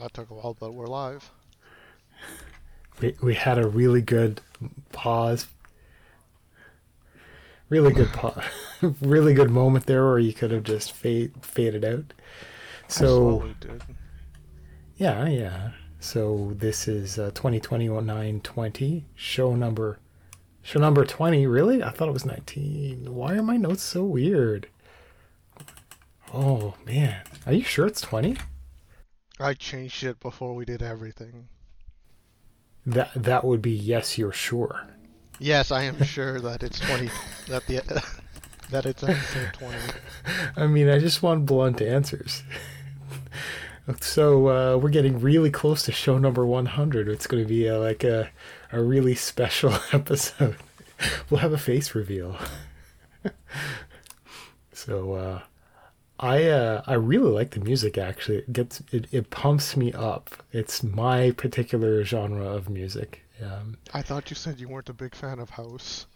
that took a while, but we're live. We we had a really good pause. Really good pause. really good moment there where you could have just fade, faded out. So did. yeah, yeah. So this is uh, 2020 show number show number 20. Really? I thought it was 19. Why are my notes so weird? Oh man, are you sure it's 20? I changed it before we did everything. That that would be yes, you're sure. Yes, I am sure that it's 20. that the that it's episode 20. I mean, I just want blunt answers. so uh, we're getting really close to show number 100. It's going to be a, like a a really special episode. we'll have a face reveal. so uh, I uh, I really like the music. Actually, it gets it, it pumps me up. It's my particular genre of music. Um, I thought you said you weren't a big fan of house.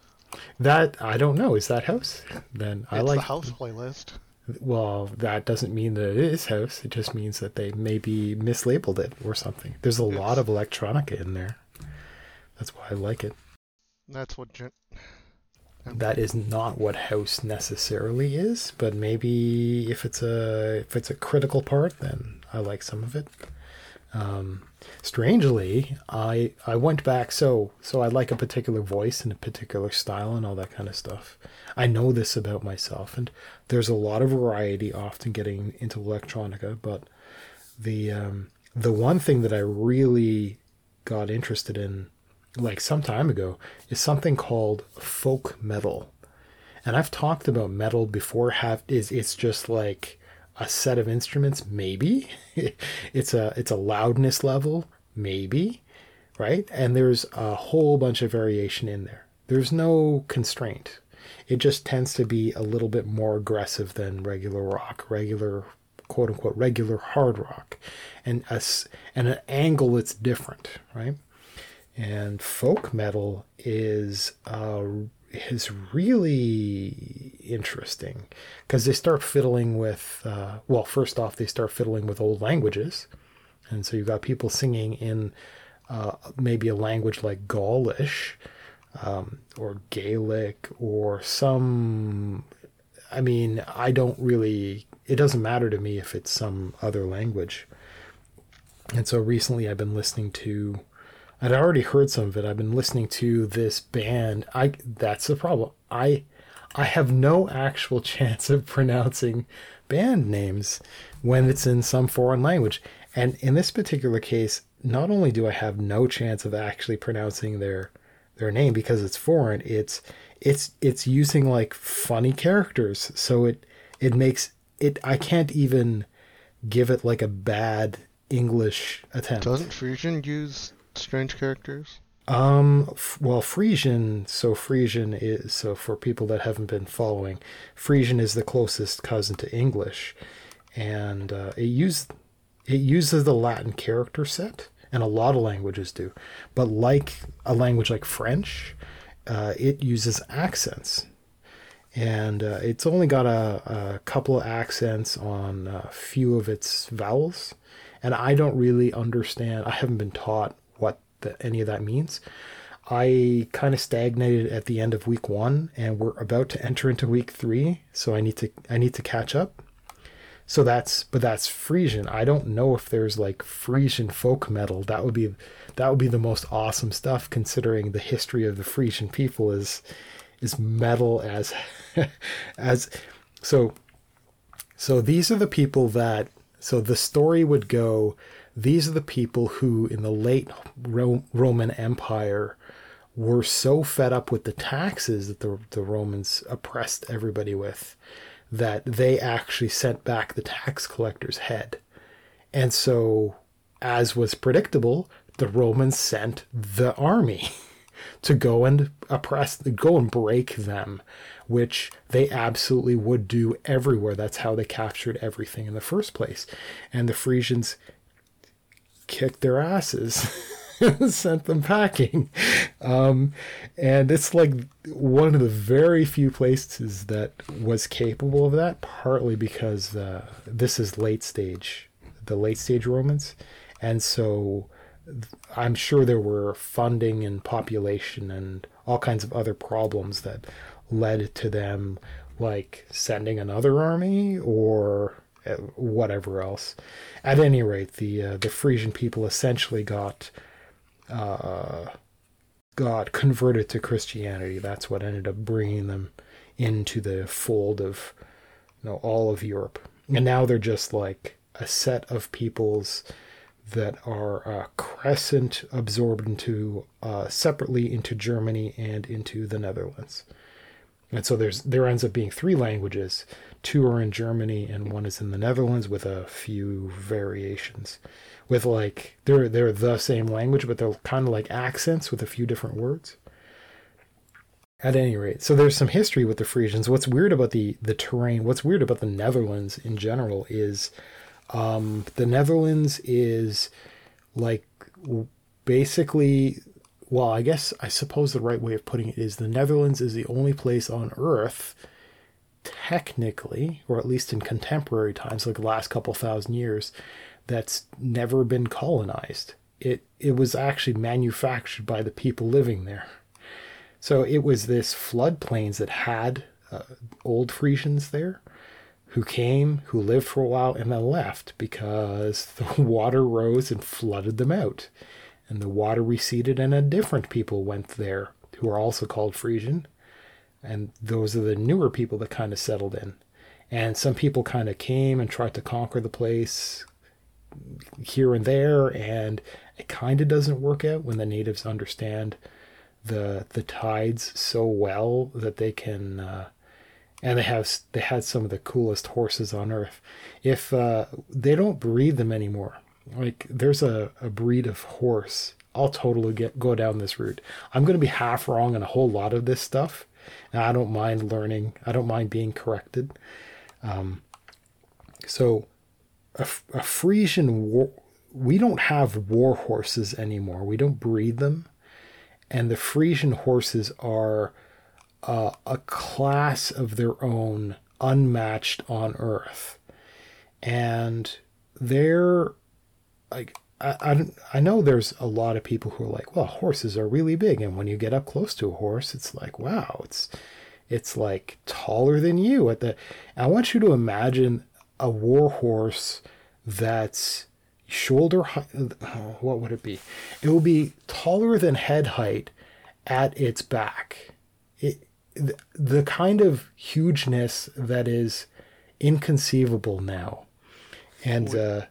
that I don't know. Is that house? Then I it's like the house playlist. Well, that doesn't mean that it is house. It just means that they maybe mislabeled it or something. There's a lot of electronica in there. That's why I like it. That's what gen- That is not what house necessarily is, but maybe if it's a if it's a critical part, then I like some of it. Um, strangely, I I went back so so I like a particular voice and a particular style and all that kind of stuff. I know this about myself, and there's a lot of variety often getting into electronica, but the um, the one thing that I really got interested in like some time ago is something called folk metal. And I've talked about metal before have is it's just like a set of instruments maybe. it's a it's a loudness level maybe, right? And there's a whole bunch of variation in there. There's no constraint. It just tends to be a little bit more aggressive than regular rock, regular quote unquote regular hard rock. And a, and an angle that's different, right? And folk metal is uh, is really interesting because they start fiddling with uh, well first off they start fiddling with old languages. And so you've got people singing in uh, maybe a language like Gaulish um, or Gaelic or some I mean I don't really it doesn't matter to me if it's some other language. And so recently I've been listening to I'd already heard some of it. I've been listening to this band. I that's the problem. I I have no actual chance of pronouncing band names when it's in some foreign language. And in this particular case, not only do I have no chance of actually pronouncing their their name because it's foreign, it's it's it's using like funny characters. So it it makes it I can't even give it like a bad English attempt. Doesn't Frisian use strange characters? Um, well, Frisian, so Frisian is, so for people that haven't been following, Frisian is the closest cousin to English. And uh, it, use, it uses the Latin character set, and a lot of languages do. But like a language like French, uh, it uses accents. And uh, it's only got a, a couple of accents on a few of its vowels. And I don't really understand, I haven't been taught the, any of that means. I kind of stagnated at the end of week one, and we're about to enter into week three, so I need to I need to catch up. So that's but that's Frisian. I don't know if there's like Frisian folk metal. That would be that would be the most awesome stuff, considering the history of the Frisian people is is metal as as so so these are the people that so the story would go these are the people who in the late Ro- Roman Empire were so fed up with the taxes that the, the Romans oppressed everybody with that they actually sent back the tax collector's head. And so, as was predictable, the Romans sent the army to go and oppress, go and break them, which they absolutely would do everywhere. That's how they captured everything in the first place. And the Frisians kicked their asses. And sent them packing. Um, and it's like one of the very few places that was capable of that, partly because uh, this is late stage, the late stage Romans. and so I'm sure there were funding and population and all kinds of other problems that led to them like sending another army or whatever else. At any rate, the uh, the Frisian people essentially got uh, got converted to Christianity. That's what ended up bringing them into the fold of you know all of Europe. And now they're just like a set of peoples that are uh, crescent absorbed into uh, separately into Germany and into the Netherlands. And so there's there ends up being three languages. Two are in Germany and one is in the Netherlands with a few variations. With like they're they're the same language, but they're kind of like accents with a few different words. At any rate, so there's some history with the Frisians. What's weird about the the terrain, what's weird about the Netherlands in general is um, the Netherlands is like basically, well, I guess I suppose the right way of putting it is the Netherlands is the only place on earth, technically, or at least in contemporary times, like the last couple thousand years, that's never been colonized. It it was actually manufactured by the people living there. So it was this floodplains that had uh, old Frisians there who came, who lived for a while, and then left because the water rose and flooded them out. And the water receded, and a different people went there who are also called Frisian. And those are the newer people that kind of settled in. And some people kind of came and tried to conquer the place here and there, and it kind of doesn't work out when the natives understand the the tides so well that they can uh, and they have they had some of the coolest horses on earth. If uh, they don't breed them anymore, like there's a, a breed of horse, I'll totally get go down this route. I'm going to be half wrong on a whole lot of this stuff, and I don't mind learning. I don't mind being corrected. Um, so, a, a Frisian war, we don't have war horses anymore. We don't breed them, and the Frisian horses are uh, a class of their own, unmatched on Earth, and they're like I, I, I know there's a lot of people who are like, well, horses are really big, and when you get up close to a horse, it's like, wow, it's it's like taller than you. At the, I want you to imagine a war horse that's shoulder height. What would it be? It will be taller than head height at its back. It the, the kind of hugeness that is inconceivable now. And uh,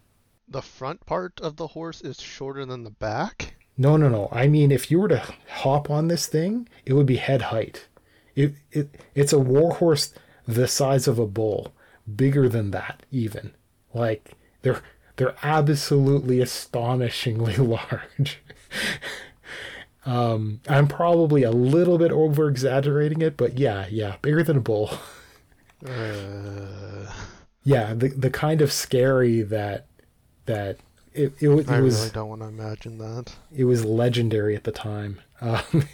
the front part of the horse is shorter than the back? No, no, no. I mean, if you were to hop on this thing, it would be head height. It, it it's a war horse the size of a bull, bigger than that even. Like they're they're absolutely astonishingly large. Um, I'm probably a little bit over exaggerating it, but yeah, yeah, bigger than a bull. Uh... Yeah, the the kind of scary that that it it, it I was. really don't want to imagine that. It was legendary at the time. Um,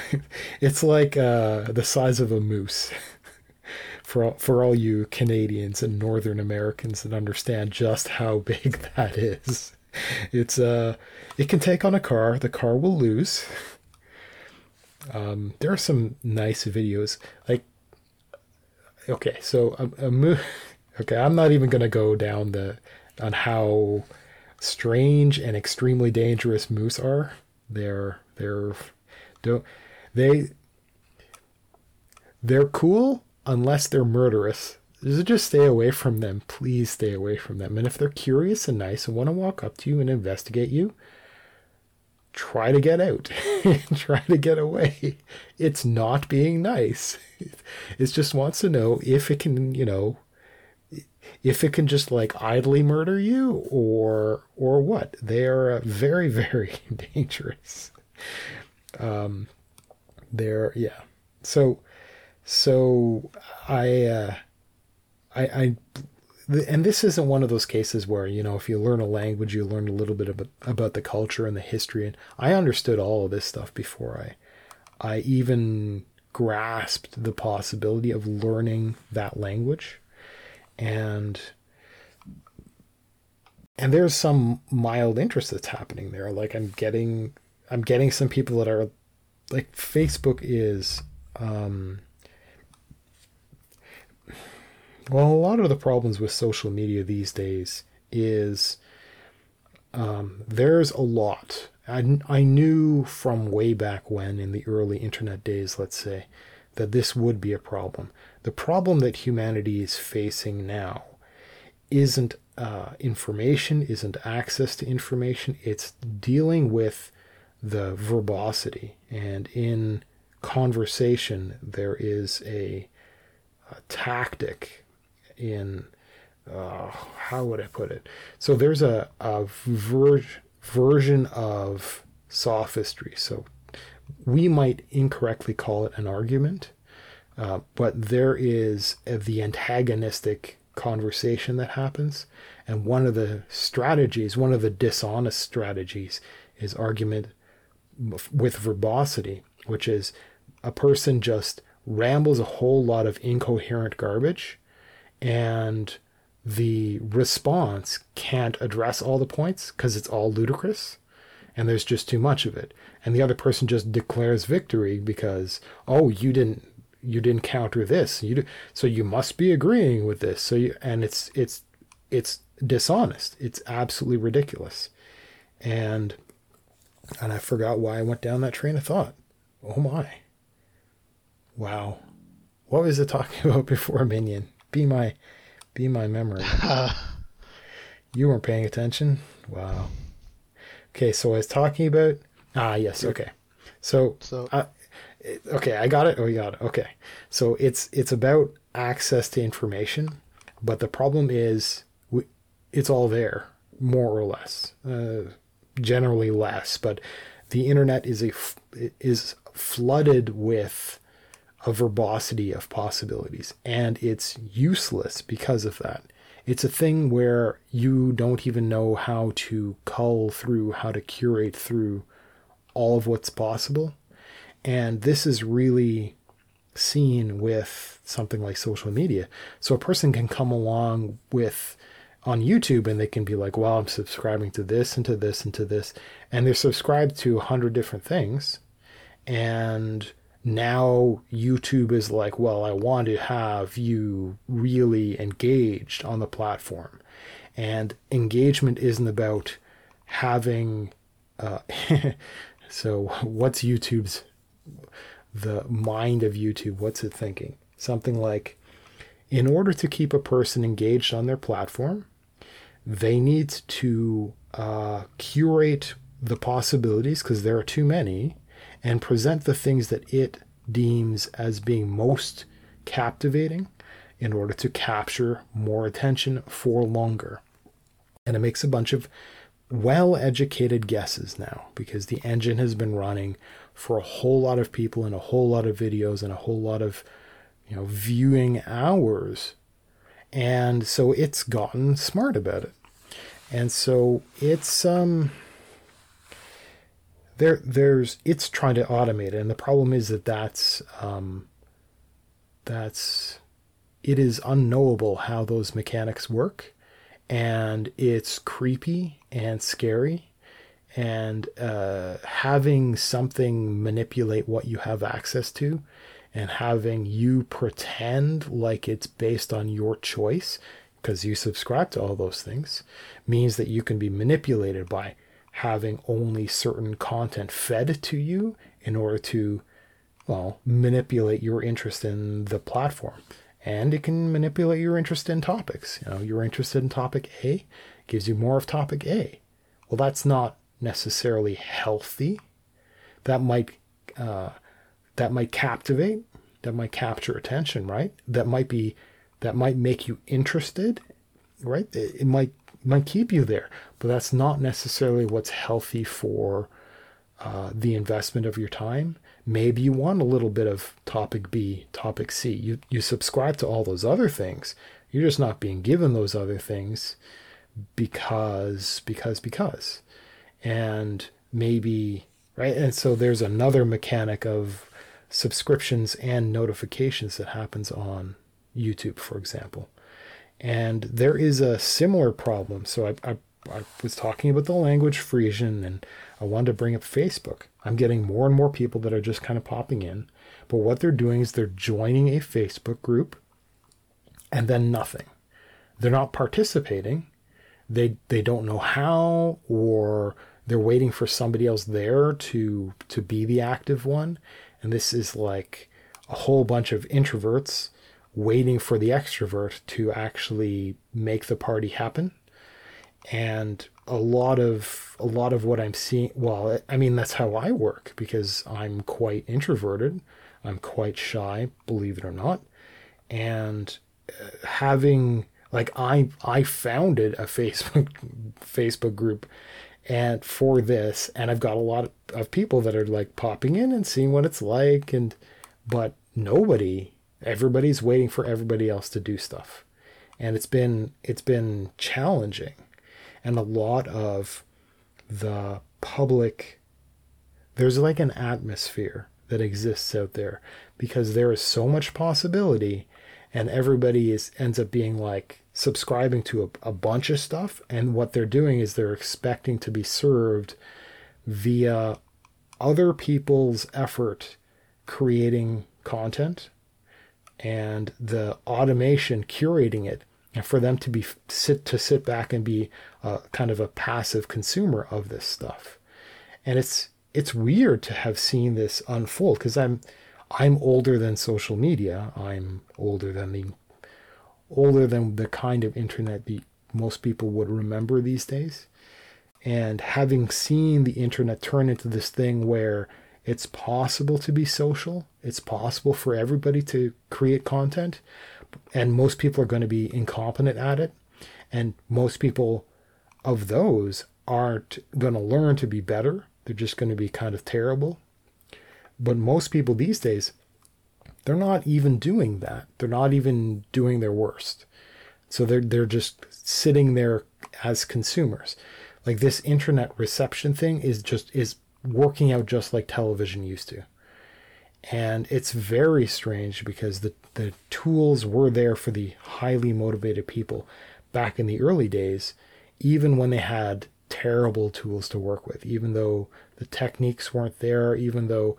it's like uh, the size of a moose. for all, for all you Canadians and Northern Americans that understand just how big that is. it's uh it can take on a car the car will lose um there are some nice videos like okay so a, a mo- okay i'm not even gonna go down the on how strange and extremely dangerous moose are they're they're don't they they're cool unless they're murderous just stay away from them. Please stay away from them. And if they're curious and nice and want to walk up to you and investigate you, try to get out. try to get away. It's not being nice. It just wants to know if it can, you know, if it can just like idly murder you or or what. They are very very dangerous. Um, they're yeah. So so I uh, I, I and this isn't one of those cases where you know if you learn a language you learn a little bit about, about the culture and the history and i understood all of this stuff before i i even grasped the possibility of learning that language and and there's some mild interest that's happening there. Like I'm getting, I'm getting some people that are, like Facebook is, um, well, a lot of the problems with social media these days is um, there's a lot. I, I knew from way back when, in the early internet days, let's say, that this would be a problem. The problem that humanity is facing now isn't uh, information, isn't access to information, it's dealing with the verbosity. And in conversation, there is a, a tactic in uh, how would I put it? So there's a, a ver- version of sophistry. So we might incorrectly call it an argument, uh, but there is a, the antagonistic conversation that happens. And one of the strategies, one of the dishonest strategies, is argument with verbosity, which is a person just rambles a whole lot of incoherent garbage and the response can't address all the points because it's all ludicrous and there's just too much of it and the other person just declares victory because oh you didn't you didn't counter this you so you must be agreeing with this so you and it's it's it's dishonest it's absolutely ridiculous and and i forgot why i went down that train of thought oh my wow what was it talking about before minion be my be my memory. you weren't paying attention? Wow. Okay, so I was talking about. Ah, yes. Okay. So, so uh, okay, I got it. Oh, you got it. Okay. So it's it's about access to information, but the problem is we, it's all there, more or less. Uh, generally less, but the internet is a is flooded with a verbosity of possibilities, and it's useless because of that. It's a thing where you don't even know how to cull through, how to curate through all of what's possible. And this is really seen with something like social media. So a person can come along with on YouTube and they can be like, well, I'm subscribing to this and to this and to this. And they're subscribed to a hundred different things. And now YouTube is like, well, I want to have you really engaged on the platform. And engagement isn't about having. Uh, so, what's YouTube's, the mind of YouTube? What's it thinking? Something like, in order to keep a person engaged on their platform, they need to uh, curate the possibilities because there are too many and present the things that it deems as being most captivating in order to capture more attention for longer. And it makes a bunch of well educated guesses now because the engine has been running for a whole lot of people and a whole lot of videos and a whole lot of you know viewing hours. And so it's gotten smart about it. And so it's um there there's it's trying to automate it. And the problem is that that's um, that's it is unknowable how those mechanics work. And it's creepy and scary and uh, having something manipulate what you have access to and having you pretend like it's based on your choice because you subscribe to all those things means that you can be manipulated by having only certain content fed to you in order to, well, manipulate your interest in the platform. And it can manipulate your interest in topics. You know, you're interested in topic A, gives you more of topic A. Well, that's not necessarily healthy. That might uh, that might captivate, that might capture attention, right? That might be that might make you interested, right? It, it might might keep you there, but that's not necessarily what's healthy for uh, the investment of your time. Maybe you want a little bit of topic B, topic C. You you subscribe to all those other things. You're just not being given those other things because because because, and maybe right. And so there's another mechanic of subscriptions and notifications that happens on YouTube, for example. And there is a similar problem. So I, I I was talking about the language Frisian and I wanted to bring up Facebook. I'm getting more and more people that are just kind of popping in. But what they're doing is they're joining a Facebook group and then nothing. They're not participating. They they don't know how or they're waiting for somebody else there to to be the active one. And this is like a whole bunch of introverts waiting for the extrovert to actually make the party happen. And a lot of a lot of what i'm seeing well i mean that's how i work because i'm quite introverted. I'm quite shy believe it or not. And uh, having like i i founded a facebook facebook group and for this and i've got a lot of people that are like popping in and seeing what it's like and but nobody everybody's waiting for everybody else to do stuff. And it's been it's been challenging. And a lot of the public there's like an atmosphere that exists out there because there is so much possibility and everybody is ends up being like subscribing to a, a bunch of stuff and what they're doing is they're expecting to be served via other people's effort creating content and the automation curating it and for them to be sit to sit back and be kind of a passive consumer of this stuff. And it's it's weird to have seen this unfold because i'm i'm older than social media. I'm older than the older than the kind of internet that most people would remember these days. And having seen the internet turn into this thing where it's possible to be social it's possible for everybody to create content and most people are going to be incompetent at it and most people of those aren't going to learn to be better they're just going to be kind of terrible. But most people these days they're not even doing that. They're not even doing their worst. So they're they're just sitting there as consumers. Like this internet reception thing is just is working out just like television used to. And it's very strange because the, the tools were there for the highly motivated people back in the early days, even when they had terrible tools to work with, even though the techniques weren't there, even though,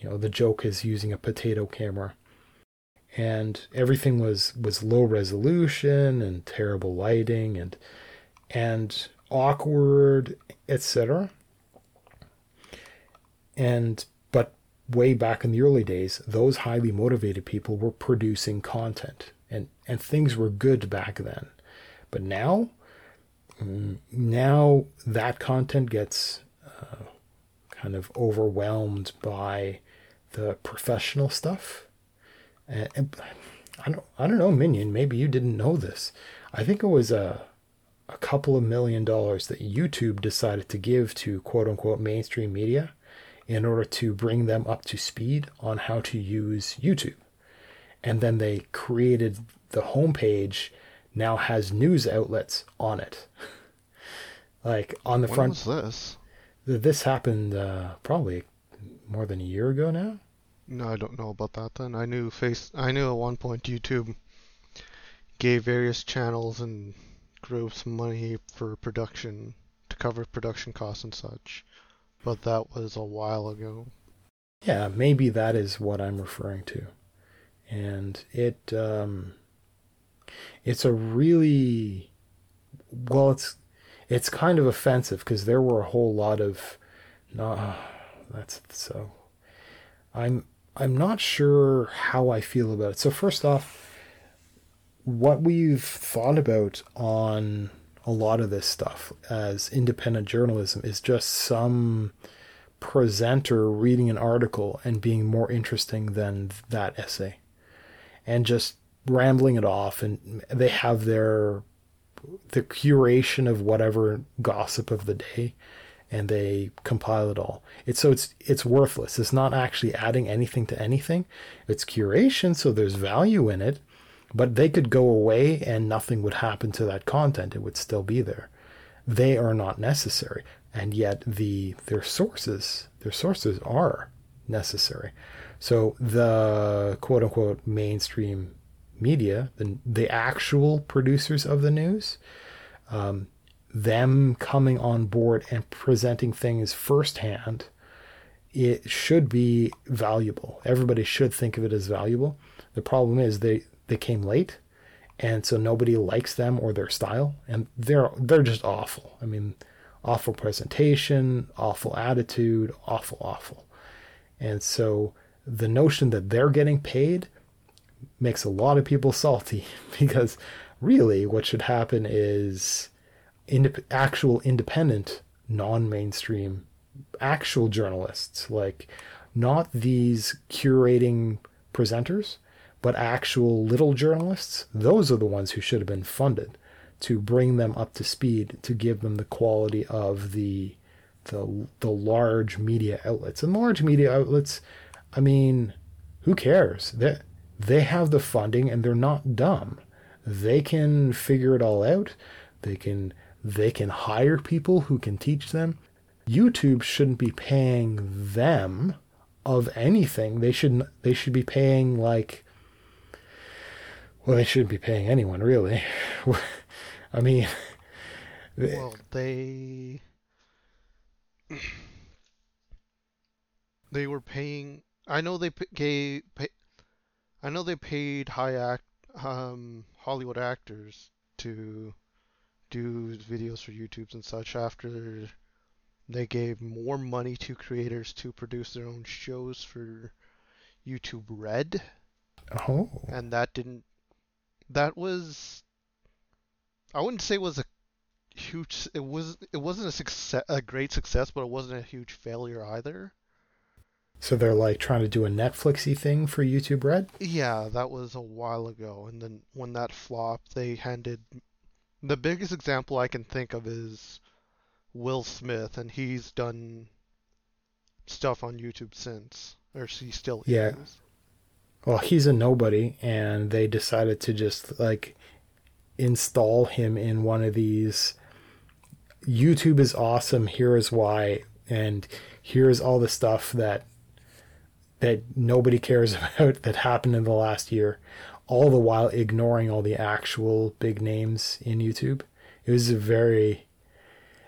you know, the joke is using a potato camera. And everything was, was low resolution and terrible lighting and and awkward, etc. And but way back in the early days, those highly motivated people were producing content and, and things were good back then. But now, mm, now that content gets uh, kind of overwhelmed by the professional stuff. And, and, I don't, I don't know, Minion. Maybe you didn't know this. I think it was a, a couple of million dollars that YouTube decided to give to quote unquote mainstream media in order to bring them up to speed on how to use YouTube. And then they created the homepage now has news outlets on it. like on the when front. was this? This happened uh, probably more than a year ago now. No, I don't know about that then. I knew face I knew at one point YouTube gave various channels and groups money for production to cover production costs and such. But that was a while ago. Yeah, maybe that is what I'm referring to. And it um it's a really well it's it's kind of offensive because there were a whole lot of no that's so I'm I'm not sure how I feel about it. So first off, what we've thought about on a lot of this stuff as independent journalism is just some presenter reading an article and being more interesting than that essay and just rambling it off and they have their the curation of whatever gossip of the day and they compile it all. It's so it's it's worthless. It's not actually adding anything to anything. It's curation, so there's value in it, but they could go away and nothing would happen to that content. It would still be there. They are not necessary. And yet the their sources, their sources are necessary. So the quote unquote mainstream media, the, the actual producers of the news, um, them coming on board and presenting things firsthand, it should be valuable. Everybody should think of it as valuable. The problem is they they came late, and so nobody likes them or their style, and they're they're just awful. I mean, awful presentation, awful attitude, awful, awful. And so the notion that they're getting paid makes a lot of people salty because really what should happen is indep- actual independent, non mainstream, actual journalists, like not these curating presenters, but actual little journalists. Those are the ones who should have been funded to bring them up to speed, to give them the quality of the the the large media outlets. And large media outlets, I mean, who cares? They they have the funding and they're not dumb. They can figure it all out. They can they can hire people who can teach them. YouTube shouldn't be paying them of anything. They should they should be paying like well, they shouldn't be paying anyone really. I mean, well, they they were paying. I know they gave. Pay, I know they paid high act um, Hollywood actors to do videos for YouTube's and such after they gave more money to creators to produce their own shows for YouTube Red. Oh. And that didn't. That was. I wouldn't say it was a huge. It was. It wasn't a success, a great success, but it wasn't a huge failure either. So they're like trying to do a Netflixy thing for YouTube Red. Yeah, that was a while ago, and then when that flopped, they handed. The biggest example I can think of is Will Smith, and he's done stuff on YouTube since, or he still yeah. is. Well, he's a nobody, and they decided to just like install him in one of these. YouTube is awesome. Here is why, and here's all the stuff that that nobody cares about that happened in the last year, all the while ignoring all the actual big names in YouTube. It was a very,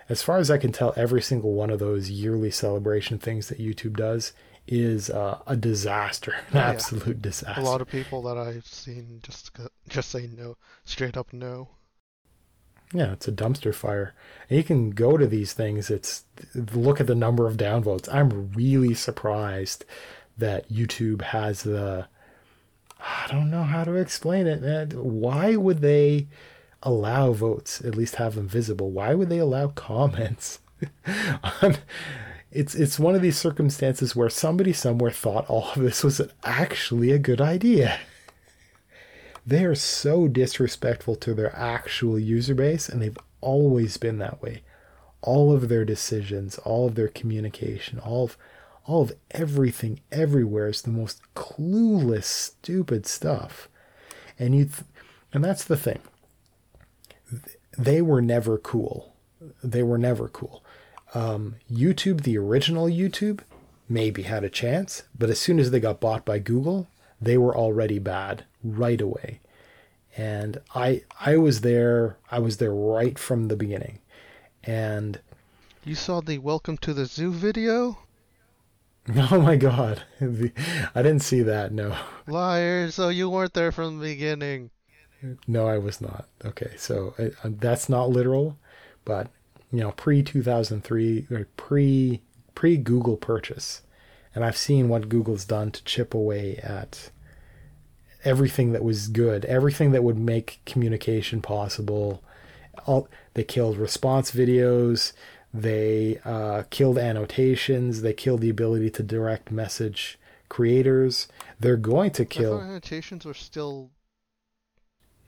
as far as I can tell, every single one of those yearly celebration things that YouTube does is uh, a disaster, an yeah. absolute disaster. A lot of people that I've seen just just say no, straight up no. Yeah, it's a dumpster fire. And you can go to these things. It's look at the number of downvotes. I'm really surprised that YouTube has the I don't know how to explain it, man. Why would they allow votes, at least have them visible? Why would they allow comments? Um, it's it's one of these circumstances where somebody somewhere thought all of this was actually a good idea. They are so disrespectful to their actual user base, and they've always been that way. All of their decisions, all of their communication, all of all of everything everywhere is the most clueless, stupid stuff. And you, th- and that's the thing. They were never cool. They were never cool. Um, YouTube, the original YouTube, maybe had a chance, but as soon as they got bought by Google, they were already bad right away. And I, I was there. I was there right from the beginning, and. You saw the "Welcome to the Zoo" video. Oh my god. I didn't see that, no. Liar, so you weren't there from the beginning. No, I was not. Okay, so uh, uh, that's not literal, but you know, pre 2003 or pre pre Google purchase. And I've seen what Google's done to chip away at everything that was good, everything that would make communication possible. All they killed response videos, they uh, killed annotations. They killed the ability to direct message creators. They're going to kill. annotations are still.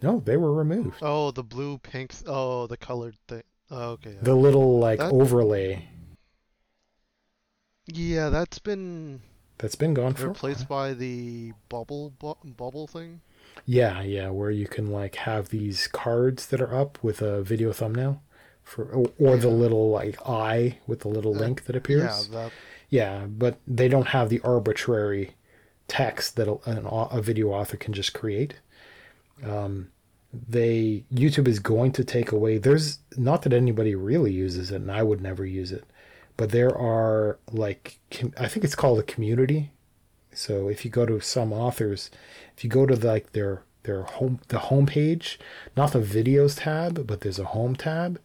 No, they were removed. Oh, the blue, pink. Oh, the colored thing. Oh, okay. The little like that... overlay. Yeah, that's been. That's been gone for replaced by the bubble bu- bubble thing. Yeah, yeah, where you can like have these cards that are up with a video thumbnail for or, or the little like eye with the little uh, link that appears. Yeah, that... yeah, but they don't have the arbitrary text that an, a video author can just create. Um, they YouTube is going to take away. There's not that anybody really uses it, and I would never use it, but there are like I think it's called a community. So if you go to some authors, if you go to like their their home the home page, not the videos tab, but there's a home tab.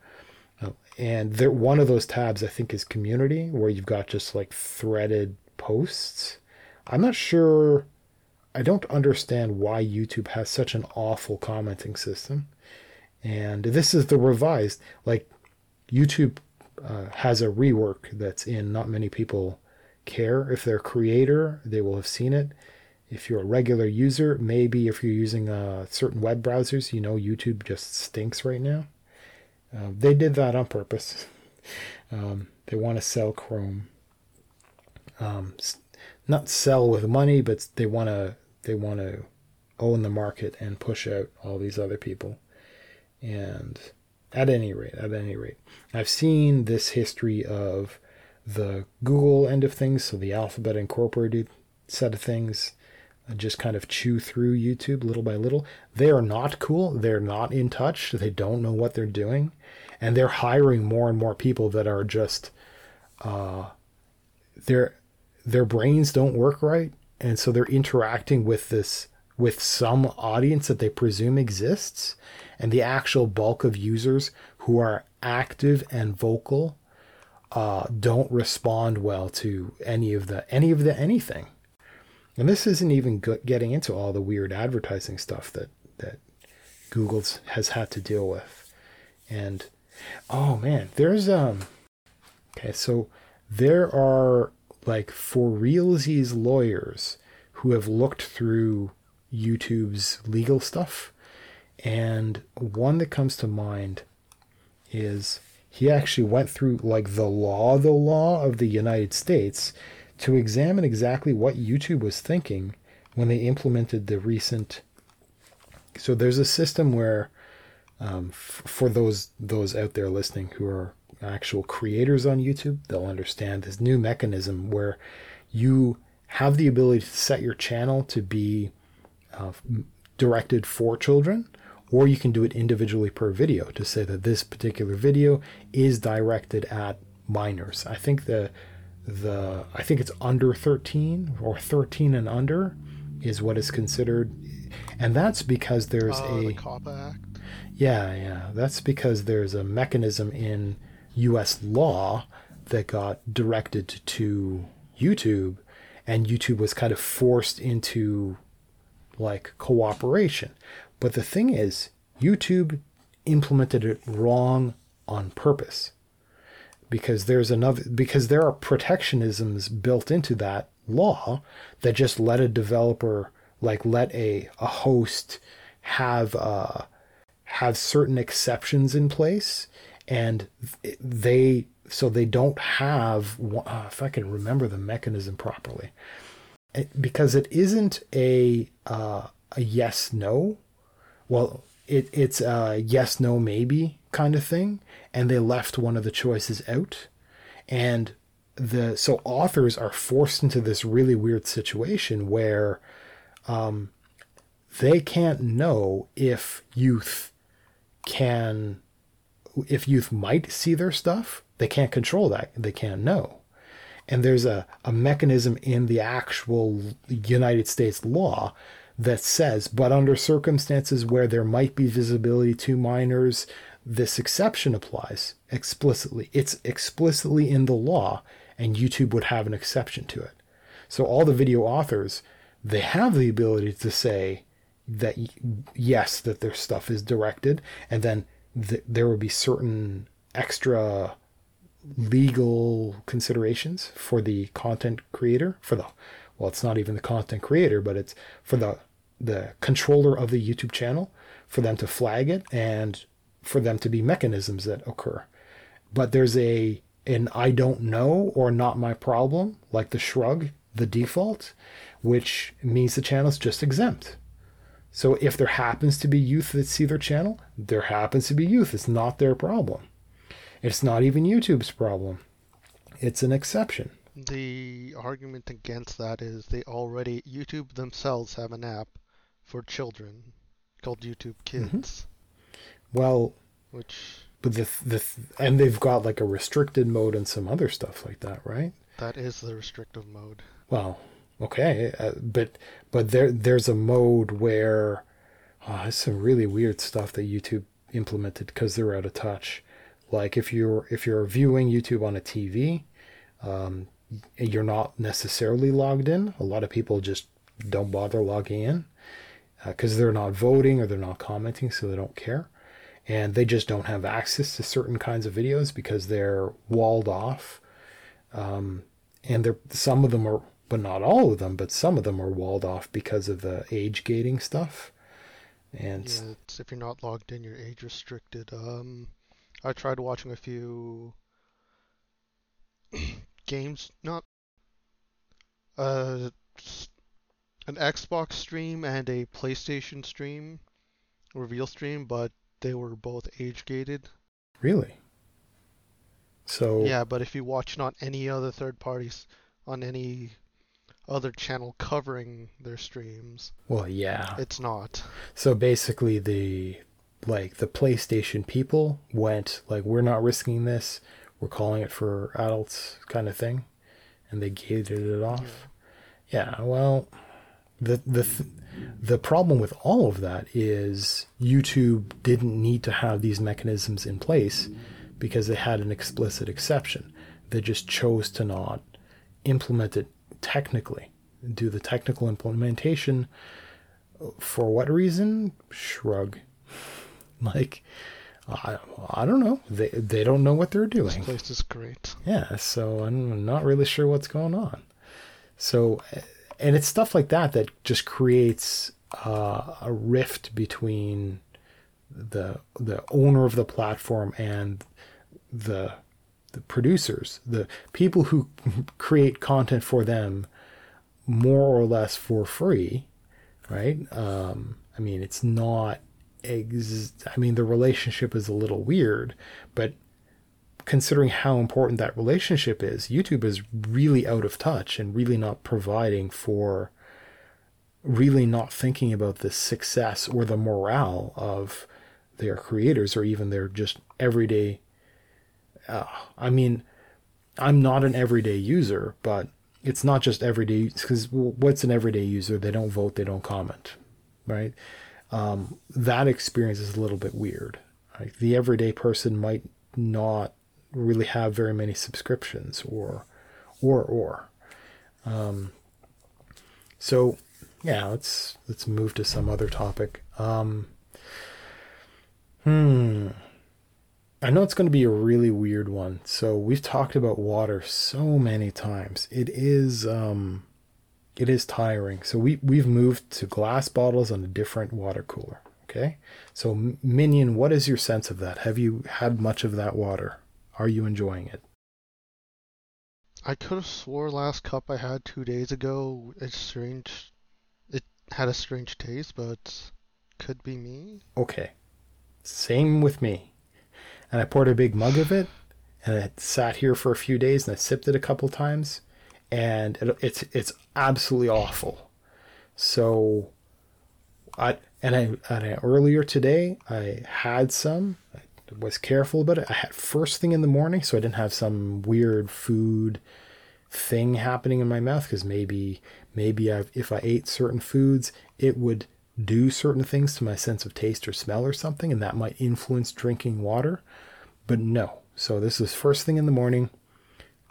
And there one of those tabs I think is community where you've got just like threaded posts. I'm not sure I don't understand why YouTube has such an awful commenting system. And this is the revised like YouTube uh, has a rework that's in not many people care if they're a creator they will have seen it if you're a regular user, maybe if you're using uh, certain web browsers, you know YouTube just stinks right now. Uh, they did that on purpose. Um, they want to sell Chrome. Um, not sell with money, but they want to they want to own the market and push out all these other people. And at any rate, at any rate, I've seen this history of the Google end of things, so the Alphabet Incorporated set of things just kind of chew through YouTube little by little. They are not cool. They're not in touch. They don't know what they're doing. And they're hiring more and more people that are just, uh, their, their brains don't work right. And so they're interacting with this, with some audience that they presume exists. And the actual bulk of users who are active and vocal uh, don't respond well to any of the, any of the anything and this isn't even getting into all the weird advertising stuff that that Google has had to deal with. And oh man, there's um okay, so there are like for realsies lawyers who have looked through YouTube's legal stuff. And one that comes to mind is he actually went through like the law, the law of the United States to examine exactly what YouTube was thinking when they implemented the recent. So there's a system where, um, f- for those those out there listening who are actual creators on YouTube, they'll understand this new mechanism where you have the ability to set your channel to be uh, directed for children, or you can do it individually per video to say that this particular video is directed at minors. I think the the I think it's under 13 or 13 and under is what is considered and that's because there's uh, a the COPPA Act. Yeah, yeah. That's because there's a mechanism in US law that got directed to YouTube and YouTube was kind of forced into like cooperation. But the thing is, YouTube implemented it wrong on purpose because there's another because there are protectionisms built into that law that just let a developer like let a, a host have uh, have certain exceptions in place and they so they don't have uh, if I can remember the mechanism properly it, because it isn't a uh, a yes no. Well it it's a yes no maybe kind of thing and they left one of the choices out. And the so authors are forced into this really weird situation where um, they can't know if youth can if youth might see their stuff they can't control that they can't know and there's a, a mechanism in the actual united states law that says but under circumstances where there might be visibility to minors this exception applies explicitly. It's explicitly in the law, and YouTube would have an exception to it. So all the video authors, they have the ability to say that yes, that their stuff is directed, and then th- there would be certain extra legal considerations for the content creator for the well it's not even the content creator but it's for the the controller of the YouTube channel for them to flag it and for them to be mechanisms that occur. But there's a an I don't know or not my problem, like the shrug, the default, which means the channel is just exempt. So if there happens to be youth that see their channel, there happens to be youth. It's not their problem. It's not even YouTube's problem. It's an exception. The argument against that is they already YouTube themselves have an app for children called YouTube Mm-hmm. Kids, Well, which but the the and they've got like a restricted mode and some other stuff like that, right? that is the restrictive mode. Well, okay, uh, but but there there's a mode where oh, there's some really weird stuff that YouTube implemented because they're out of touch. Like if you're if you're viewing YouTube on a TV, um, you're not necessarily logged in. A lot of people just don't bother logging in because they're not voting or they're not commenting, so they don't care, and they just don't have access to certain kinds of videos because they're walled off Um, and they're some of them are but not all of them but some of them are walled off because of the age gating stuff and Yeah, it's, if you're not logged in, you're age restricted. Um, I tried watching a few games, not uh, an Xbox stream and a PlayStation stream, reveal stream, but they were both age gated. really so Yeah, but if you watch not any other third parties on any other channel covering their streams, well yeah. It's not. so basically the like the playstation people went like we're not risking this. We're calling it for adults kind of thing. And they gated it off. Yeah. Well the the th- the problem with all of that is YouTube didn't need to have these mechanisms in place because they had an explicit exception. They just chose to not implement it technically, do the technical implementation. For what reason? Shrug. Like, I, I don't know. They they don't know what they're doing. This place is great. Yeah, so I'm not really sure what's going on. So, and it's stuff like that that just creates uh, a rift between the the owner of the platform and the the producers, the people who create content for them, more or less for free, right? Um, I mean, it's not. Ex- I mean, the relationship is a little weird, but considering how important that relationship is, YouTube is really out of touch and really not providing for, really not thinking about the success or the morale of their creators or even their just everyday. Uh, I mean, I'm not an everyday user, but it's not just everyday because what's an everyday user? They don't vote, they don't comment, right? Um, that experience is a little bit weird. The everyday person might not really have very many subscriptions or or or um so yeah let's let's move to some other topic um hmm I know it's going to be a really weird one. So we've talked about water so many times. It is um it is tiring. So we we've moved to glass bottles and a different water cooler, okay? So Minion, what is your sense of that? Have you had much of that water? Are you enjoying it? I could have swore last cup I had two days ago. It's strange. It had a strange taste, but could be me. Okay. Same with me. And I poured a big mug of it, and it sat here for a few days, and I sipped it a couple times, and it, it's it's absolutely awful. So, I and I and I, earlier today I had some. I was careful about it. I had first thing in the morning, so I didn't have some weird food thing happening in my mouth because maybe maybe I've, if I ate certain foods, it would do certain things to my sense of taste or smell or something, and that might influence drinking water. But no. So this was first thing in the morning,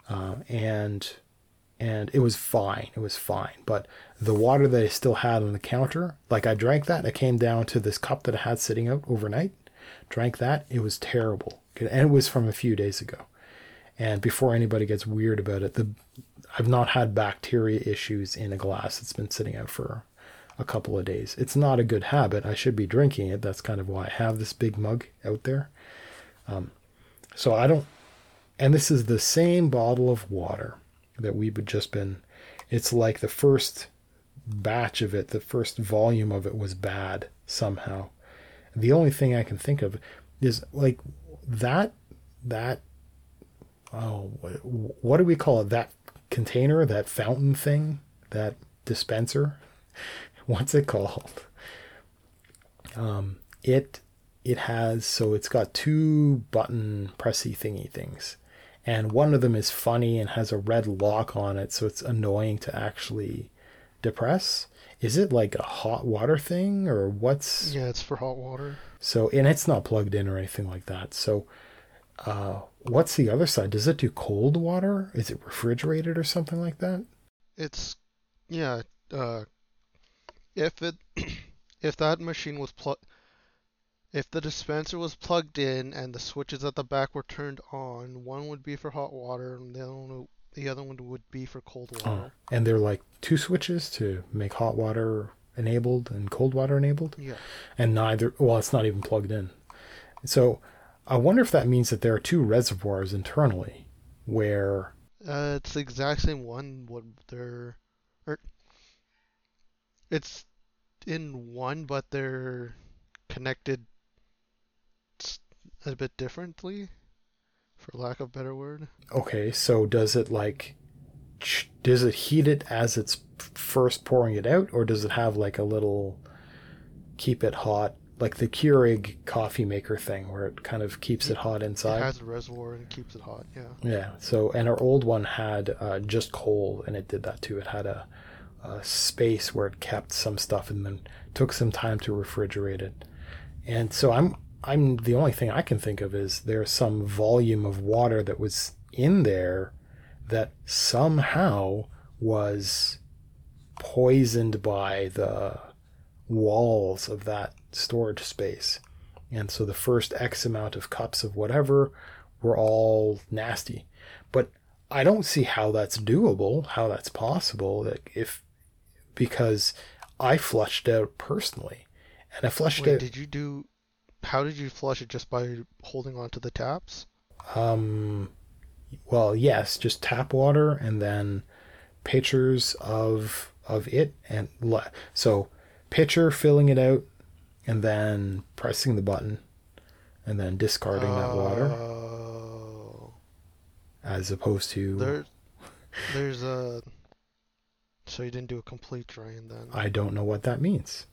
uh, and and it was fine. It was fine. But the water that I still had on the counter, like I drank that, I came down to this cup that I had sitting out overnight, drank that. It was terrible, and it was from a few days ago. And before anybody gets weird about it, the I've not had bacteria issues in a glass that's been sitting out for a couple of days. It's not a good habit. I should be drinking it. That's kind of why I have this big mug out there. Um, so I don't, and this is the same bottle of water that we've just been. It's like the first batch of it, the first volume of it was bad somehow. The only thing I can think of is like that, that, oh, what, what do we call it? That container, that fountain thing, that dispenser what's it called? Um, it it has so it's got two button pressy thingy things, and one of them is funny and has a red lock on it, so it's annoying to actually depress. Is it like a hot water thing or what's? Yeah, it's for hot water. So and it's not plugged in or anything like that. So. Uh, what's the other side? Does it do cold water? Is it refrigerated or something like that? It's yeah. Uh, if it if that machine was plugged, if the dispenser was plugged in and the switches at the back were turned on, one would be for hot water and the other one, the other one would be for cold water. Oh, and they're like two switches to make hot water enabled and cold water enabled. Yeah. And neither, well, it's not even plugged in. So I wonder if that means that there are two reservoirs internally where. Uh, it's the exact same one. What they're, or it's in one, but they're connected a bit differently, for lack of a better word. Okay, so does it like, does it heat it as it's first pouring it out, or does it have like a little keep it hot, like the Keurig coffee maker thing, where it kind of keeps it hot inside? It has a reservoir and keeps it hot. Yeah. Yeah. So, and our old one had uh, just coal, and it did that too. It had a, a space where it kept some stuff, and then took some time to refrigerate it. And so I'm I'm the only thing I can think of is there's some volume of water that was in there that somehow was poisoned by the walls of that storage space. And so the first X amount of cups of whatever were all nasty. But I don't see how that's doable, how that's possible that if because I flushed out personally. And I flushed Wait, out Did you do how did you flush it just by holding onto the taps? Um, well, yes, just tap water and then pitchers of of it, and le- so pitcher filling it out, and then pressing the button, and then discarding that water, Oh. as opposed to There, there's a. So you didn't do a complete drain then. I don't know what that means.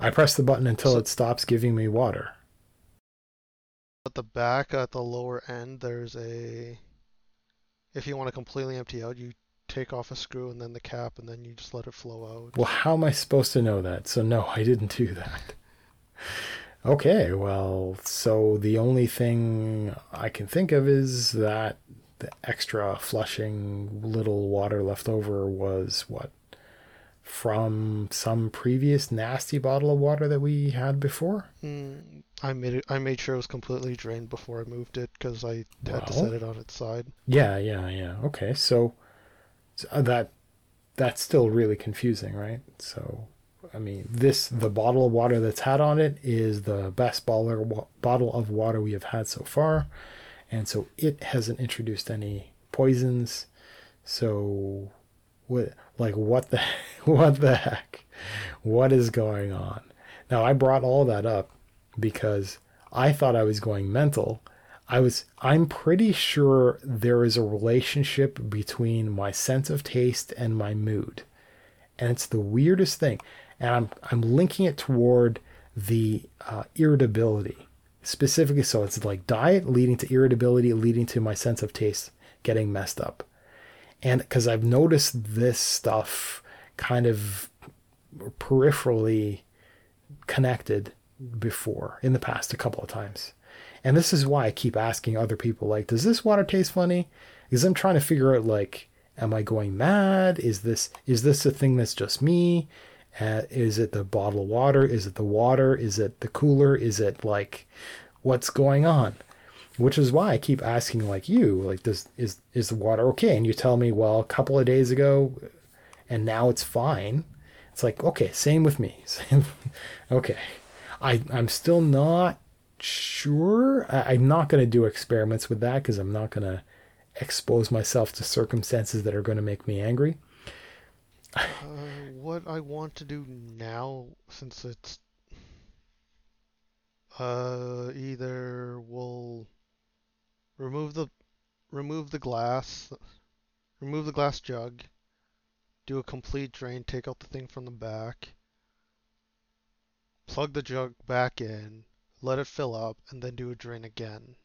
I press the button until So- it stops giving me water. At the back, at the lower end, there's a. If you want to completely empty out, you take off a screw and then the cap, and then you just let it flow out. Well, how am I supposed to know that? So, no, I didn't do that. Okay, well, so the only thing I can think of is that the extra flushing little water left over was what? From some previous nasty bottle of water that we had before? Mm, I made it. I made sure it was completely drained before I moved it because I had to set it on its side. Yeah, yeah, yeah. Okay, so, so uh, that that's still really confusing, right? So, I mean, this the bottle of water that's had on it is the best bottle bottle of water we have had so far, and so it hasn't introduced any poisons. So, what like what the what the heck? What is going on? Now, I brought all that up because I thought I was going mental. I was I'm pretty sure there is a relationship between my sense of taste and my mood. And it's the weirdest thing. And I'm I'm linking it toward the uh, irritability. Specifically so it's like diet leading to irritability leading to my sense of taste getting messed up. And cuz I've noticed this stuff kind of peripherally connected before in the past a couple of times. And this is why I keep asking other people, like, does this water taste funny? Because I'm trying to figure out, like, am I going mad? Is this is this a thing that's just me? Is it the bottle of water? Is it the water? Is it the cooler? Is it like, what's going on? Which is why I keep asking, like you, like, does is is the water okay? And you tell me, well, a couple of days ago, and now it's fine. It's like, okay, same with me. Same. okay. I, I'm still not sure. I, I'm not to do experiments with that because I'm not to expose myself to circumstances that are to make me angry. What I want to do now, since it's uh, either we'll remove the remove the glass, remove the glass jug, do a complete drain, take out the thing from the back, plug the jug back in, let it fill up, and then do a drain again.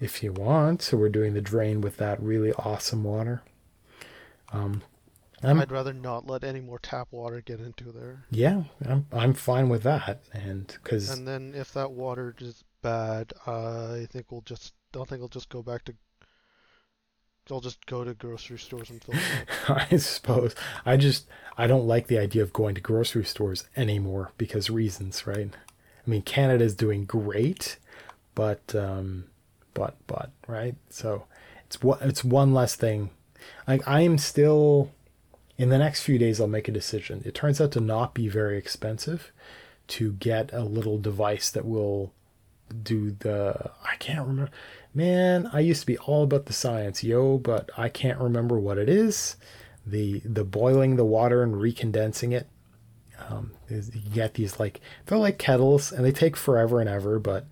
If you want, so we're doing the drain with that really awesome water. Um, I'm, I'd rather not let any more tap water get into there. yeah, I'm I'm fine with that, and because And then if that water is bad, uh, I think we'll just. I think I'll just go back to. I'll just go to grocery stores and fill it. I suppose I just I don't like the idea of going to grocery stores anymore because reasons, right? I mean, Canada's doing great, but um, but but right. So it's one it's one less thing. Like I am still in the next few days. I'll make a decision. It turns out to not be very expensive to get a little device that will do the I can't remember. Man, I used to be all about the science, yo, but I can't remember what it is. The the boiling the water and recondensing it. Um, you get these like they're like kettles and they take forever and ever, but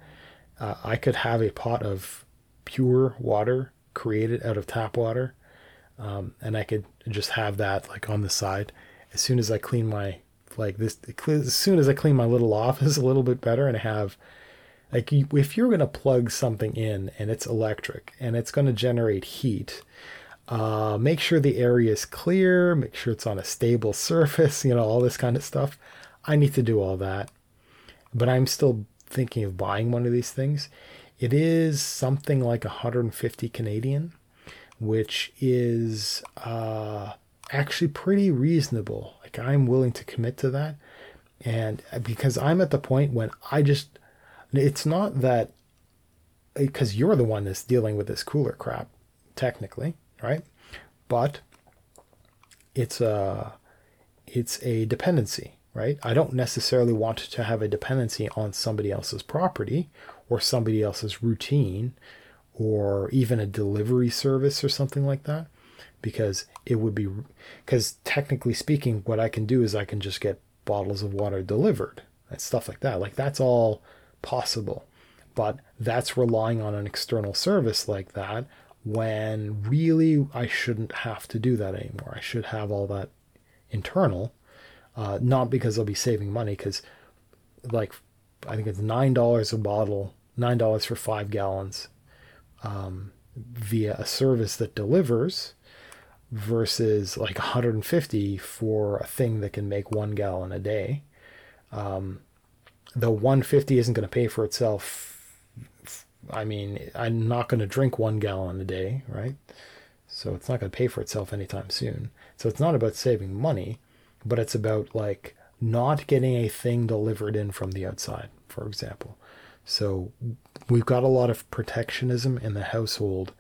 uh, I could have a pot of pure water created out of tap water, um, and I could just have that like on the side. As soon as I clean my like this, as soon as I clean my little office a little bit better, and have like if you're going to plug something in and it's electric and it's going to generate heat uh, make sure the area is clear make sure it's on a stable surface you know all this kind of stuff. I need to do all that. But i'm still thinking of buying one of these things. It is something like 150 canadian which is uh, actually pretty reasonable like i'm willing to commit to that and uh, because i'm at the point when i just it's not that because you're the one that's dealing with this cooler crap, technically, right? But it's a it's a dependency, right? I don't necessarily want to have a dependency on somebody else's property or somebody else's routine or even a delivery service or something like that because it would be because technically speaking what i can do is i can just get bottles of water delivered and stuff like that. Like that's all possible. But that's relying on an external service like that when really i shouldn't have to do that anymore. I should have all that internal uh, not because i'll be saving money because like i think it's nine dollars a bottle nine dollars for five gallons um, via a service that delivers versus like 150 for a thing that can make one gallon a day. Um, the 150 isn't going to pay for itself. I mean, I'm not going to drink one gallon a day, right? So it's not going to pay for itself anytime soon. So it's not about saving money, but it's about like not getting a thing delivered in from the outside, for example. So we've got a lot of protectionism in the household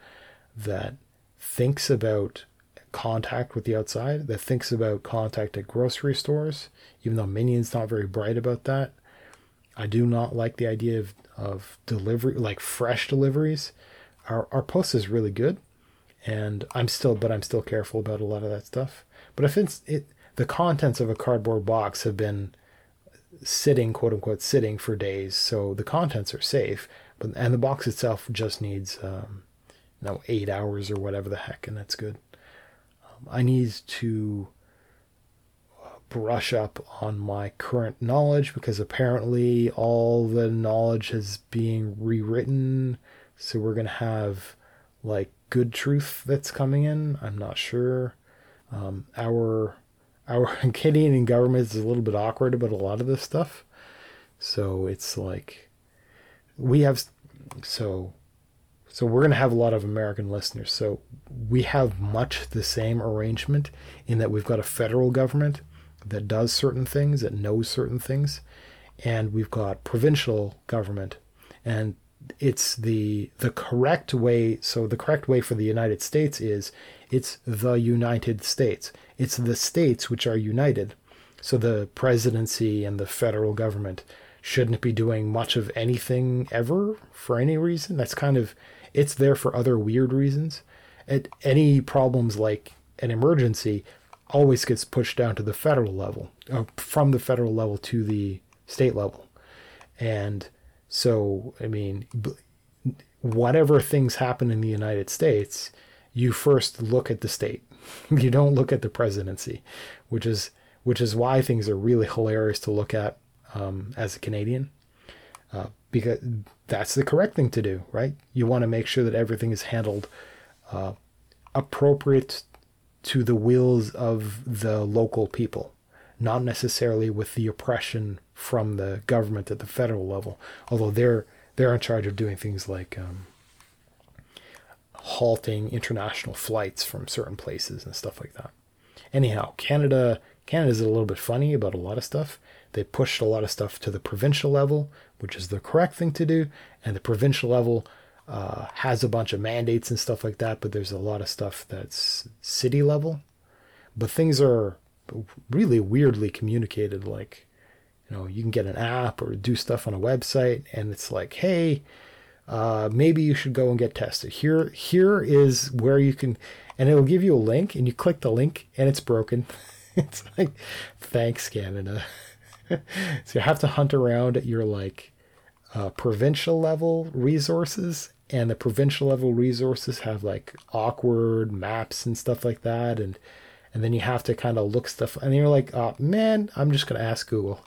that thinks about contact with the outside, that thinks about contact at grocery stores, even though Minion's not very bright about that. I do not like the idea of, of delivery, like fresh deliveries. Our, our post is really good, and I'm still, but I'm still careful about a lot of that stuff. But if it's it, the contents of a cardboard box have been sitting, quote unquote, sitting for days, so the contents are safe, but and the box itself just needs, um, you know, eight hours or whatever the heck, and that's good. Um, I need to brush up on my current knowledge because apparently all the knowledge is being rewritten. So we're to have like good truth that's coming in. I'm not sure. Um, our our Canadian government is a little bit awkward about a lot of this stuff. So it's like we have so so we're going to have a lot of American listeners. So we have much the same arrangement in that we've got a federal government that does certain things, that knows certain things, and we've got provincial government, and it's the the correct way. So the correct way for the United States is it's the United States. It's the states which are united. So the presidency and the federal government shouldn't be doing much of anything ever for any reason. That's kind of it's there for other weird reasons. At any problems like an emergency always gets pushed down to the federal level, uh, from the federal level to the state level. And so, I mean, whatever things happen in the United States, you first look at the state. you don't look at the presidency, which is which is why things are really hilarious to look at um, as a Canadian, uh, because that's the correct thing to do, right? You want to make sure that everything is handled uh, appropriate to the wills of the local people, not necessarily with the oppression from the government at the federal level. Although they're they're in charge of doing things like um, halting international flights from certain places and stuff like that. Anyhow, Canada Canada's a little bit funny about a lot of stuff. They pushed a lot of stuff to the provincial level, which is the correct thing to do, and the provincial level uh, has a bunch of mandates and stuff like that. But there's a lot of stuff that's city level. But things are really weirdly communicated. Like, you know, you can get an app or do stuff on a website, and it's like, hey, uh, maybe you should go and get tested. Here, here is where you can, and it'll give you a link, and you click the link, and it's broken. it's like, thanks, Canada. so you have to hunt around at your like uh, provincial level resources, and the provincial level resources have like awkward maps and stuff like that, and and then you have to kind of look stuff, and you're like, oh man, I'm just gonna ask Google.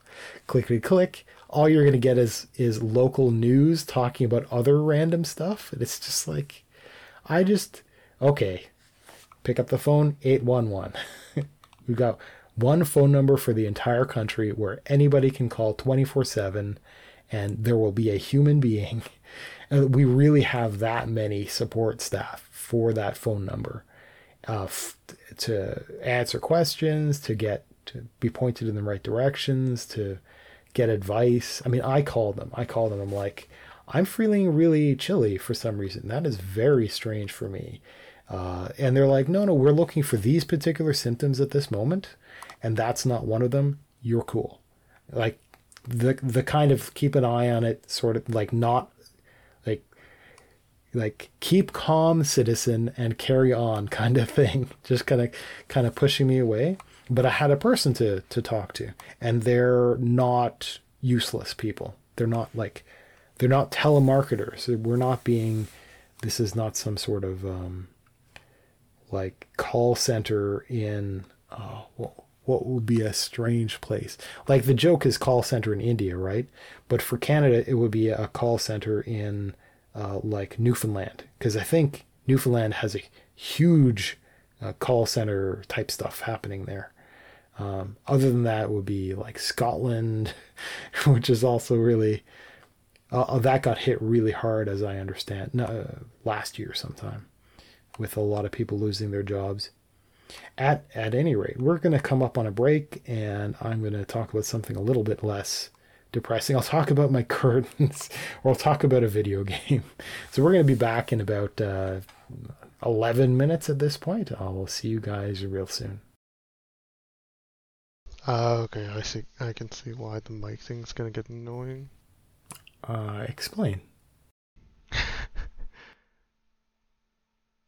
Clickety click. All you're gonna get is is local news talking about other random stuff, and it's just like, I just okay, pick up the phone, eight one one. We've got one phone number for the entire country where anybody can call 24 7 and there will be a human being. We really have that many support staff for that phone number uh, f- to answer questions, to get to be pointed in the right directions, to get advice. I mean, I call them. I call them. I'm like, I'm feeling really chilly for some reason. That is very strange for me. Uh, and they're like, no, no, we're looking for these particular symptoms at this moment and that's not one of them, you're cool. Like the the kind of keep an eye on it, sort of like not like like keep calm, citizen, and carry on kind of thing. Just kind of kind of pushing me away. But I had a person to to talk to, and they're not useless people. They're not like they're not telemarketers. We're not being. This is not some sort of um, like call center in. Oh, well, what would be a strange place? Like the joke is call center in India, right? But for Canada, it would be a call center in uh, like Newfoundland, because I think Newfoundland has a huge uh, call center type stuff happening there. Um, other than that, would be like Scotland, which is also really uh, uh, that got hit really hard, as I understand, no, last year sometime, with a lot of people losing their jobs at at any rate, we're going to come up on a break, and I'm going to talk about something a little bit less depressing. I'll talk about my curtains, or I'll talk about a video game. So we're going to be back in about uh, 11 minutes at this point. I'll see you guys real soon. Uh, okay, I see. I can see why the mic thing's gonna get annoying. Uh, explain.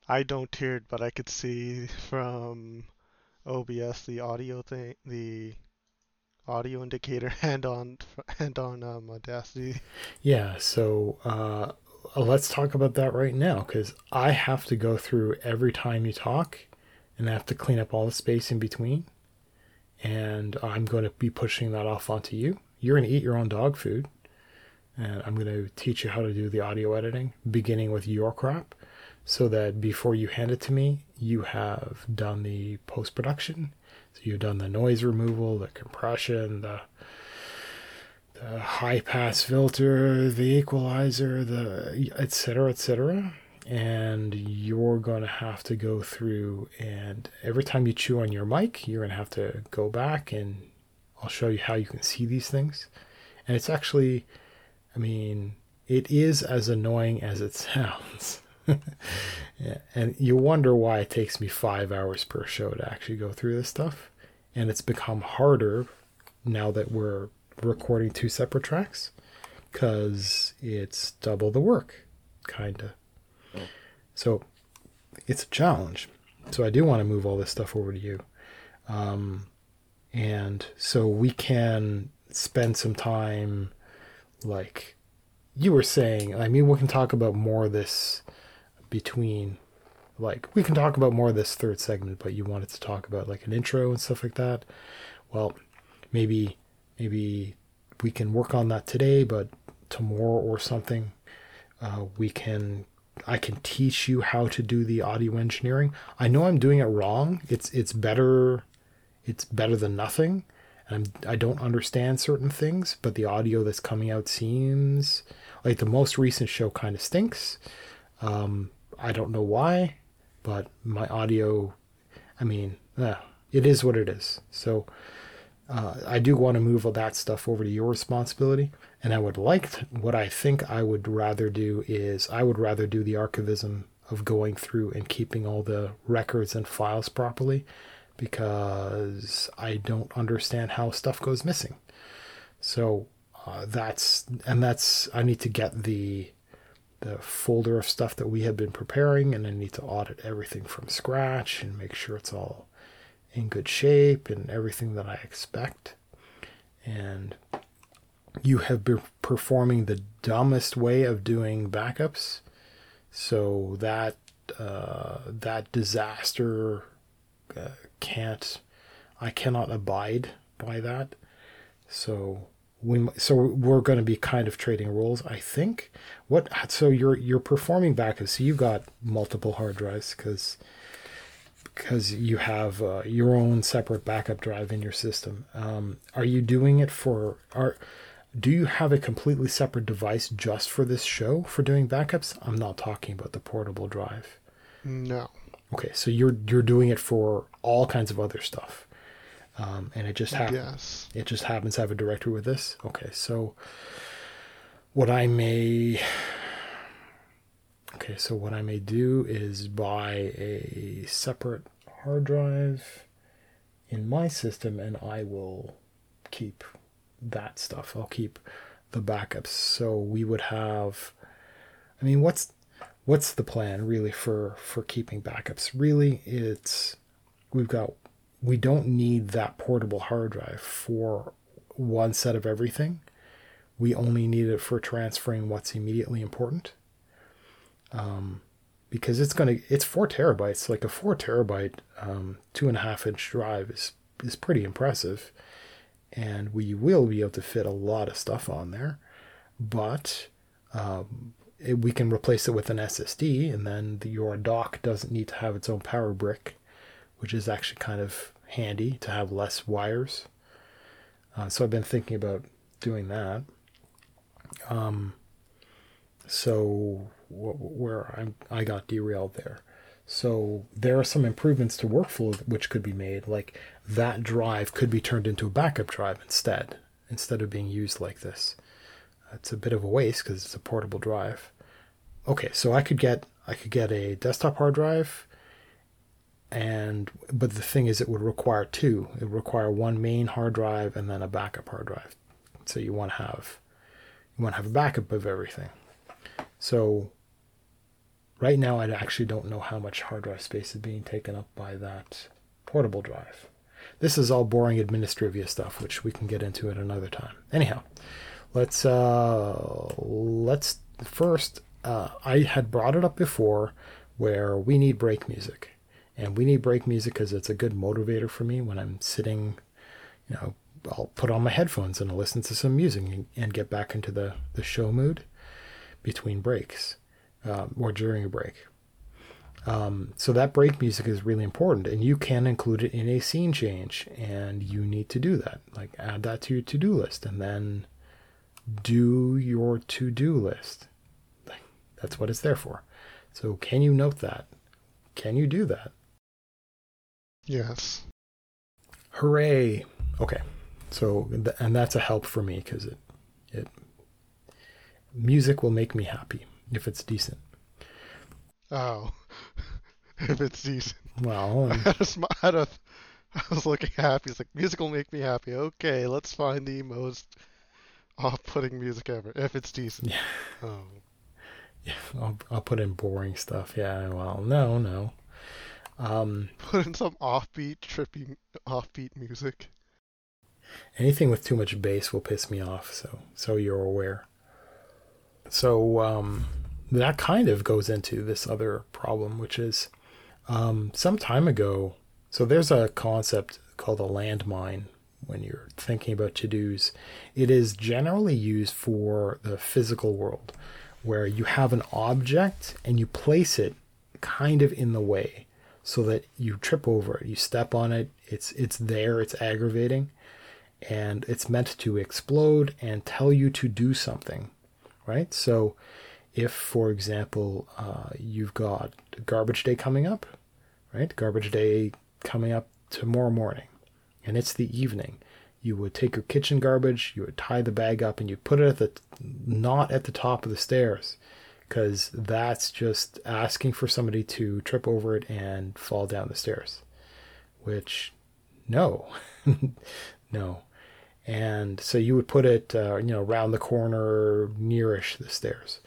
I don't hear it, but I could see from OBS the audio thing, the audio indicator, and on and on um, Audacity. Yeah. So uh, let's talk about that right now, because I have to go through every time you talk, and I have to clean up all the space in between, and I'm going to be pushing that off onto you. You're going to eat your own dog food, and I'm going to teach you how to do the audio editing, beginning with your crap so that before you hand it to me, you have done the post production. So you've done the noise removal, the compression, the the high pass filter, the equalizer, the etc. etc. And you're to have to go through, and every time you chew on your mic, you're to have to go back and I'll show you how you can see these things. And it's actually, I mean, it is as annoying as it sounds. yeah, and you wonder why it takes me five hours per show to actually go through this stuff. And it's become harder now that we're recording two separate tracks because it's double the work, kind of. Oh. So it's a challenge. So I do want to move all this stuff over to you. Um, and so we can spend some time like you were saying. I mean, we can talk about more of this between like we can talk about more of this third segment but you wanted to talk about like an intro and stuff like that well maybe maybe we can work on that today, but tomorrow or something, uh, we can I can teach you how to do the audio engineering. I know I'm doing it wrong. It's it's better it's better than nothing. And I'm, I don't understand certain things, but the audio that's coming out seems like the most recent show kind of stinks. Um, I don't know why, but my audio, I mean, eh, it is what it is. So uh, I do want to move all that stuff over to your responsibility. And I would like to, what I think I would rather do is I would rather do the archivism of going through and keeping all the records and files properly because I don't understand how stuff goes missing. So uh, that's and that's I need to get the the folder of stuff that we have been preparing and I need to audit everything from scratch and make sure it's all in good shape and everything that I expect. And you have been performing the dumbest way of doing backups. So that uh, that disaster uh, can't I cannot abide by that. So we so we're going to be kind of trading roles, I think. What so you're you're performing backups. So you got multiple hard drives because because you have uh, your own separate backup drive in your system. Um, are you doing it for are do you have a completely separate device just for this show for doing backups? I'm not talking about the portable drive. No. Okay, so you're you're doing it for all kinds of other stuff, um, and it just happens. Yes. It just happens to have a directory with this. Okay, so what I may okay, so what I may do is buy a separate hard drive in my system, and I will keep that stuff. I'll keep the backups. So we would have. I mean, what's what's the plan really for for keeping backups? Really, it's we've got we don't need that portable hard drive for one set of everything. We only need it for transferring what's immediately important. Um, because it's gonna it's four terabytes. Like a four terabyte um, two and a half inch drive is is pretty impressive and we will be able to fit a lot of stuff on there. But um, it, we can replace it with an SSD, and then the, your dock doesn't need to have its own power brick, which is actually kind of handy to have less wires. Uh, so I've been thinking about doing that. Um, so wh- where I I got derailed there. So there are some improvements to workflow which could be made, like that drive could be turned into a backup drive instead, instead of being used like this. It's a bit of a waste because it's a portable drive. Okay, so I could get I could get a desktop hard drive, and but the thing is, it would require two. It would require one main hard drive and then a backup hard drive. So you want to have you want to have a backup of everything. So right now, I actually don't know how much hard drive space is being taken up by that portable drive. This is all boring administrivia stuff, which we can get into at another time. Anyhow, let's uh, let's first. Uh, I had brought it up before, where we need break music, and we need break music because it's a good motivator for me when I'm sitting. You know, I'll put on my headphones and I'll listen to some music and, and get back into the the show mood between breaks um, or during a break. Um, so that break music is really important, and you can include it in a scene change, and you need to do that. Like add that to your to-do list, and then do your to-do list. That's what it's there for. So can you note that? Can you do that? Yes. Hooray! Okay, so and that's a help for me because it it music will make me happy if it's decent. Oh, if it's decent. Well, I had a, sm- I had a, I was looking happy. It's like music will make me happy. Okay, let's find the most off-putting music ever if it's decent. Yeah. Oh. Yeah, I'll, I'll put in boring stuff. Yeah. Well, no, no. Um, Put in some offbeat, trippy, offbeat music. anything with too much bass will piss me off. So, so you're aware. So, um, that kind of goes into this other problem, which is um, some time ago. So there's a concept called a landmine, when you're thinking about to dos. It is generally used for the physical world, where you have an object and you place it kind of in the way so that you trip over it, you step on it, it's it's there, it's aggravating, and it's meant to explode and tell you to do something, right? So, if for example uh, you've got garbage day coming up, right? Garbage day coming up tomorrow morning, and it's the evening. You would take your kitchen garbage, you would tie the bag up, and you put it at the not at the top of the stairs because that's just asking for somebody to trip over it and fall down the stairs. Which, no, no. And so you would put it, uh, you know, around the corner, nearish the stairs.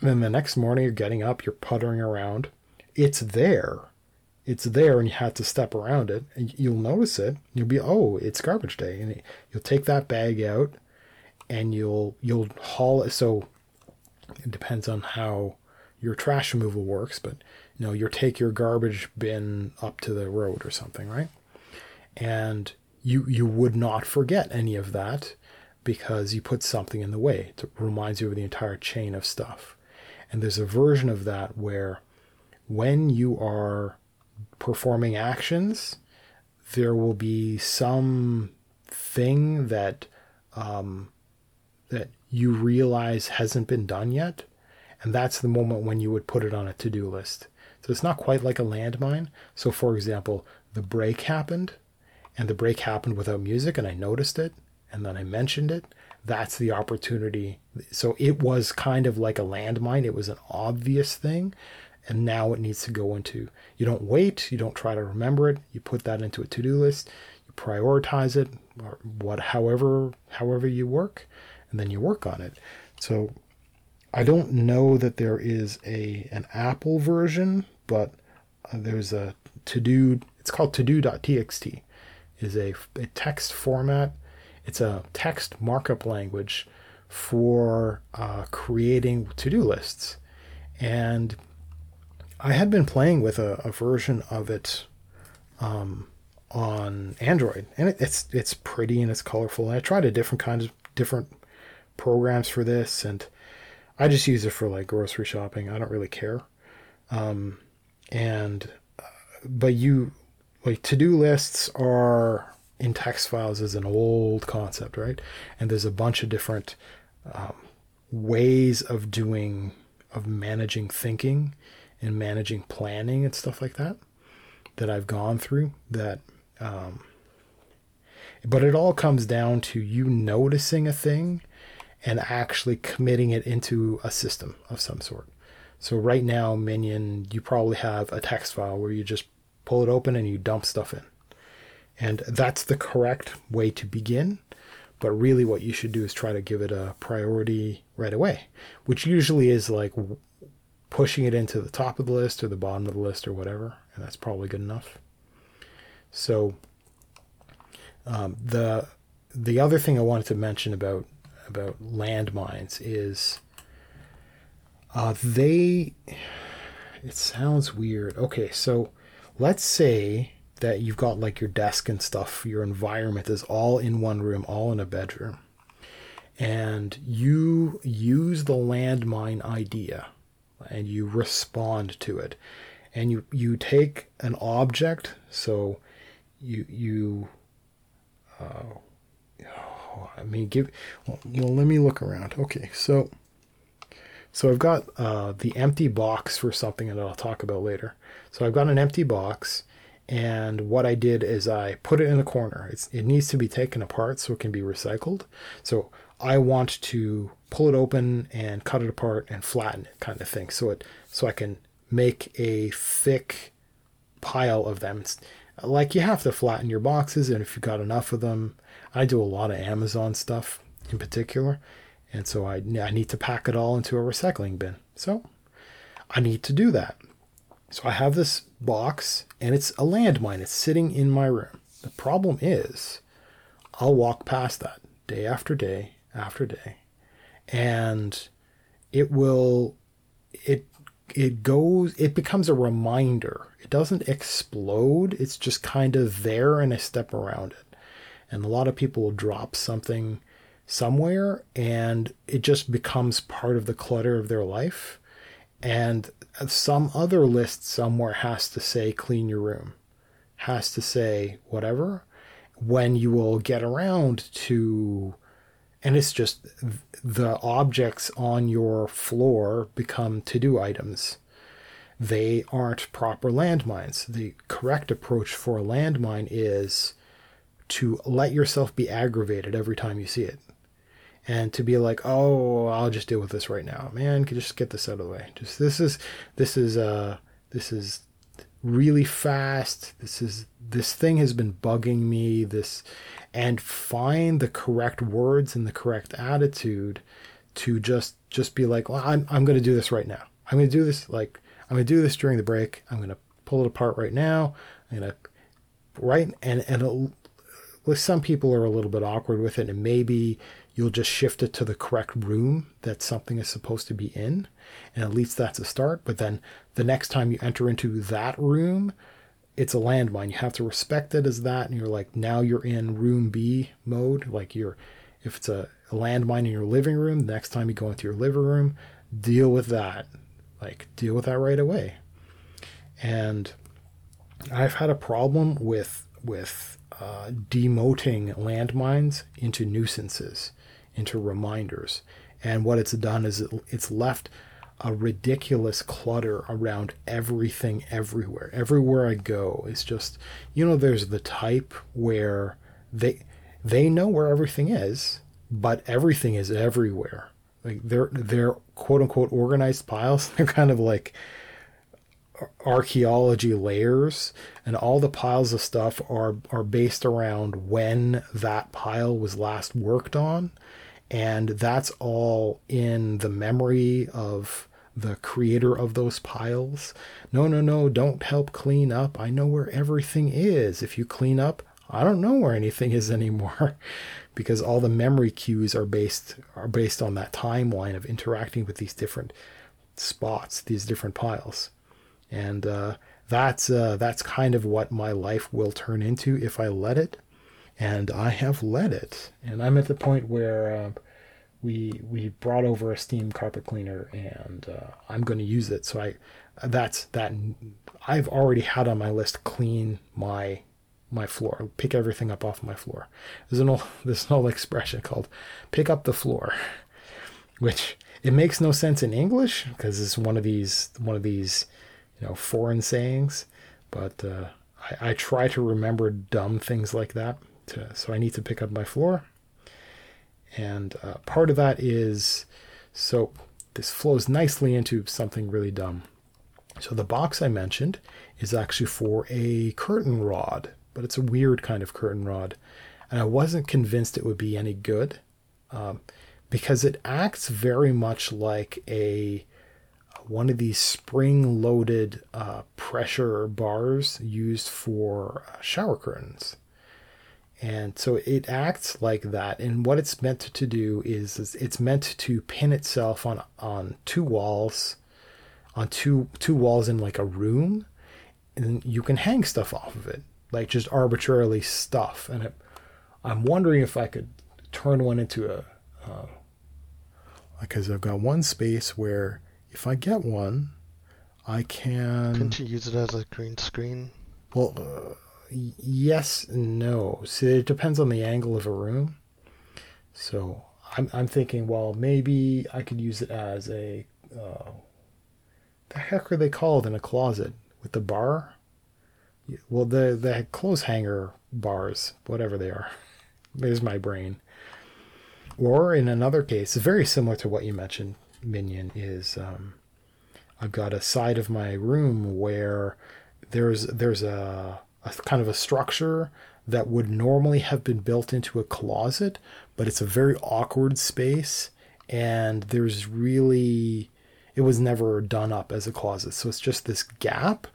And then the next morning, you're getting up, you're puttering around. It's there. It's there, and you have to step around it. And you'll notice it. You'll be, oh, it's garbage day, and you'll take that bag out, and you'll you'll haul it. So it depends on how your trash removal works, but you know, you take your garbage bin up to the road or something, right? And you you would not forget any of that because you put something in the way. It reminds you of the entire chain of stuff. And there's a version of that where when you are performing actions, there will be some thing that um, that you realize hasn't been done yet. And that's the moment when you would put it on a to do list. So it's not quite like a landmine. So, for example, the break happened, and the break happened without music, and I noticed it, and then I mentioned it. That's the opportunity. So it was kind of like a landmine. It was an obvious thing. And now it needs to go into, you don't wait, you don't try to remember it, you put that into a to do list, you prioritize it, or what, however, however you work, and then you work on it. So I don't know that there is a an Apple version, but uh, there's a to do. It's called todo.txt. is a, a text format. It's a text markup language for uh, creating to do lists, and I had been playing with a, a version of it um, on Android, and it, it's it's pretty and it's colorful. And I tried a different kind of different programs for this, and I just use it for like grocery shopping. I don't really care. Um, and uh, but you like to do lists are in text files is an old concept, right? And there's a bunch of different um, ways of doing of managing thinking and managing planning and stuff like that that I've gone through that um, but it all comes down to you noticing a thing and actually committing it into a system of some sort. So right now, Minion, you probably have a text file where you just pull it open and you dump stuff in. And that's the correct way to begin. But really, what you should do is try to give it a priority right away, which usually is like pushing it into the top of the list or the bottom of the list or whatever. And that's probably good enough. So, um, the the other thing I wanted to mention about about landmines is uh, they. It sounds weird. Okay, so let's say that you've got like your desk and stuff, your environment is all in one room, all in a bedroom, and you use the landmine idea and you respond to it. And you, you take an object, so you you uh, I mean, give. Well, let me look around. Okay, so so I've got uh, the empty box for something that I'll talk about later. So I've got an empty box, and what I did is I put it in a corner. It's, it needs to be taken apart so it can be recycled. So I want to pull it open and cut it apart and flatten it, kind of thing. So it so I can make a thick pile of them. It's, like you have to flatten your boxes, and if you've got enough of them, I do a lot of Amazon stuff in particular, and so I, I need to pack it all into a recycling bin. So I need to do that. So I have this box, and it's a landmine. It's sitting in my room. The problem is, I'll walk past that day after day after day, and it will it it goes it becomes a reminder it doesn't explode it's just kind of there and i step around it And a lot of people will drop something somewhere and it just becomes part of the clutter of their life. And some other list somewhere has to say clean your room, has to say whatever, when you will get around to and it's just the objects on your floor become to do items. They aren't proper landmines. The correct approach for a landmine is to let yourself be aggravated every time you see it. And to be like, oh, I'll just deal with this right now. Man, can just get this out of the way. Just this is this is uh this is really fast. This is this thing has been bugging me. This and find the correct words and the correct attitude to just just be like, well, I'm I'm going to do this right now. I'm going to do this like I'm going to do this during the break. I'm going to pull it apart right now. I'm going to right and and with some people are a little bit awkward with it, and maybe you'll just shift it to the correct room that something is supposed to be in, and at least that's a start. But then the next time you enter into that room, it's a landmine. You have to respect it as that, and you're like now you're in room B mode. Like you're, if it's a, a landmine in your living room, next time you go into your living room, deal with that. Like deal with that right away. And I've had a problem with with uh, demoting landmines into nuisances, into reminders. And what it's done is it, it's left a ridiculous clutter around everything everywhere. Everywhere I go is just you know there's the type where they they know where everything is, but everything is everywhere. Like they're they're quote unquote organized piles. They're kind of like archaeology layers and all the piles of stuff are are based around when that pile was last worked on and that's all in the memory of the creator of those piles. No, no, no, don't help clean up. I know where everything is. If you clean up, I don't know where anything is anymore because all the memory cues are based are based on that timeline of interacting with these different spots, these different piles. And uh, that's uh, that's kind of what my life will turn into if I let it. And I have let it. And I'm at the point where uh, we we brought over a steam carpet cleaner and uh, I'm going to use it. So I that's that I've already had on my list clean my my floor, pick everything up off my floor. There's an old there's an old expression called "pick up the floor," which it makes no sense in English because it's one of these one of these know foreign sayings. But uh, I, I try to remember dumb things like that. To, so I need to pick up my floor and uh, part of that is so this flows nicely into something really dumb. So the box I mentioned is actually for a curtain rod, but it's a weird kind of curtain rod. And I wasn't convinced it would be any good um, because it acts very much like a one of these spring loaded uh, pressure bars used for uh, shower curtains. And so it acts like that. And what it's meant to do is, is it's meant to pin itself on on two walls, on two two walls in like a room, and you can hang stuff off of it, like just arbitrarily stuff. And it, I'm wondering if I could turn one into a, uh, because I've got one space where if I get one, I can. Couldn't you use it as a green screen? Well, uh, yes no. See, it depends on the angle of a room. So I'm I'm thinking, well, maybe I could use it as a uh, the heck are they called in a closet with the bar? Well, the the clothes hanger bars, whatever they are. There's my brain. Or in another case, very similar to what you mentioned, Minion, is um, I've got a side of my room where there's there's a a kind of a structure that would normally have been built into a closet, but it's a very awkward space and there's really it was never done up as a closet. So it's just this gap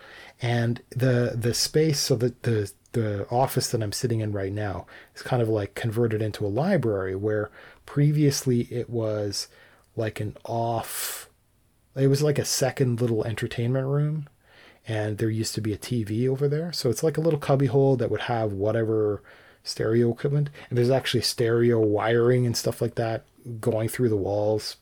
and the the space so that the the office that I'm sitting in right now is kind of like converted into a library where previously it was like an off it was like a second little entertainment room and there used to be a TV over there. So it's like a little cubby hole that would have whatever stereo equipment, and there's actually stereo wiring and stuff like that going through the walls.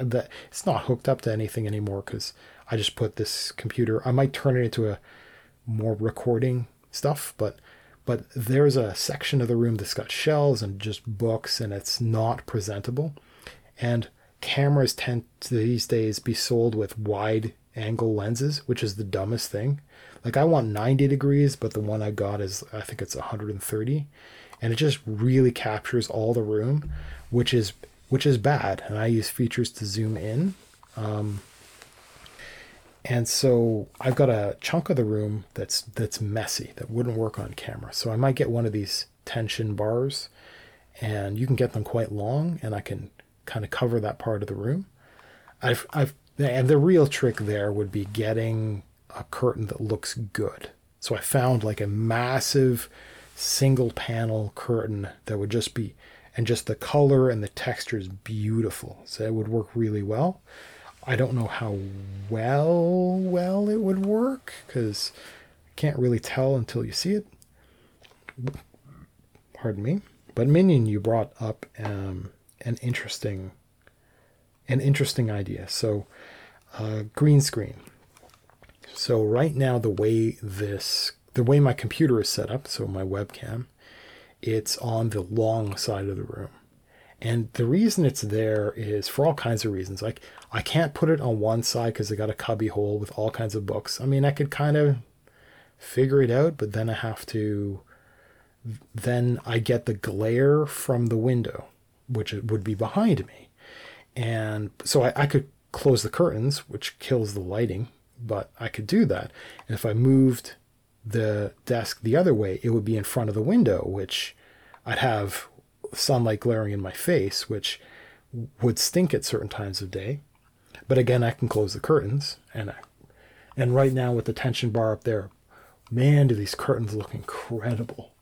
That it's not hooked up to anything anymore because I just put this computer. I might turn it into a more recording stuff, but but there's a section of the room that's got shelves and just books, and it's not presentable. And cameras tend to these days be sold with wide angle lenses, which is the dumbest thing. Like I want 90 degrees, but the one I got is I think it's 130, and it just really captures all the room, which is which is bad. And I use features to zoom in. Um, and so I've got a chunk of the room that's that's messy that wouldn't work on camera. So I might get one of these tension bars, and you can get them quite long, and I can kind of cover that part of the room. I've I've and the real trick there would be getting a curtain that looks good. So I found like a massive single panel curtain that would just be and just the color and the texture is beautiful. So it would work really well. I don't know how well well it would work because I can't really tell until you see it. Pardon me. But Minion, you brought up um, an interesting an interesting idea. So uh, green screen. So right now, the way this the way my computer is set up, so my webcam, it's on the long side of the room. And the reason it's there is for all kinds of reasons. Like I can't put it on one side because I got a cubby hole with all kinds of books. I mean, I could kind of figure it out, but then I have to. Then I get the glare from the window, which would be behind me, and so I, I could close the curtains, which kills the lighting, but I could do that. And if I moved the desk the other way, it would be in front of the window, which I'd have sunlight glaring in my face, which would stink at certain times of day. But again, I can close the curtains, and I, and right now with the tension bar up there, man, do these curtains look incredible.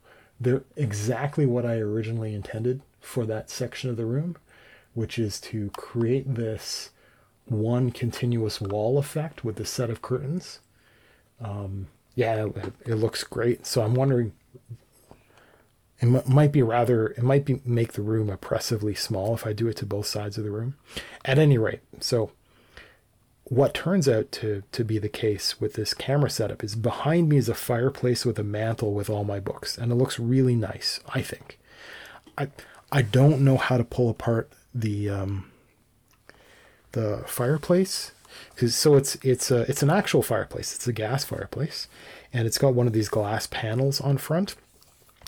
They're exactly what I originally intended for that section of the room, which is to create this one continuous wall effect with the set of curtains. Um, yeah, it, it looks great. So I'm wondering it m- might be rather, it might be make the room oppressively small if I do it to both sides of the room. At any rate, so what turns out to, to be the case with this camera setup is behind me is a fireplace with a mantle with all my books, and it looks really nice, I think. I I don't know how to pull apart the um, the fireplace so it's it's a it's an actual fireplace. It's a gas fireplace, and it's got one of these glass panels on front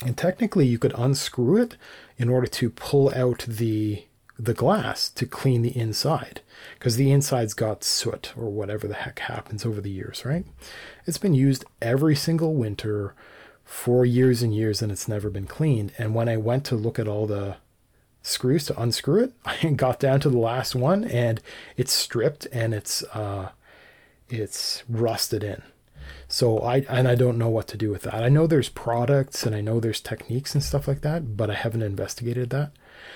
and technically, you could unscrew it in order to pull out the the glass to clean the inside because the inside's got soot or whatever the heck happens over the years, right? It's been used every single winter for years and years and it's never been cleaned. And when I went to look at all the screws to unscrew it, I got down to the last one and it's stripped and it's uh it's rusted in. So I and I don't know what to do with that. I know there's products and I know there's techniques and stuff like that, but I haven't investigated that.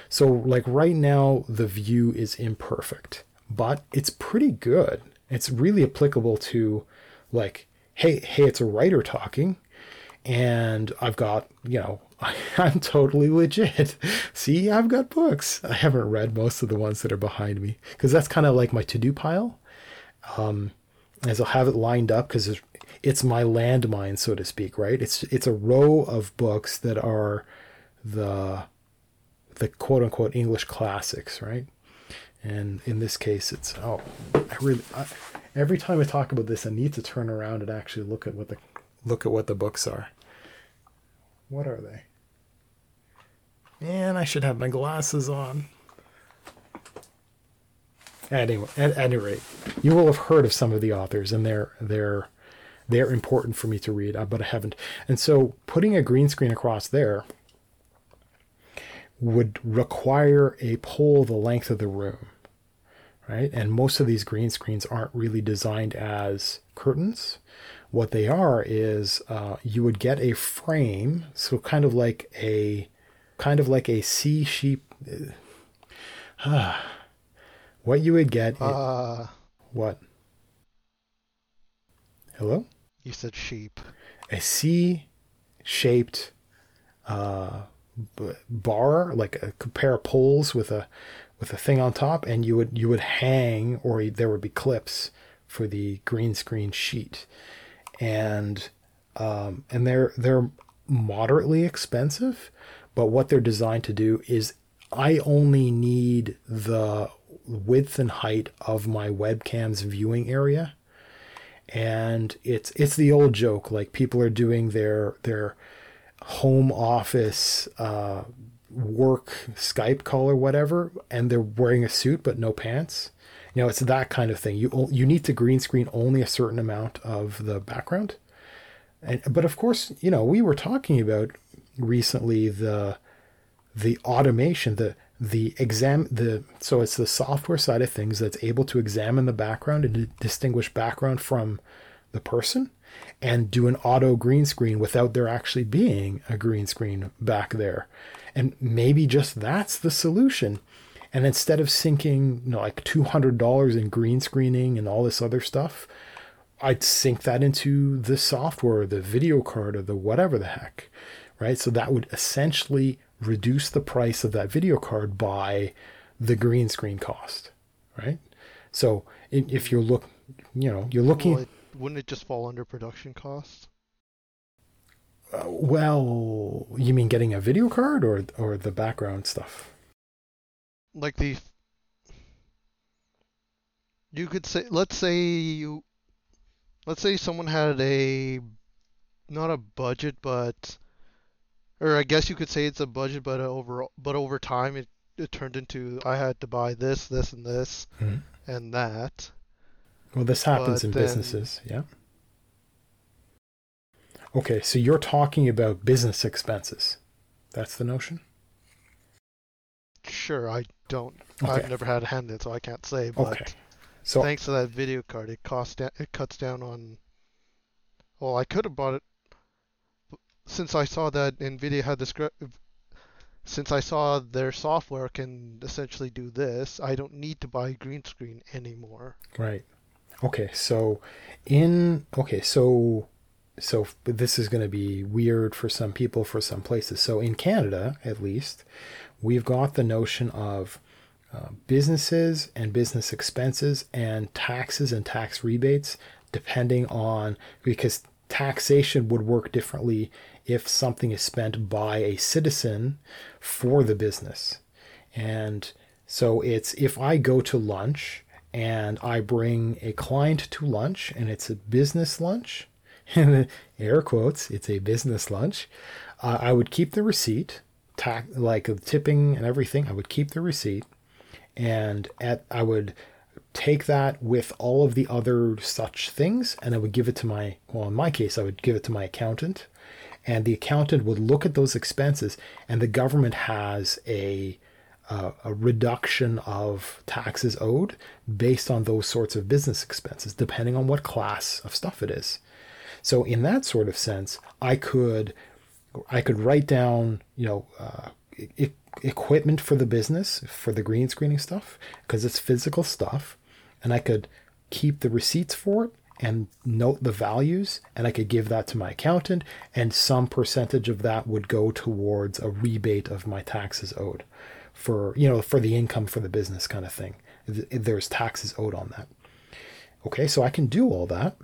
So like right now the view is imperfect, but it's pretty good. It's really applicable to like hey hey it's a writer talking and I've got, you know, I'm totally legit. See, I've got books. I haven't read most of the ones that are behind me because that's kind of like my to do pile. Um, as I'll have it lined up because it's my landmine, so to speak, right? It's it's a row of books that are the the quote unquote English classics, right? And in this case, it's oh, I really I, every time I talk about this, I need to turn around and actually look at what the look at what the books are. What are they? Man, I should have my glasses on. Anyway, at any rate, you will have heard of some of the authors, and they're they're they're important for me to read, uh, but I haven't. And so putting a green screen across there would require a pole the length of the room, right? And most of these green screens aren't really designed as curtains. What they are is uh, you would get a frame, so kind of like a kind of like a sea sheep. Uh, what you would get. Uh, what? Hello? You said sheep. A C shaped uh, b- bar, like a, pair of poles with a with a thing on top, and you would you would hang, or there would be clips for the green screen sheet, and um, and they're they're moderately expensive, but what they're designed to do is I only need the width and height of my webcam's viewing area. And it's it's the old joke like people are doing their their home office uh, work Skype call or whatever, and they're wearing a suit but no pants. You know, it's that kind of thing. You you need to green screen only a certain amount of the background, and but of course, you know, we were talking about recently the the automation, the the exam the so it's the software side of things that's able to examine the background and distinguish background from the person and do an auto green screen without there actually being a green screen back there. And maybe just that's the solution and instead of sinking you know like $200 in green screening and all this other stuff i'd sink that into the software the video card or the whatever the heck right so that would essentially reduce the price of that video card by the green screen cost, right? So if you look, you know, you're looking. Well, it, wouldn't it just fall under production costs? Uh, well, you mean getting a video card or or the background stuff? Like the. You could say, let's say you, let's say someone had a, not a budget, but or I guess you could say it's a budget, but over but over time it, it turned into I had to buy this, this, and this, mm-hmm. and that. Well, this happens but in then, businesses, yeah. Okay, so you're talking about business expenses. That's the notion. Sure, I don't. Okay. I've never had a hand in, it, so I can't say. But okay. So thanks to that video card, it costs it cuts down on. Well, I could have bought it since I saw that NVIDIA had this, since I saw their software can essentially do this, I don't need to buy green screen anymore. Right. Okay. So, in okay, so so this is going to be weird for some people for some places. So in Canada, at least, we've got the notion of uh, businesses and business expenses and taxes and tax rebates depending on because taxation would work differently if something is spent by a citizen for the business. And so it's if I go to lunch and I bring a client to lunch and it's a business lunch, air quotes, it's a business lunch, uh, I would keep the receipt, tax, like tipping and everything, I would keep the receipt and at I would take that with all of the other such things and I would give it to my well in my case I would give it to my accountant and the accountant would look at those expenses and the government has a uh, a reduction of taxes owed based on those sorts of business expenses depending on what class of stuff it is. So in that sort of sense i could i could write down you know uh, e- equipment for the business for the green screening stuff because it's physical stuff and i could keep the receipts for it and note the values and I could give that to my accountant and some percentage of that would go towards a rebate of my taxes owed for you know for the income for the business kind of thing. There's taxes owed on that. Okay so I can do all that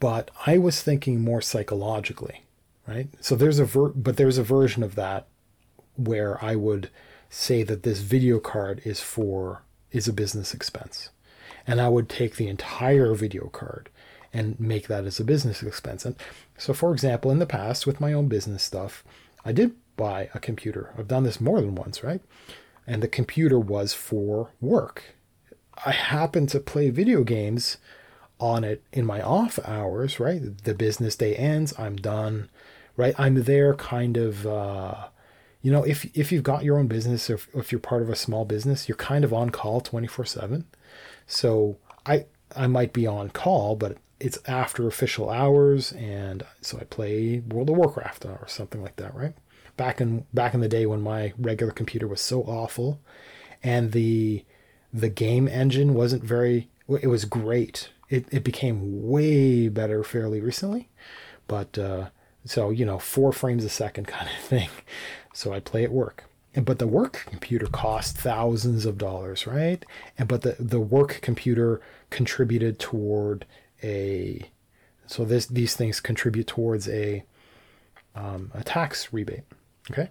but I was thinking more psychologically right so there's a ver- but there's a version of that where I would say that this video card is for is a business expense and I would take the entire video card and make that as a business expense. And so, for example, in the past with my own business stuff, I did buy a computer. I've done this more than once, right? And the computer was for work. I happen to play video games on it in my off hours, right? The business day ends, I'm done, right? I'm there kind of. Uh, you know, if if you've got your own business, or if, if you're part of a small business, you're kind of on call 24 7. So I I might be on call, but it's after official hours, and so I play World of Warcraft or something like that, right? Back in back in the day when my regular computer was so awful, and the the game engine wasn't very. It was great. It it became way better fairly recently, but uh, So, you know, four frames a second kind of thing. So I play at work. And, but the work computer cost thousands of dollars, right? And but the, the work computer contributed toward a so this these things contribute towards a um, a tax rebate. Okay.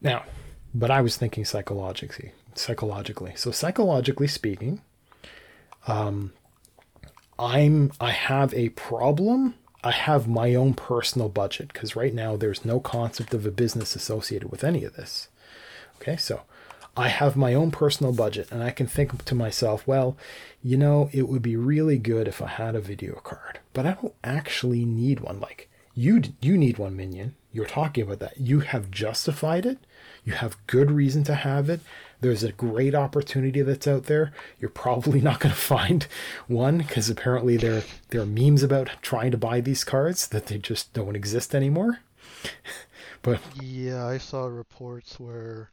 Now, but I was thinking psychologically, psychologically. So psychologically speaking, um, I'm I have a problem. I have my own personal budget because right now there's no concept of a business associated with any of this. Okay, so I have my own personal budget and I can think to myself, well, you know, it would be really good if I had a video card, but I don't actually need one. Like you, you need one minion. You're talking about that. You have justified it. You have good reason to have it. There's a great opportunity that's out there. You're probably not going to find one because apparently there there are memes about trying to buy these cards that they just don't exist anymore. but yeah, I saw reports where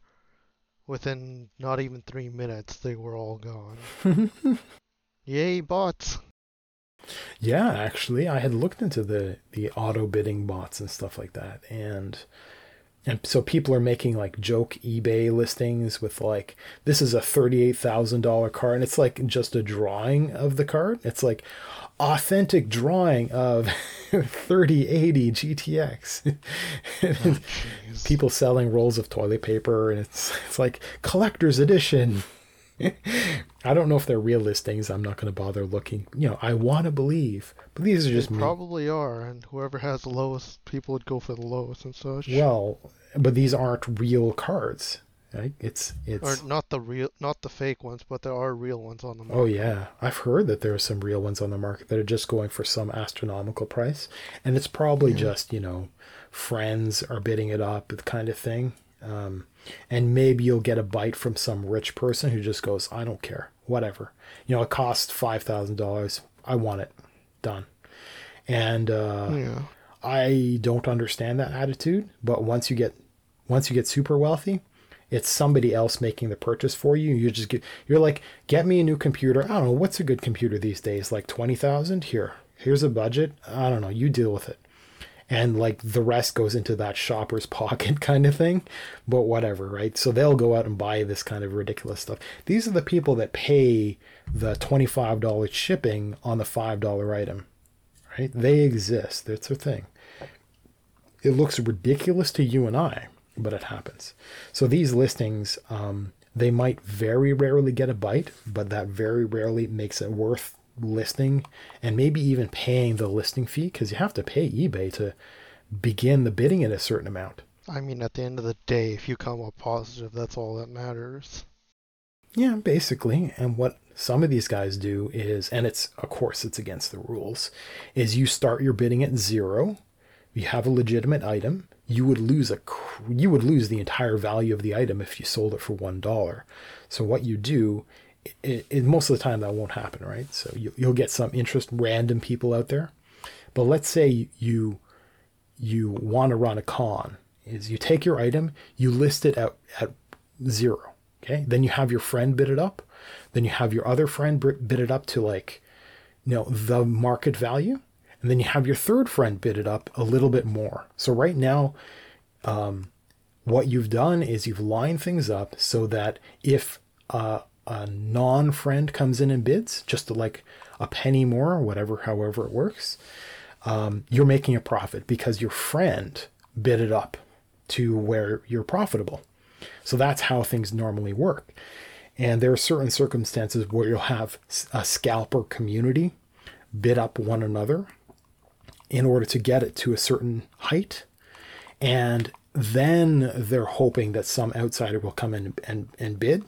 within not even three minutes they were all gone. Yay, bots! Yeah, actually, I had looked into the the auto bidding bots and stuff like that, and and so people are making like joke eBay listings with like this is a thirty-eight thousand dollar card, and it's like just a drawing of the card. It's like authentic drawing of 3080 GTX. oh, people selling rolls of toilet paper, and it's it's like collector's edition. I don't know if they're real listings. I'm not going to bother looking. You know, I want to believe, but these are just they probably are, and whoever has the lowest, people would go for the lowest and such. Well, but these aren't real cards. Right? It's it's or not the real, not the fake ones, but there are real ones on the market. Oh yeah, I've heard that there are some real ones on the market that are just going for some astronomical price, and it's probably just you know, friends are bidding it up, the kind of thing. Um, and maybe you'll get a bite from some rich person who just goes, "I don't care, whatever." You know, it costs five thousand dollars. I want it, done. And uh, yeah. I don't understand that attitude, but once you get once you get super wealthy, it's somebody else making the purchase for you. You just get you're like, get me a new computer. I don't know what's a good computer these days, like twenty thousand. Here, here's a budget. I don't know. You deal with it and like the rest goes into that shopper's pocket kind of thing but whatever right? So they'll go out and buy this kind of ridiculous stuff. These are the people that pay the $25 shipping on the $5 item right? They exist. That's their thing. It looks ridiculous to you and i but it happens. So these listings um, they might very rarely get a bite but that very rarely makes it worth listing and maybe even paying the listing fee because you have to pay eBay to begin the bidding at a certain amount. I mean, at the end of the day, if you come up positive, that's all that matters. Yeah, basically. And what some of these guys do is, and it's, of course, it's against the rules, is you start your bidding at zero. You have a legitimate item. You would lose a, you would lose the entire value of the item if you sold it for one dollar. So what you do it, it, most of the time that won't happen, right? So you, you'll get some interest, random people out there. But let's say you you want to run a con, is you take your item, you list it at, at zero, okay? Then you have your friend bid it up, then you have your other friend bid it up to like, you know, the market value, and then you have your third friend bid it up a little bit more. So right now, um, what you've done is you've lined things up so that if uh, a non friend comes in and bids, just like a penny more, or whatever, however it works, um, you're making a profit because your friend bid it up to where you're profitable. So that's how things normally work. And there are certain circumstances where you'll have a scalper community bid up one another in order to get it to a certain height. And then they're hoping that some outsider will come in and, and bid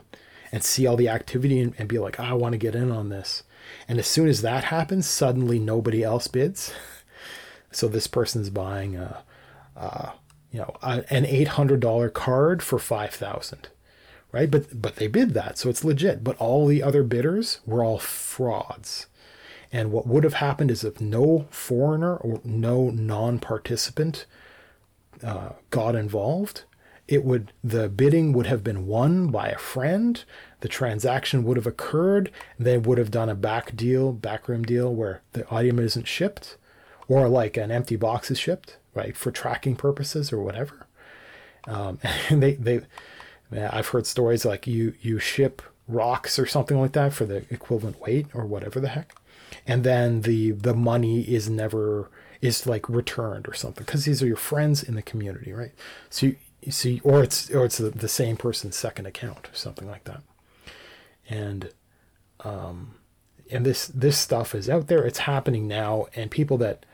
and see all the activity and, and be like, I want to get in on this. And as soon as that happens, suddenly nobody else bids. so this person's buying a, a you know, a, an eight hundred dollar card for five thousand, right? But but they bid that, so it's legit. But all the other bidders were all frauds. And what would have happened is if no foreigner or no non-participant uh, got involved, it would the bidding would have been won by a friend the transaction would have occurred they would have done a back deal backroom deal where the item isn't shipped or like an empty box is shipped right, for tracking purposes or whatever. Um, and they they I've heard stories like you you ship rocks or something like that for the equivalent weight or whatever the heck, and then the the money is never is like returned or something because these are your friends in the community, right? So you, see, or it's or it's the, the same person's second account or something like that, and um, and this this stuff is out there. It's happening now, and people that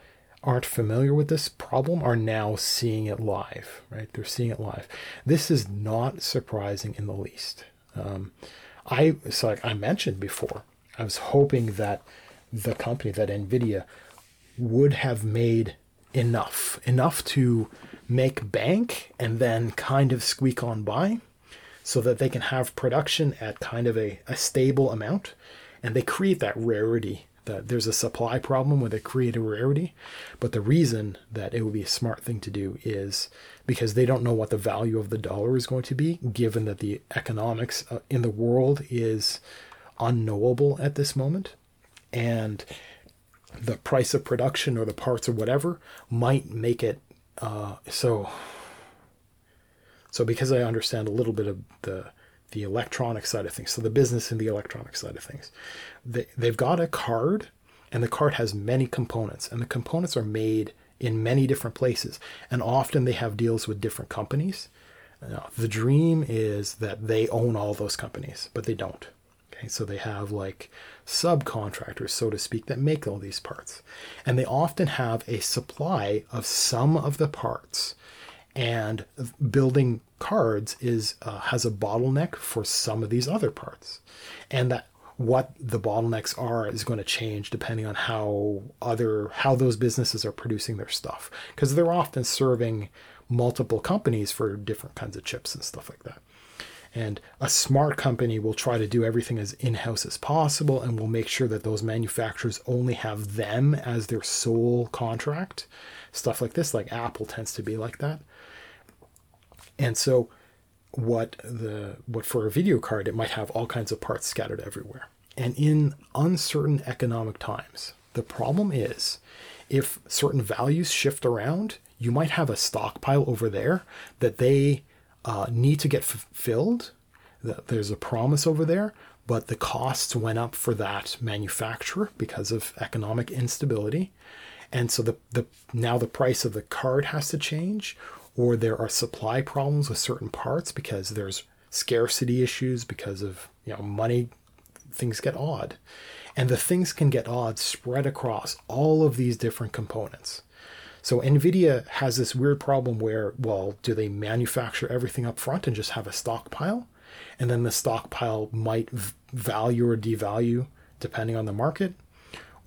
aren't familiar with this problem are now seeing it live, right? They're seeing it live. This is not surprising in the least. Um, I so like I mentioned before, I was hoping that the company, that Nvidia, would have made enough, enough to make bank and then kind of squeak on by so that they can have production at kind of a, a stable amount. And they create that rarity that there's a supply problem where they create a rarity. But the reason that it would be a smart thing to do is because they don't know what the value of the dollar is going to be given that the economics uh, in the world is unknowable at this moment. And the price of production or the parts or whatever might make it uh, so so because I understand a little bit of the the electronic side of things, so the business and the electronic side of things, they, they've got a card, and the card has many components, and the components are made in many different places, and often they have deals with different companies. Now, the dream is that they own all those companies, but they don't. Okay, so they have like subcontractors, so to speak, that make all these parts. And they often have a supply of some of the parts. And building cards is uh, has a bottleneck for some of these other parts. And that what the bottlenecks are is going to change depending on how other how those businesses are producing their stuff because they're often serving multiple companies for different kinds of chips and stuff like that. And a smart company will try to do everything as in house as possible and will make sure that those manufacturers only have them as their sole contract. Stuff like this, like Apple tends to be like that. And so, what the what for a video card it might have all kinds of parts scattered everywhere and in uncertain economic times the problem is if certain values shift around you might have a stockpile over there that they uh, need to get fulfilled. There's a promise over there, but the costs went up for that manufacturer because of economic instability. And so the, the now the price of the card has to change, or there are supply problems with certain parts because there's scarcity issues because of you know money things get odd. And the things can get odd spread across all of these different components. So Nvidia has this weird problem where, well, do they manufacture everything up front and just have a stockpile? And then the stockpile might value or devalue depending on the market?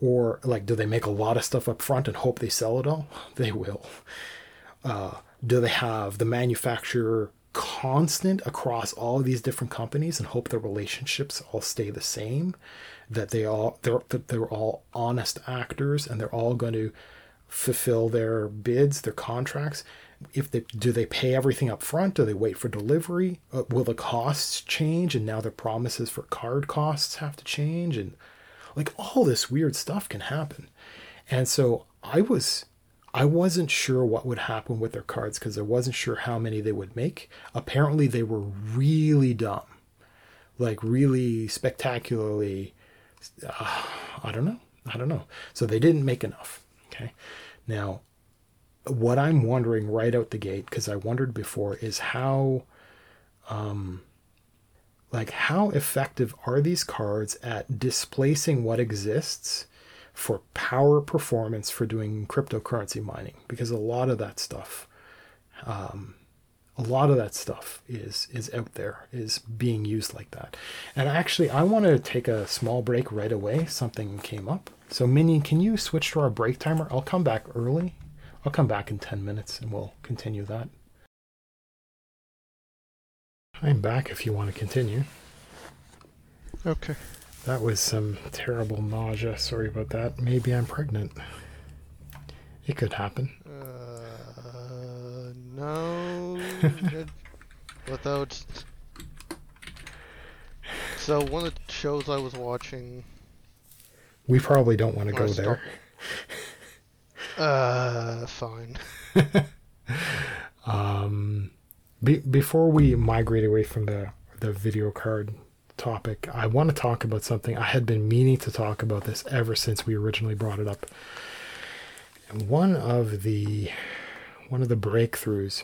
Or like, do they make a lot of stuff up front and hope they sell it all? They will. Uh, do they have the manufacturer constant across all of these different companies and hope the relationships all stay the same? That they all they're that they're all honest actors and they're all going to fulfill their bids, their contracts? If they do they pay everything up front? Do they wait for delivery? Uh, will the costs change and now their promises for card costs have to change and like all this weird stuff can happen. And so I was I wasn't sure what would happen with their cards because I wasn't sure how many they would make. Apparently they were really dumb. Like really spectacularly uh, I don't know. I don't know. So they didn't make enough. Okay. Now, what I'm wondering right out the gate, because I wondered before, is how, um, like, how effective are these cards at displacing what exists for power performance for doing cryptocurrency mining? Because a lot of that stuff, um, a lot of that stuff is is out there is being used like that. And actually i want to take a small break right away. Something came up so minion can you switch to our break timer? I'll come back early. I'll come back in 10 minutes and we'll continue that. I'm back if you want to continue. Okay. That was some terrible nausea. Sorry about that. Maybe i'm pregnant. It could happen. Uh, no. Without so one of the shows i was watching we probably don't want to go there. Uh, fine. um, be, before we migrate away from the the video card topic, I want to talk about something I had been meaning to talk about this ever since we originally brought it up. And one of the one of the breakthroughs.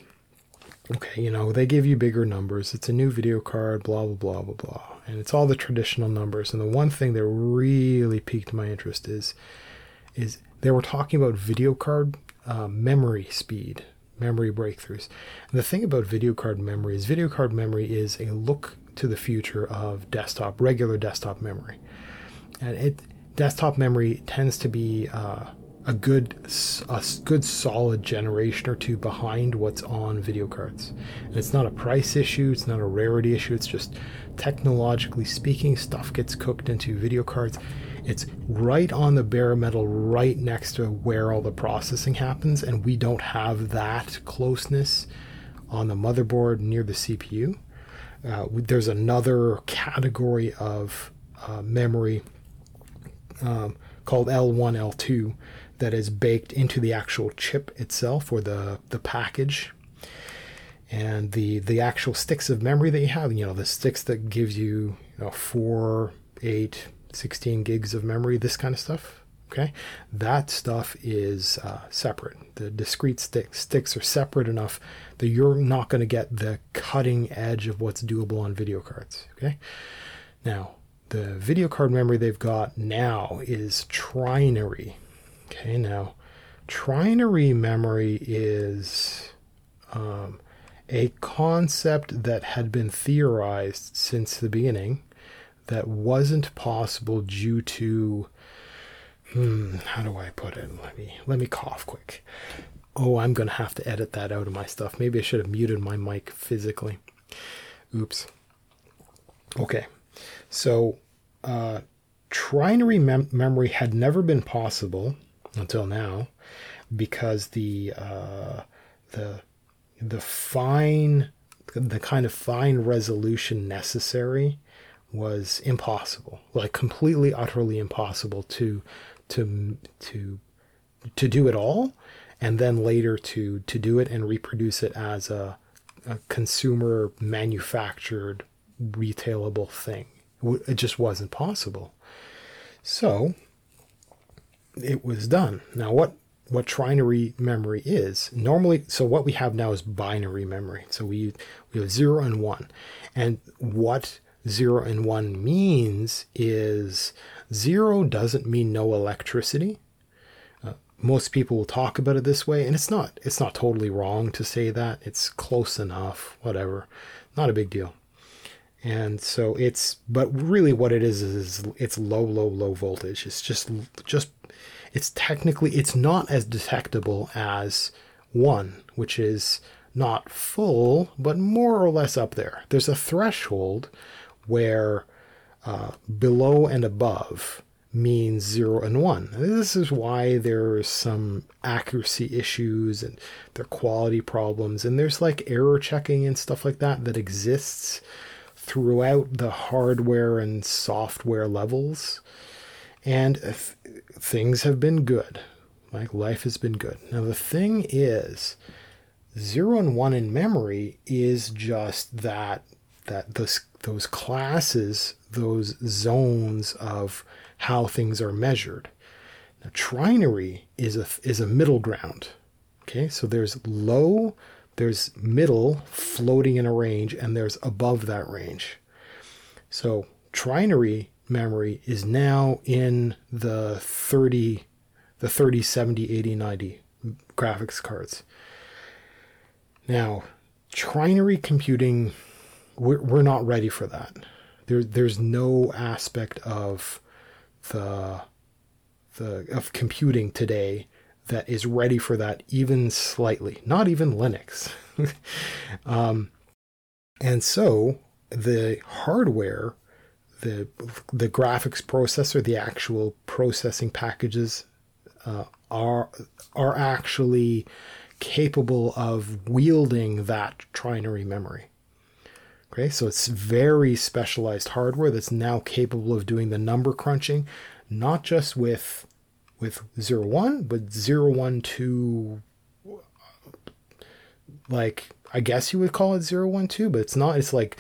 Okay, you know, they give you bigger numbers. It's a new video card, blah blah blah blah blah. And it's all the traditional numbers. And the one thing that really piqued my interest is is they were talking about video card uh, memory speed, memory breakthroughs. And the thing about video card memory is video card memory is a look to the future of desktop, regular desktop memory. And it desktop memory tends to be uh, a good a good solid generation or two behind what's on video cards. And it's not a price issue, it's not a rarity issue, it's just technologically speaking, stuff gets cooked into video cards. It's right on the bare metal, right next to where all the processing happens, and we don't have that closeness on the motherboard near the CPU. Uh, there's another category of uh, memory um, called L1, L2 that is baked into the actual chip itself or the, the package. And the, the actual sticks of memory that you have, you know, the sticks that gives you, you know, 4, 8, 16 gigs of memory, this kind of stuff. Okay, that stuff is uh, separate. The discrete stick, sticks are separate enough that you're not going to get the cutting edge of what's doable on video cards. Okay, now the video card memory they've got now is trinary. Okay, now trinary memory is um, a concept that had been theorized since the beginning that wasn't possible due to hmm, how do I put it? Let me let me cough quick. Oh, I'm gonna have to edit that out of my stuff. Maybe I should have muted my mic physically. Oops. Okay, so uh, trinary mem- memory had never been possible until now because the uh, the the fine the kind of fine resolution necessary was impossible like completely utterly impossible to to to to do it all and then later to to do it and reproduce it as a, a consumer manufactured retailable thing. It just wasn't possible. So it was done. Now, what what trinary memory is normally so what we have now is binary memory. So we we have 0 and 1 and what 0 and 1 means is 0 doesn't mean no electricity. Uh, most people will talk about it this way and it's not it's not totally wrong to say that. It's close enough whatever. Not a big deal. And so it's but really what it is is it's low low low voltage. It's just just it's technically it's not as detectable as one which is not full but more or less up there there's a threshold where uh, below and above means zero and one this is why there's some accuracy issues and there are quality problems and there's like error checking and stuff like that that exists throughout the hardware and software levels. And things have been good. Like life has been good. Now, the thing is, zero and one in memory is just that that those those classes, those zones of how things are measured. Now, trinary is a is a middle ground. Okay, so there's low there's middle floating in a range, and there's above that range. So trinary memory is now in the 30, the 30, 70, 80, 90 graphics cards. Now, trinary computing, we're, we're not ready for that. There, there's no aspect of the the of computing today that is ready for that even slightly, not even Linux. um, and so the hardware, the the graphics processor, the actual processing packages uh, are are actually capable of wielding that trinary memory. Okay, so it's very specialized hardware that's now capable of doing the number crunching, not just with with zero one, but zero one two. like I guess you would call it zero one two, but it's not. It's like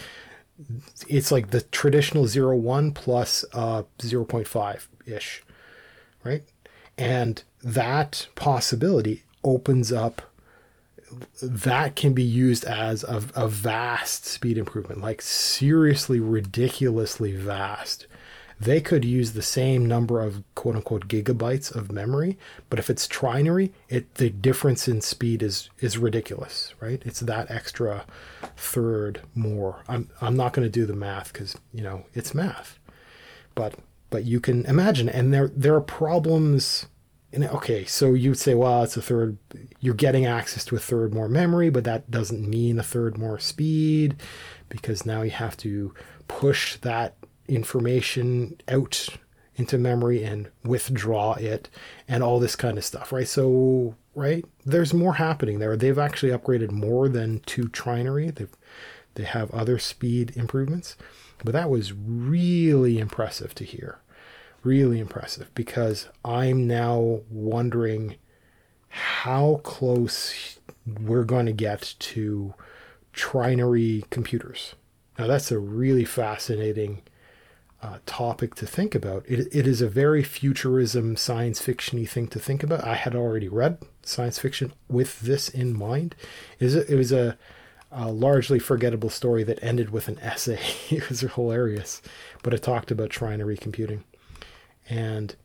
it's like the traditional 01 plus uh 0.5 ish, right? And that possibility opens up that can be used as a, a vast speed improvement, like seriously ridiculously vast they could use the same number of quote unquote gigabytes of memory, but if it's trinary, it the difference in speed is is ridiculous, right? It's that extra third more. I'm I'm not going to do the math because you know it's math, but but you can imagine, and there there are problems. And okay, so you'd say, well, it's a third. You're getting access to a third more memory, but that doesn't mean a third more speed, because now you have to push that information out into memory and withdraw it and all this kind of stuff, right? So, right, there's more happening there. They've actually upgraded more than to trinary. They've they have other speed improvements, but that was really impressive to hear. Really impressive because I'm now wondering how close we're going to get to trinary computers. Now that's a really fascinating uh, topic to think about. It, it is a very futurism, science fictiony thing to think about. I had already read science fiction with this in mind. It was a, it was a, a largely forgettable story that ended with an essay. it was hilarious, but it talked about trinary computing. And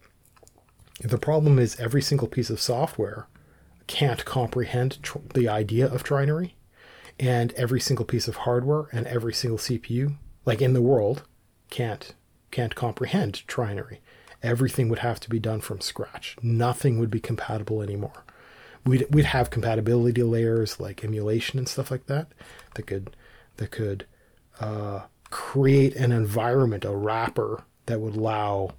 the problem is every single piece of software can't comprehend tr- the idea of trinary, and every single piece of hardware and every single CPU, like in the world, can't can't comprehend trinary. Everything would have to be done from scratch. Nothing would be compatible anymore. We'd, we'd have compatibility layers like emulation and stuff like that that could that could uh, create an environment, a wrapper that would allow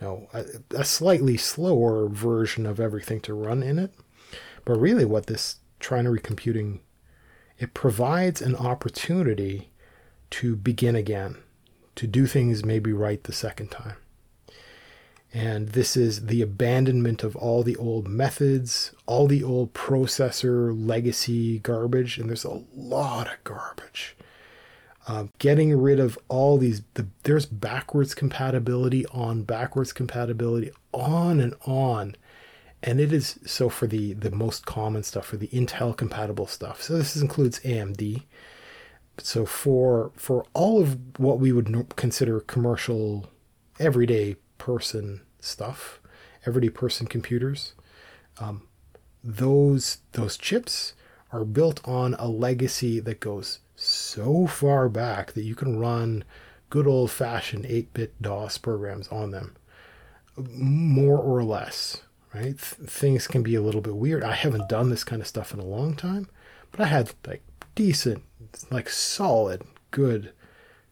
you know, a, a slightly slower version of everything to run in it. But really, what this trinary computing it provides an opportunity to begin again to do things maybe right the second time. And this is the abandonment of all the old methods, all the old processor legacy garbage, and there's a lot of garbage. Uh, getting rid of all these, the, there's backwards compatibility on backwards compatibility, on and on. And it is so for the, the most common stuff, for the Intel compatible stuff. So this includes AMD, so for for all of what we would consider commercial, everyday person stuff, everyday person computers, um, those those chips are built on a legacy that goes so far back that you can run good old fashioned 8 bit DOS programs on them, more or less. Right? Th- things can be a little bit weird. I haven't done this kind of stuff in a long time, but I had like decent like solid, good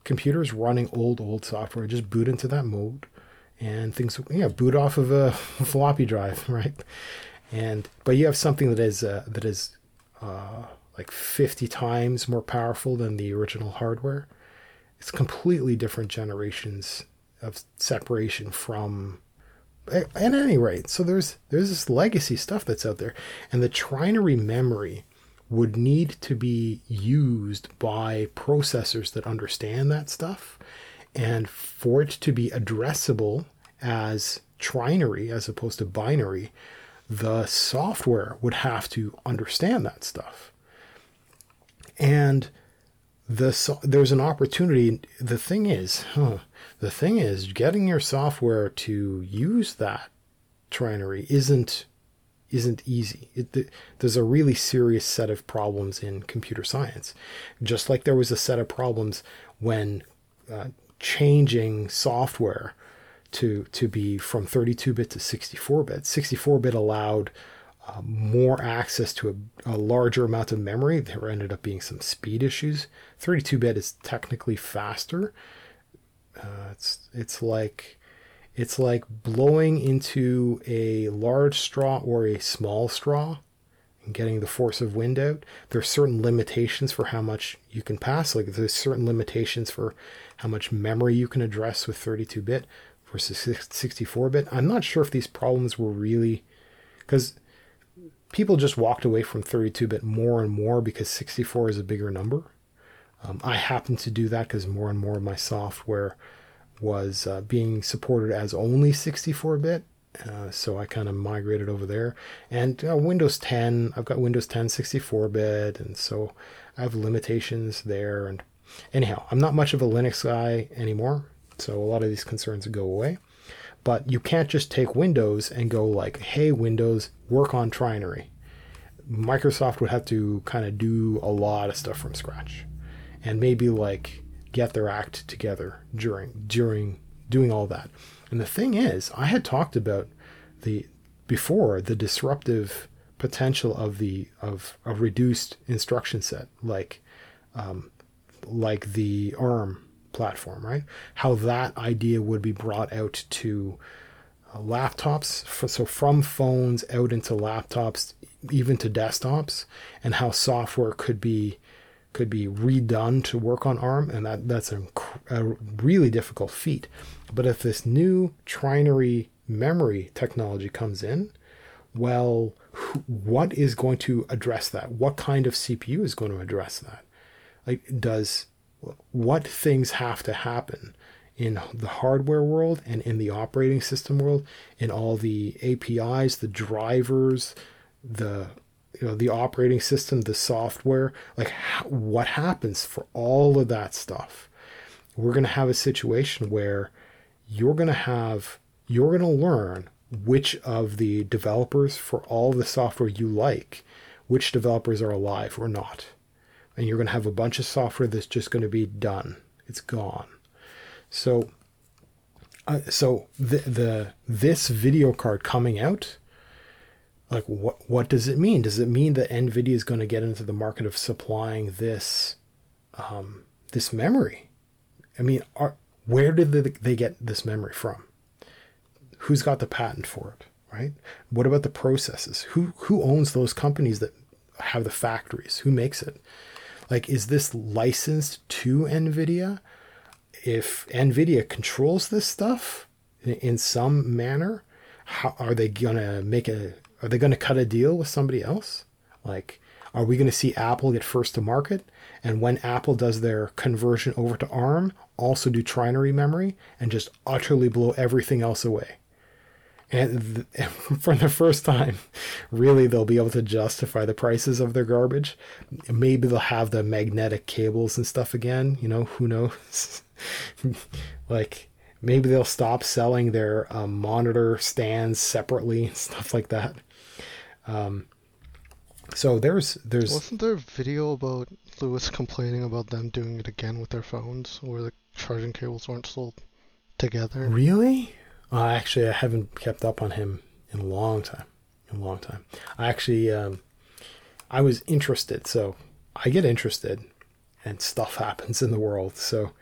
computers running old, old software. Just boot into that mode and things, yeah, boot off of a floppy drive, right? And, but you have something that is, uh, that is, uh, like 50 times more powerful than the original hardware. It's completely different generations of separation from at any rate so there's there's this legacy stuff that's out there and the trinary memory would need to be used by processors that understand that stuff. And for it to be addressable as trinary as opposed to binary, the software would have to understand that stuff. And the so, there's an opportunity. The thing is, huh, the thing is, getting your software to use that trinary isn't isn't easy. It, there's a really serious set of problems in computer science, just like there was a set of problems when uh, changing software to to be from 32-bit to 64-bit. 64-bit allowed uh, more access to a, a, larger amount of memory. There ended up being some speed issues. 32-bit is technically faster. Uh, it's it's like it's like blowing into a large straw or a small straw and getting the force of wind out. There are certain limitations for how much you can pass. Like there's certain limitations for how much memory you can address with 32 bit. versus 64 bit. I'm not sure if these problems were really because people just walked away from 32 bit more and more because 64 is a bigger number. Um, I happen to do that because more and more of my software was uh, being supported as only 64 bit. Uh, so I kind of migrated over there. And uh, Windows 10, I've got Windows 10 64 bit, and so I have limitations there. And anyhow, I'm not much of a Linux guy anymore, so a lot of these concerns go away. But you can't just take Windows and go like, hey, Windows, work on Trinary. Microsoft would have to kind of do a lot of stuff from scratch and maybe like get their act together during during doing all that. And the thing is, I had talked about the before the disruptive potential of the of a reduced instruction set, like um, like the ARM platform, right? How that idea would be brought out to uh, laptops, for, so from phones out into laptops, even to desktops, and how software could be could be redone to work on ARM, and that that's a, a really difficult feat. But if this new trinary memory technology comes in, well, what is going to address that? What kind of CPU is going to address that? Like, does what things have to happen in the hardware world and in the operating system world, in all the APIs, the drivers, the you know the operating system, the software, like what happens for all of that stuff? We're going to have a situation where you're going to have you're going to learn which of the developers for all the software you like, which developers are alive or not. And you're going to have a bunch of software that's just going to be done. It's gone. So uh, so the the this video card coming out like what what does it mean? Does it mean that Nvidia is going to get into the market of supplying this um, this memory? I mean, are, where did they, they get this memory from? Who's got the patent for it? Right? What about the processes? Who who owns those companies that have the factories? Who makes it? Like, is this licensed to Nvidia? If Nvidia controls this stuff in, in some manner, how are they gonna make a are they going to cut a deal with somebody else? Like, are we going to see Apple get first to market? And when Apple does their conversion over to ARM, also do trinary memory and just utterly blow everything else away? And th- for the first time, really, they'll be able to justify the prices of their garbage. Maybe they'll have the magnetic cables and stuff again. You know, who knows? like, maybe they'll stop selling their um, monitor stands separately and stuff like that. Um, so there's there's wasn't there a video about Louis complaining about them doing it again with their phones, where the charging cables weren't sold together. Really? Uh, actually, I haven't kept up on him in a long time. In a long time. I actually, um, I was interested, so I get interested, and stuff happens in the world. So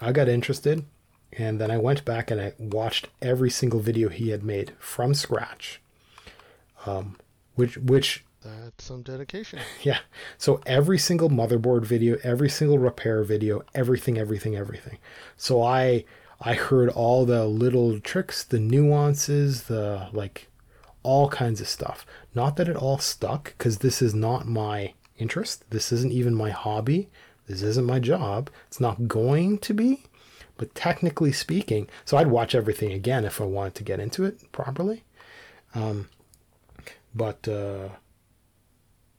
I got interested, and then I went back and I watched every single video he had made from scratch. Um, which which that's some dedication. Yeah. So every single motherboard video, every single repair video, everything, everything, everything. So I I heard all the little tricks, the nuances, the like all kinds of stuff. Not that it all stuck, because this is not my interest. This isn't even my hobby. This isn't my job. It's not going to be. But technically speaking, so I'd watch everything again if I wanted to get into it properly. Um, but uh,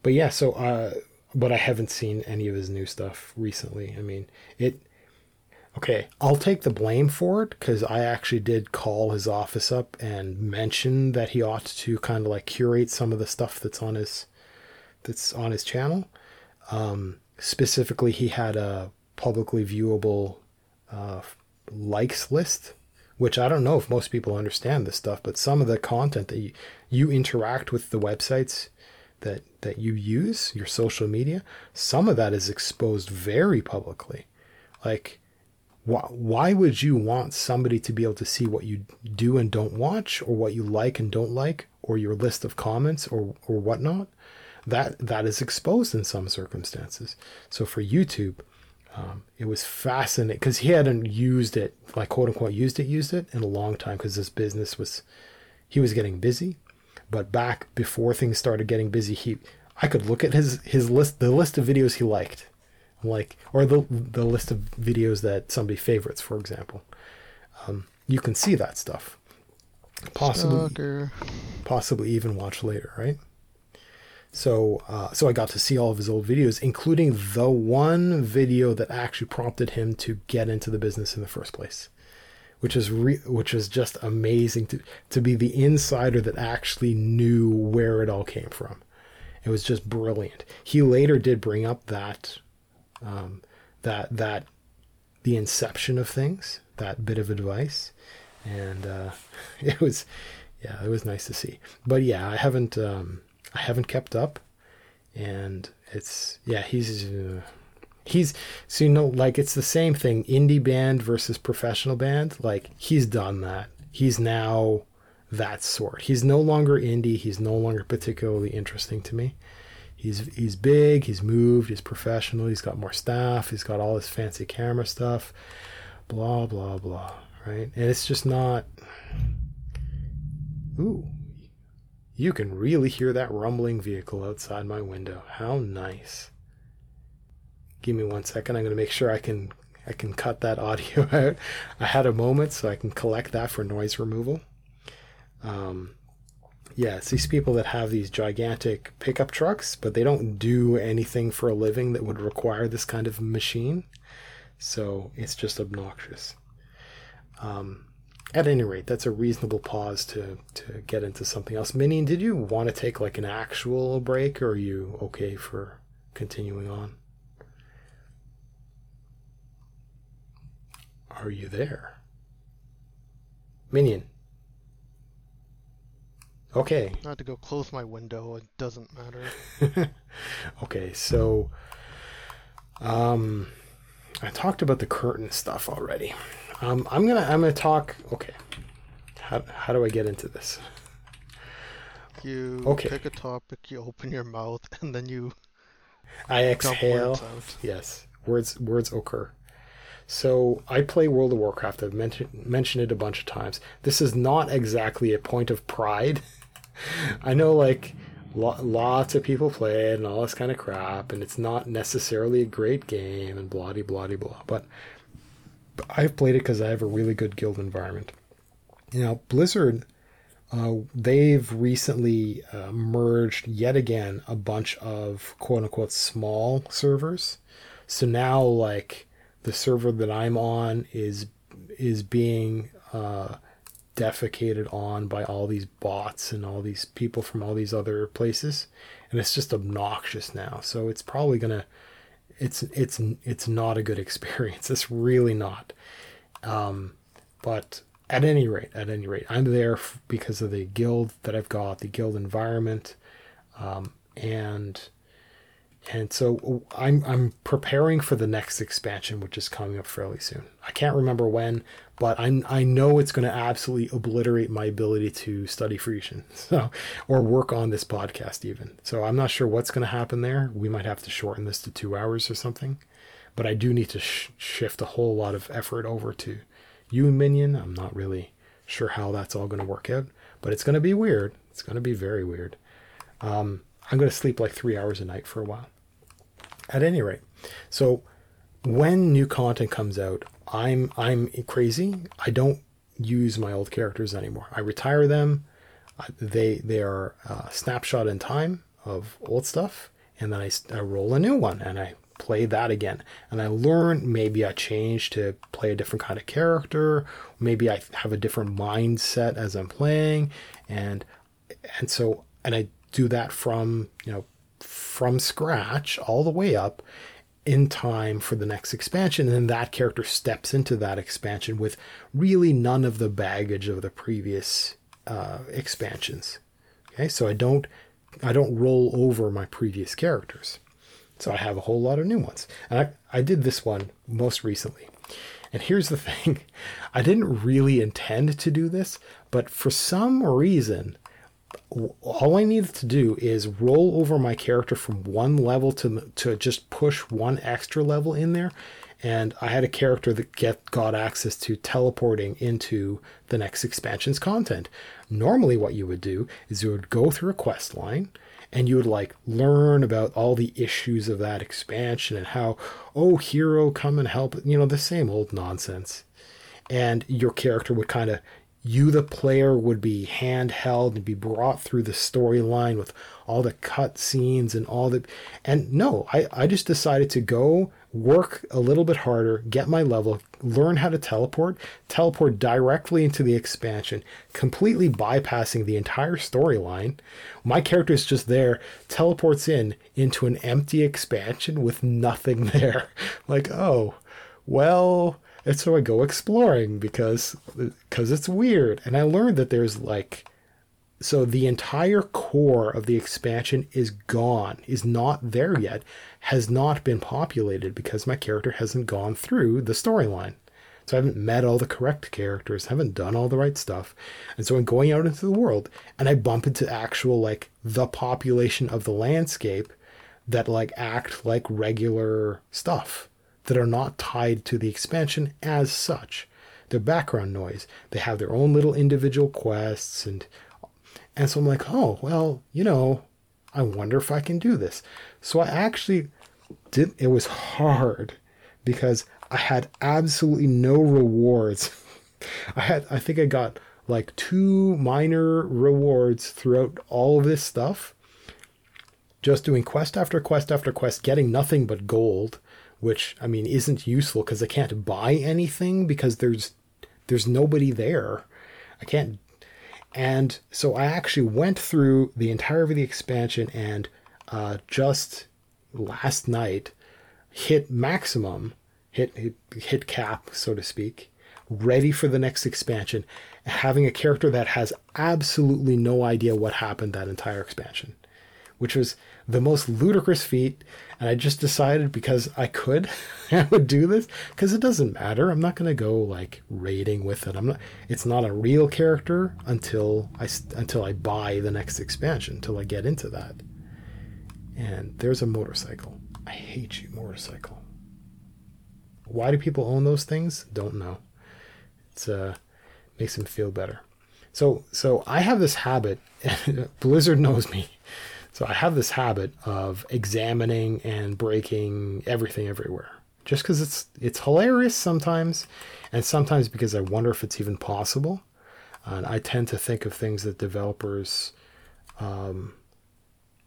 but yeah, so uh, but I haven't seen any of his new stuff recently. I mean, it. Okay, I'll take the blame for it because I actually did call his office up and mention that he ought to kind of like curate some of the stuff that's on his that's on his channel. Um, specifically, he had a publicly viewable uh, likes list which I don't know if most people understand this stuff, but some of the content that you, you interact with the websites that that you use, your social media, some of that is exposed very publicly. Like why, why would you want somebody to be able to see what you do and don't watch or what you like and don't like or your list of comments or or whatnot? That that is exposed in some circumstances. So for YouTube, Um, it was fascinating because he hadn't used it, like quote unquote, used it, used it in a long time because his business was, he was getting busy. But back before things started getting busy, he, I could look at his his list, the list of videos he liked, like or the the list of videos that somebody favorites, for example. Um, you can see that stuff. Possibly, Stalker. possibly even watch later, right? So, uh, so I got to see all of his old videos, including the one video that actually prompted him to get into the business in the first place, which is re- which is just amazing to to be the insider that actually knew where it all came from. It was just brilliant. He later did bring up that um, that that the inception of things, that bit of advice, and uh, it was yeah, it was nice to see. But yeah, I haven't um, I haven't kept up, and it's yeah, he's uh, he's so you know like it's the same thing, indie band versus professional band. Like he's done that. He's now that sort. He's no longer indie. He's no longer particularly interesting to me. He's he's big. He's moved. He's professional. He's got more staff. He's got all this fancy camera stuff. Blah blah blah. Right, and it's just not. Ooh, you can really hear that rumbling vehicle outside my window. How nice. Give me one second. I'm going to make sure I can I can cut that audio out. I had a moment so I can collect that for noise removal. Um, yeah, it's these people that have these gigantic pickup trucks, but they don't do anything for a living that would require this kind of machine. So it's just obnoxious. Um, at any rate, that's a reasonable pause to to get into something else. Minion, did you want to take like an actual break, or are you okay for continuing on? Are you there, Minion? Okay. I had to go close my window. It doesn't matter. okay, so um, I talked about the curtain stuff already. Um, I'm gonna I'm gonna talk. Okay, how how do I get into this? You Okay. pick a topic, you open your mouth, and then you I exhale. words. Yes, words words occur. So I play World of Warcraft. I've mentioned mentioned it a bunch of times. This is not exactly a point of pride. I know, like lots of people play it and all this kind of crap, and it's not necessarily a great game and blah blah blah. But but I've played it because I have a really good guild environment. Now Blizzard, uh, they've recently uh, merged yet again a bunch of quote unquote small servers. So now, like the server that I'm on is is being uh, defecated on by all these bots and all these people from all these other places, and it's just obnoxious now. So it's probably gonna it's it's it's not a good experience. It's really not. Um, but at any rate, at any rate, I'm there f- because of the guild that I've got, the guild environment, um, and and so I'm I'm preparing for the next expansion, which is coming up fairly soon. I can't remember when, but I I know it's going to absolutely obliterate my ability to study Frisian, so or work on this podcast even. So I'm not sure what's going to happen there. We might have to shorten this to two hours or something, but I do need to sh- shift a whole lot of effort over to you Minion. I'm not really sure how that's all going to work out, but it's going to be weird. It's going to be very weird. Um, I'm going to sleep like three hours a night for a while. At any rate, so when new content comes out, I'm I'm crazy. I don't use my old characters anymore. I retire them. Uh, They they are a snapshot in time of old stuff, and then I roll a new one and I play that again. And I learn. Maybe I change to play a different kind of character. Maybe I have a different mindset as I'm playing, and and so and I do that from you know from scratch all the way up in time for the next expansion and then that character steps into that expansion with really none of the baggage of the previous uh, expansions. Okay so i don't i don't roll over my previous characters. So i have a whole lot of new ones. And i, I did this one most recently. And here's the thing. I didn't really intend to do this but for some reason all I needed to do is roll over my character from one level to to just push one extra level in there, and I had a character that get got access to teleporting into the next expansion's content. Normally, what you would do is you would go through a quest line and you would like learn about all the issues of that expansion and how, oh, hero, come and help, you know, the same old nonsense. And your character would kind of you, the player, would be handheld and be brought through the storyline with all the cut scenes and all the. And no, I, I just decided to go work a little bit harder, get my level, learn how to teleport, teleport directly into the expansion, completely bypassing the entire storyline. My character is just there, teleports in into an empty expansion with nothing there. like, oh, well, and so I go exploring because because it's weird. And I learned that there's like so the entire core of the expansion is gone, is not there yet, has not been populated because my character hasn't gone through the storyline. So I haven't met all the correct characters, haven't done all the right stuff. And so I'm going out into the world and I bump into actual like the population of the landscape that like act like regular stuff that are not tied to the expansion as such. They're background noise. They have their own little individual quests and and so I'm like, "Oh, well, you know, I wonder if I can do this." So I actually did it was hard because I had absolutely no rewards. I had I think I got like two minor rewards throughout all of this stuff. Just doing quest after quest after quest, getting nothing but gold which I mean isn't useful because I can't buy anything because there's there's nobody there. I can't and so I actually went through the entire of the expansion and uh, just last night hit maximum, hit, hit hit cap, so to speak, ready for the next expansion, having a character that has absolutely no idea what happened that entire expansion, which was the most ludicrous feat. And I just decided because I could, I would do this because it doesn't matter. I'm not going to go like raiding with it. I'm not. It's not a real character until I until I buy the next expansion. Until I get into that. And there's a motorcycle. I hate you, motorcycle. Why do people own those things? Don't know. It's uh makes them feel better. So so I have this habit. Blizzard knows me. So I have this habit of examining and breaking everything everywhere. Just because it's it's hilarious sometimes, and sometimes because I wonder if it's even possible. And I tend to think of things that developers, um,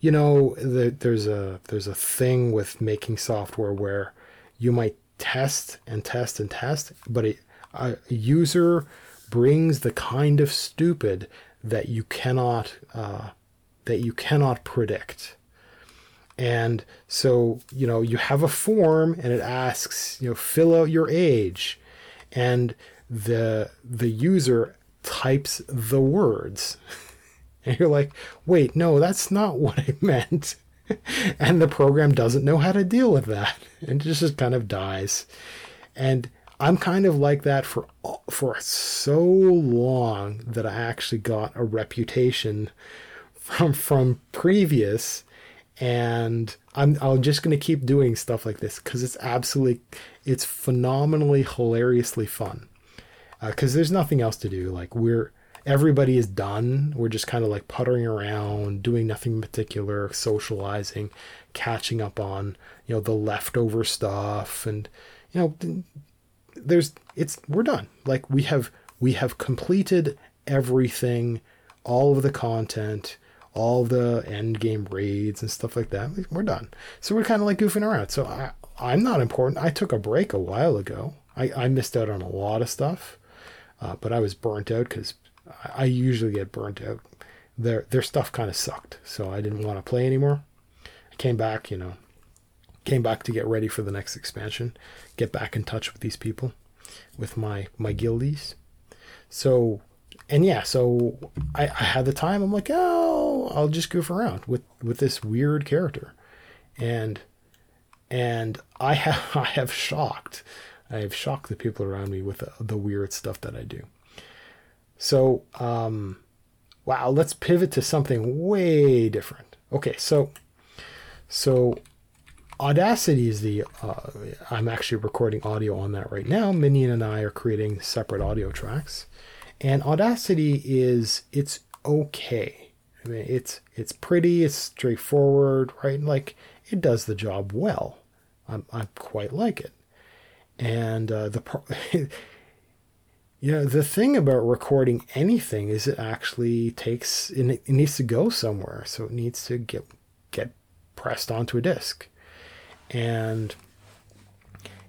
you know, the, there's a there's a thing with making software where you might test and test and test, but a, a user brings the kind of stupid that you cannot uh, that you cannot predict. And so, you know, you have a form and it asks, you know, fill out your age. And the the user types the words. And you're like, wait, no, that's not what I meant. and the program doesn't know how to deal with that. And it just kind of dies. And I'm kind of like that for for so long that I actually got a reputation from from previous and I'm I'm just to keep doing stuff like this cuz it's absolutely it's phenomenally hilariously fun. Uh, cuz there's nothing else to do like we're everybody is done. We're just kind of like puttering around, doing nothing in particular, socializing, catching up on, you know, the leftover stuff and you know there's it's we're done. Like we have we have completed everything, all of the content all the end game raids and stuff like that. We're done. So we're kind of like goofing around. So I, I'm not important. I took a break a while ago. I, I missed out on a lot of stuff, uh, but I was burnt out because I, I usually get burnt out. Their their stuff kind of sucked, so I didn't want to play anymore. I came back, you know, came back to get ready for the next expansion, get back in touch with these people, with my my guildies. So and yeah, so I, I had the time. I'm like, oh, I'll just goof around with with this weird character, and and I have I have shocked, I have shocked the people around me with the, the weird stuff that I do. So, um, wow, let's pivot to something way different. Okay, so so Audacity is the. Uh, I'm actually recording audio on that right now. Minion and I are creating separate audio tracks, and Audacity is it's okay. I mean, it's it's pretty, it's straightforward, right? Like it does the job well. I'm I quite like it, and uh, the pro- you know the thing about recording anything is it actually takes it, it needs to go somewhere, so it needs to get get pressed onto a disk and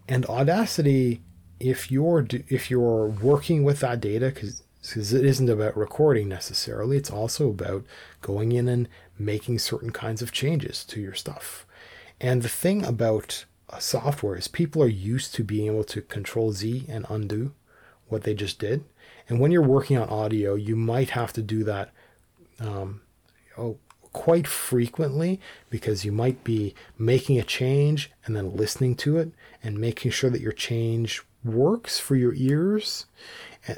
and audacity if you're if you're working with that data because it isn't about recording necessarily it's also about going in and making certain kinds of changes to your stuff. And the thing about software is people are used to being able to control z and undo what they just did. And when you're working on audio you might have to do that um, oh, quite frequently because you might be making a change and then listening to it and making sure that your change works for your ears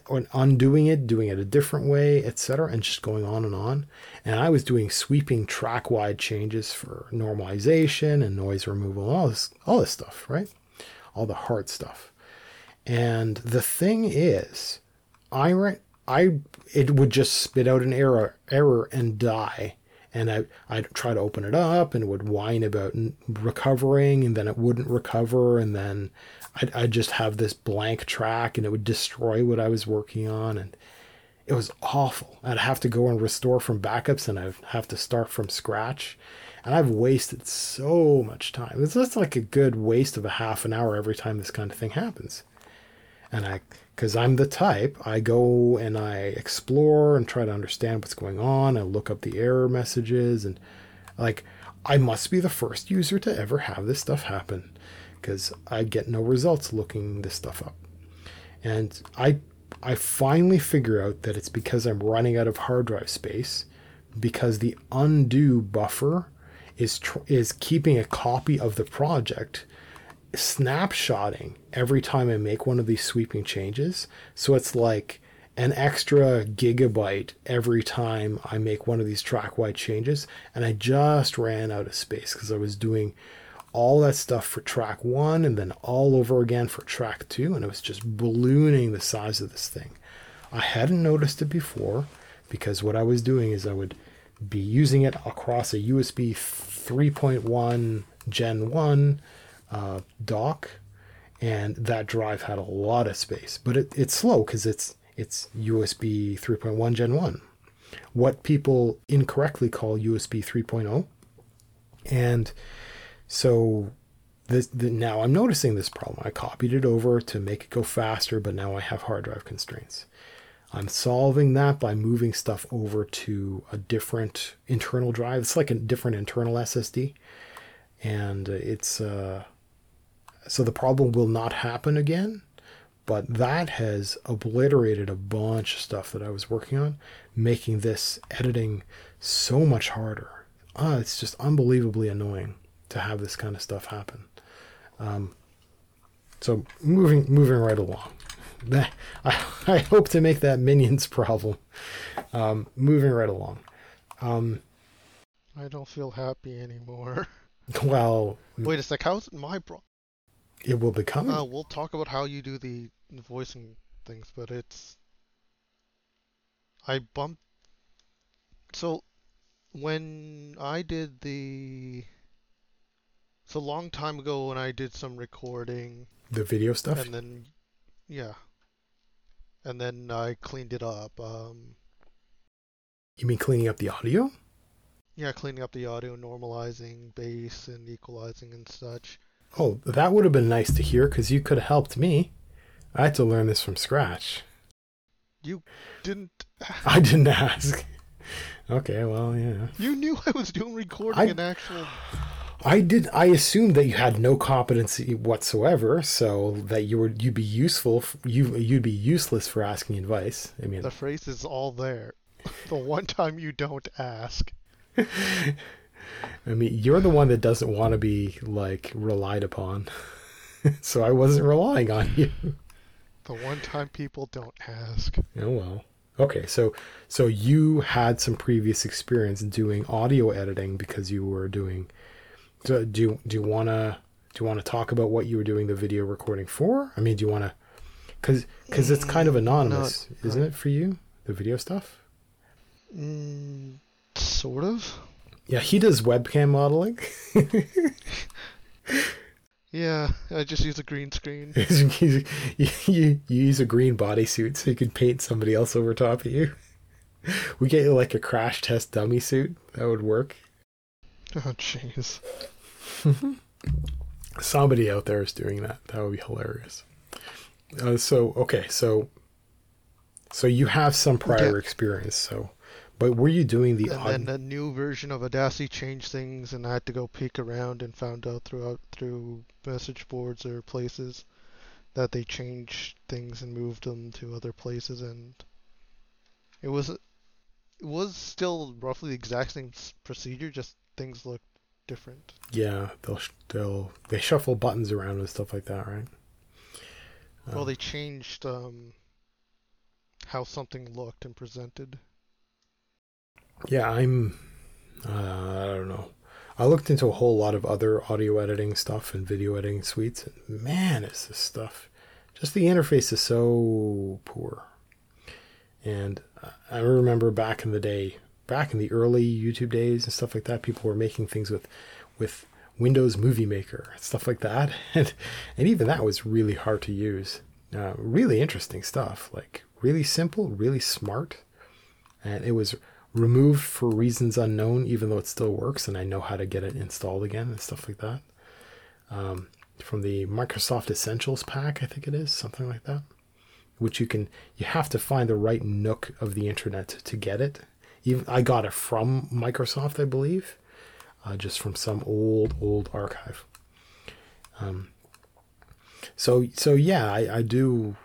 or undoing it doing it a different way etc and just going on and on. And i was doing sweeping track wide changes for normalization and noise removal all this all this stuff right? All the hard stuff. And the thing is i i it would just spit out an error error and die. And I, I'd try to open it up and it would whine about recovering and then it wouldn't recover and then I'd, I'd just have this blank track and it would destroy what I was working on and it was awful. I'd have to go and restore from backups and I'd have to start from scratch. And I've wasted so much time. It's just like a good waste of a half an hour every time this kind of thing happens. And I because I'm the type, I go and I explore and try to understand what's going on. I look up the error messages and like I must be the first user to ever have this stuff happen because I get no results looking this stuff up. And I I finally figure out that it's because I'm running out of hard drive space because the undo buffer is tr- is keeping a copy of the project snapshotting every time I make one of these sweeping changes. So it's like an extra gigabyte every time I make one of these track wide changes. And I just ran out of space because I was doing all that stuff for track one and then all over again for track two. And it was just ballooning the size of this thing. I hadn't noticed it before because what I was doing is I would be using it across a USB 3.1 Gen 1 uh, dock, and that drive had a lot of space. But it, it's slow because it's it's USB 3.1 Gen 1, what people incorrectly call USB 3.0. And so this, the, now I'm noticing this problem. I copied it over to make it go faster, but now I have hard drive constraints. I'm solving that by moving stuff over to a different internal drive. It's like a different internal SSD, and it's uh, so the problem will not happen again. But that has obliterated a bunch of stuff that I was working on, making this editing so much harder. Ah, it's just unbelievably annoying to have this kind of stuff happen. Um, so moving moving right along. I, I hope to make that minions problem. Um, moving right along. Um, I don't feel happy anymore. Well, wait a sec. How's it my problem? It will become. Uh, we'll talk about how you do the voicing things, but it's. I bumped. So, when I did the. It's a long time ago when I did some recording. The video stuff? And then. Yeah. And then I cleaned it up. Um, you mean cleaning up the audio? Yeah, cleaning up the audio, normalizing bass and equalizing and such. Oh, that would have been nice to hear because you could have helped me. I had to learn this from scratch. You didn't. I didn't ask. Okay, well, yeah. You knew I was doing recording I, an actual. I did. I assumed that you had no competency whatsoever, so that you were you'd be useful. You you'd be useless for asking advice. I mean, the phrase is all there. The one time you don't ask. I mean, you're the one that doesn't want to be like relied upon. so I wasn't relying on you. The one time people don't ask. Oh well. Okay, so so you had some previous experience doing audio editing because you were doing do, do you do you wanna do you want to talk about what you were doing the video recording for? I mean, do you want to? Because because it's kind of anonymous, Not- isn't it for you? The video stuff. Mm, sort of. Yeah, he does webcam modeling. Yeah, I just use a green screen. you, you, you use a green bodysuit so you can paint somebody else over top of you. We get you like a crash test dummy suit. That would work. Oh, jeez. Somebody out there is doing that. That would be hilarious. Uh, so okay, so so you have some prior Yeah. experience. So, but were you doing the And odd? then the new version of Audacity changed things, and I had to go peek around and found out throughout through message boards or places that they changed things and moved them to other places, and it was it was still roughly the exact same procedure, just things look different. yeah, they'll they'll they shuffle buttons around and stuff like that, right? Well, Um, they changed um, how something looked and presented. Yeah, I'm. Uh, I don't know. I looked into a whole lot of other audio editing stuff and video editing suites. And man, is this stuff. Just the interface is so poor. And I- I remember back in the day, back in the early YouTube days and stuff like that, people were making things with, with Windows Movie Maker stuff like that, and and even that was really hard to use. Uh, really interesting stuff, like really simple, really smart, and it was removed for reasons unknown, even though it still works, and I know how to get it installed again and stuff like that. Um, from the Microsoft Essentials pack, I think it is something like that, which you can you have to find the right nook of the internet to get it. Even I got it from Microsoft, I believe, uh, just from some old old archive. Um, so so yeah, I, I do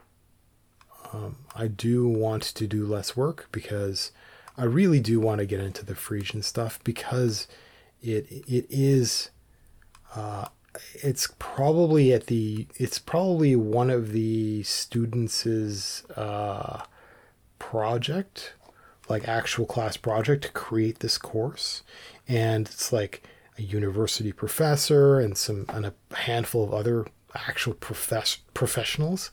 um, I do want to do less work because I really do want to get into the Frisian stuff because it it is uh, it's probably at the it's probably one of the students' uh, project like actual class project to create this course. And it's like a university professor and some and a handful of other actual profess- professionals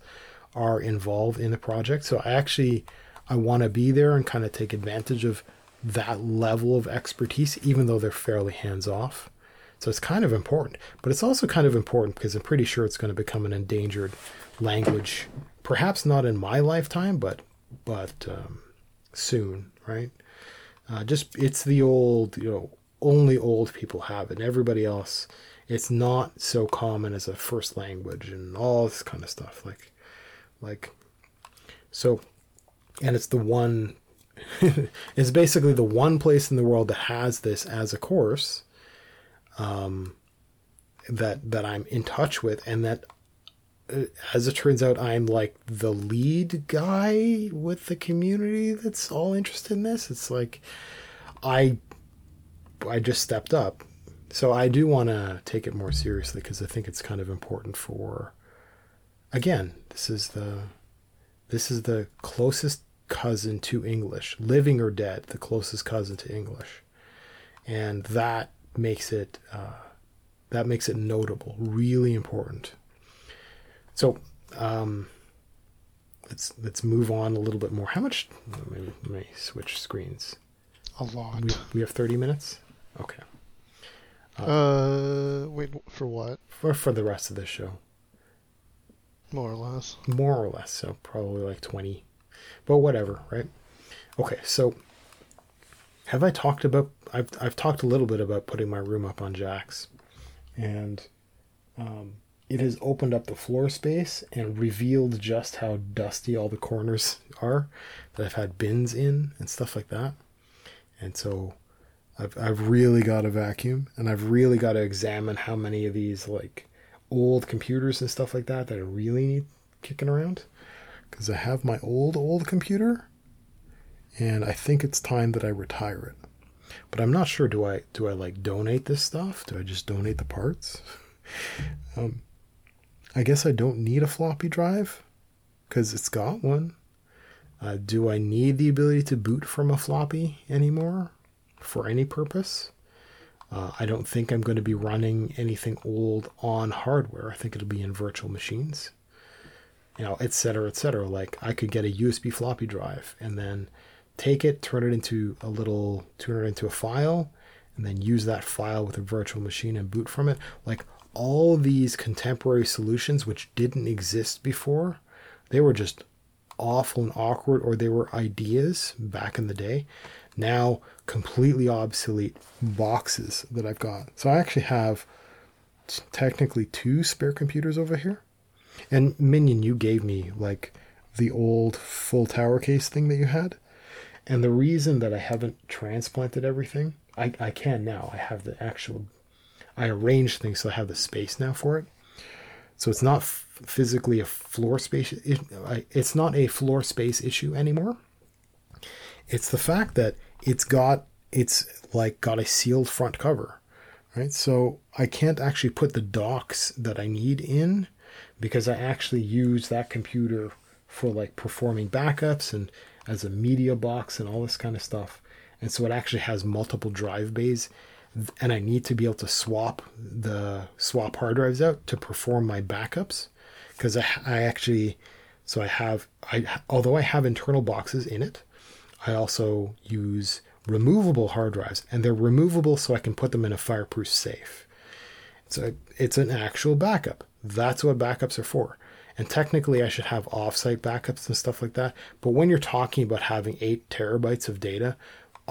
are involved in the project. So i actually i want to be there and kind of take advantage of that level of expertise even though they're fairly hands off so it's kind of important. But it's also kind of important because i'm pretty sure it's going to become an endangered language perhaps not in my lifetime but but um, soon, right? Uh, just it's the old, you know, only old people have it, and everybody else, it's not so common as a first language and all this kind of stuff. Like, like, so, and it's the one, it's basically the one place in the world that has this as a course, um, that that I'm in touch with, and that as it turns out, I'm like the lead guy with the community that's all interested in this. It's like I I just stepped up. So I do want to take it more seriously because I think it's kind of important for again, this is the this is the closest cousin to English, living or dead, the closest cousin to English. And that makes it uh, that makes it notable, really important. So um, let's let's move on a little bit more. How much? Let me, let me switch screens. A lot. We, we have thirty minutes. Okay, Uh, wait, for what? for for the rest of the show, More or less. more or less. So probably like twenty, but whatever, right? Okay, so have I talked about? I've I've talked a little bit about putting my room up on jacks, and um, it has opened up the floor space and revealed just how dusty all the corners are that I've had bins in and stuff like that. And so I've I've really got to vacuum and I've really got to examine how many of these like old computers and stuff like that that I really need kicking around because I have my old old computer and I think it's time that I retire it. But I'm not sure do I do I like donate this stuff? Do I just donate the parts? um I guess I don't need a floppy drive because it's got one. Uh, do I need the ability to boot from a floppy anymore for any purpose? Uh, I don't think I'm going to be running anything old on hardware. I think it'll be in virtual machines, you know, et cetera, et cetera. Like I could get a USB floppy drive and then take it, turn it into a little, turn it into a file, and then use that file with a virtual machine and boot from it. Like all these contemporary solutions, which didn't exist before, they were just awful and awkward, or they were ideas back in the day. Now, completely obsolete boxes that I've got. So I actually have technically two spare computers over here. And Minion, you gave me like the old full tower case thing that you had. And the reason that I haven't transplanted everything, I, I can now. I have the actual, I arranged things so I have the space now for it. So it's not f- physically a floor space. It, it's not a floor space issue anymore. It's the fact that it's got it's like got a sealed front cover, right? So I can't actually put the docks that I need in because I actually use that computer for like performing backups and as a media box and all this kind of stuff. And so it actually has multiple drive bays and I need to be able to swap the swap hard drives out to perform my backups because I, I actually so I have I although I have internal boxes in it, I also use removable hard drives and they're removable so I can put them in a fireproof safe. So it's an actual backup. That's what backups are for. And technically, I should have offsite backups and stuff like that. But when you're talking about having eight terabytes of data,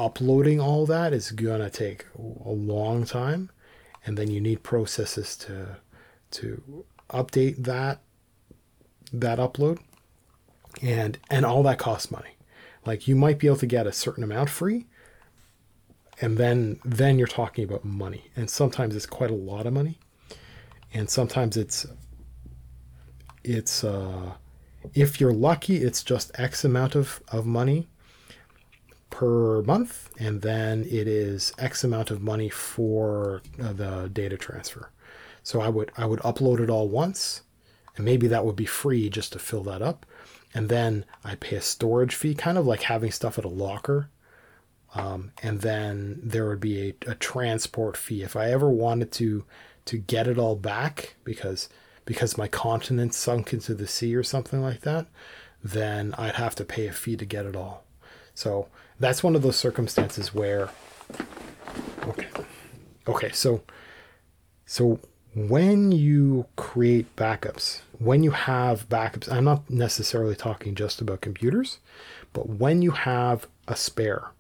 uploading all that is going to take a long time. And then you need processes to, to update that, that upload. And, and all that costs money. Like you might be able to get a certain amount free, and then then you're talking about money and sometimes it's quite a lot of money and sometimes it's it's uh, if you're lucky it's just x amount of, of money per month and then it is x amount of money for uh, the data transfer. So i would i would upload it all once and maybe that would be free just to fill that up. And then i pay a storage fee kind of like having stuff at a locker. Um, and then there would be a, a transport fee. If i ever wanted to to get it all back because because my continent sunk into the sea or something like that, then I'd have to pay a fee to get it all. So that's one of those circumstances where okay. Okay, so so when you create backups, when you have backups, I'm not necessarily talking just about computers, but when you have a spare,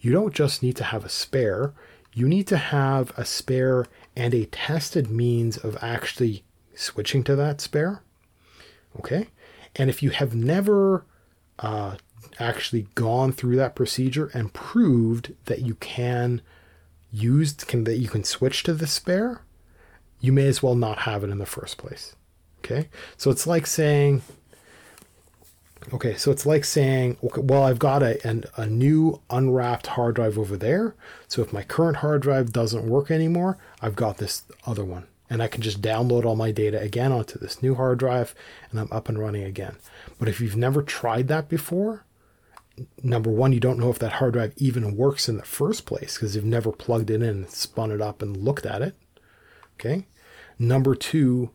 you don't just need to have a spare, you need to have a spare and a tested means of actually switching to that spare. Okay. And if you have never uh, actually gone through that procedure and proved that you can use can that you can switch to the spare, you may as well not have it in the first place. Okay. So it's like saying, Okay, so it's like saying, okay, well, I've got a, an, a new unwrapped hard drive over there. So if my current hard drive doesn't work anymore, I've got this other one. And I can just download all my data again onto this new hard drive and I'm up and running again. But if you've never tried that before, number one, you don't know if that hard drive even works in the first place because you've never plugged it in and spun it up and looked at it. Okay. Number two,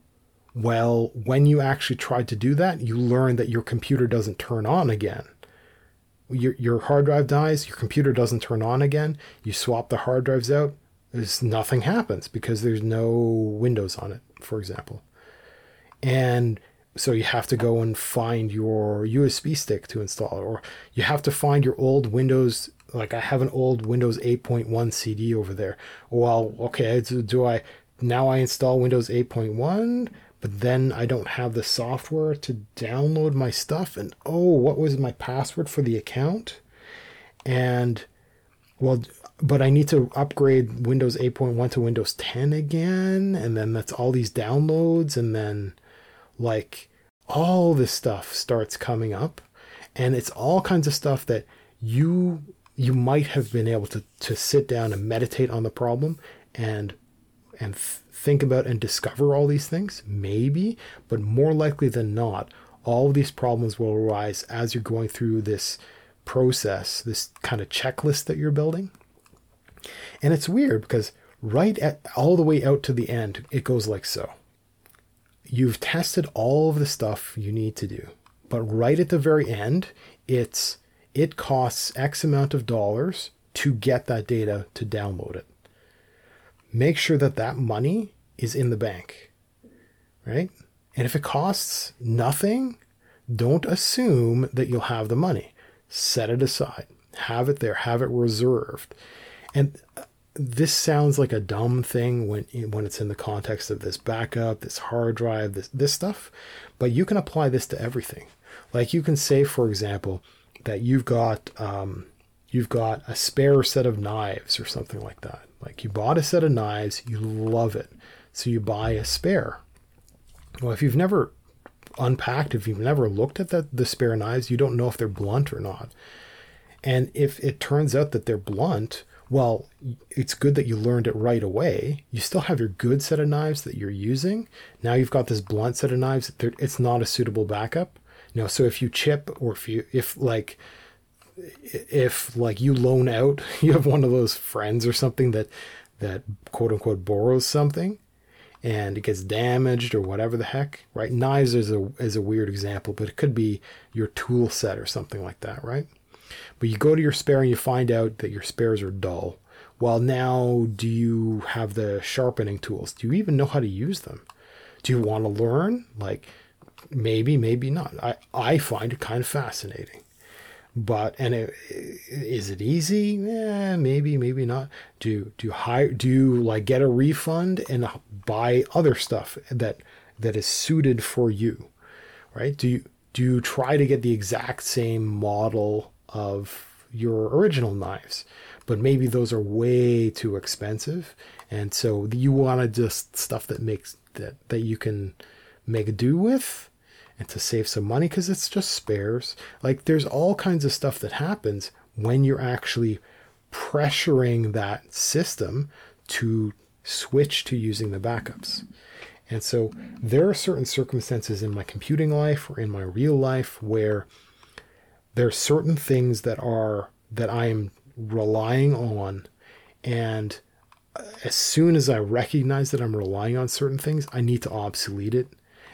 well, when you actually tried to do that, you learn that your computer doesn't turn on again. Your, your hard drive dies, your computer doesn't turn on again. You swap the hard drives out, there's nothing happens because there's no Windows on it, for example. And so you have to go and find your USB stick to install it, or you have to find your old Windows. Like I have an old Windows 8.1 CD over there. Well, okay, do I now I install Windows 8.1? but then I don't have the software to download my stuff. And oh, what was my password for the account? And well, but I need to upgrade Windows 8.1 to Windows 10 again. And then that's all these downloads. And then like all this stuff starts coming up. And it's all kinds of stuff that you you might have been able to, to sit down and meditate on the problem and and th- think about and discover all these things? Maybe, but more likely than not, all these problems will arise as you're going through this process, this kind of checklist that you're building. And it's weird because right at all the way out to the end, it goes like so. You've tested all of the stuff you need to do, but right at the very end, it's it costs X amount of dollars to get that data to download it. Make sure that that money is in the bank, right? And if it costs nothing, don't assume that you'll have the money. Set it aside, have it there, have it reserved. And this sounds like a dumb thing when when it's in the context of this backup, this hard drive, this this stuff, but you can apply this to everything. Like you can say, for example, that you've got um, you've got a spare set of knives or something like that. Like you bought a set of knives, you love it, so you buy a spare. Well, if you've never unpacked, if you've never looked at the, the spare knives, you don't know if they're blunt or not. And if it turns out that they're blunt, well, it's good that you learned it right away. You still have your good set of knives that you're using. Now you've got this blunt set of knives. It's not a suitable backup. You know, so if you chip or if you, if like, if like you loan out, you have one of those friends or something that, that quote unquote borrows something and it gets damaged or whatever the heck, right? Knives is a, is a weird example, but it could be your tool set or something like that, right? But you go to your spare and you find out that your spares are dull. Well, now do you have the sharpening tools? Do you even know how to use them? Do you want to learn? Like maybe, maybe not. I, I find it kind of fascinating. But and it, is it easy? Yeah, maybe, maybe not. Do do hire? Do you like get a refund and buy other stuff that that is suited for you, right? Do you do you try to get the exact same model of your original knives, but maybe those are way too expensive, and so you want to just stuff that makes that that you can make do with, and to save some money because it's just spares. Like there's all kinds of stuff that happens when you're actually pressuring that system to switch to using the backups. And so there are certain circumstances in my computing life or in my real life where there are certain things that are that I am relying on and as soon as I recognize that I'm relying on certain things, I need to obsolete it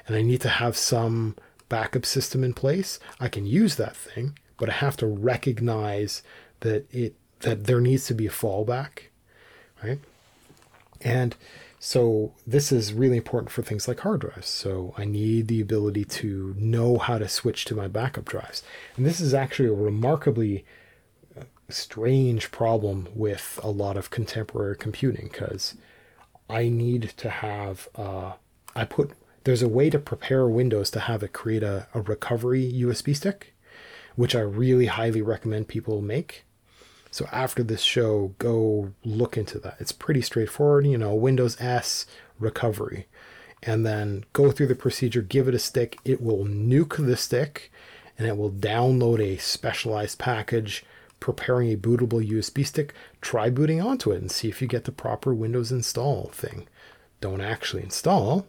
and I need to have some backup system in place. I can use that thing, but I have to recognize that it that there needs to be a fallback, right? And so this is really important for things like hard drives. So I need the ability to know how to switch to my backup drives. And this is actually a remarkably uh, strange problem with a lot of contemporary computing because I need to have uh, I put there's a way to prepare Windows to have it create a, a recovery USB stick, which I really highly recommend people make. So after this show, go look into that. It's pretty straightforward, you know, Windows S recovery. And then go through the procedure, give it a stick. It will nuke the stick and it will download a specialized package preparing a bootable USB stick. Try booting onto it and see if you get the proper Windows install thing. Don't actually install,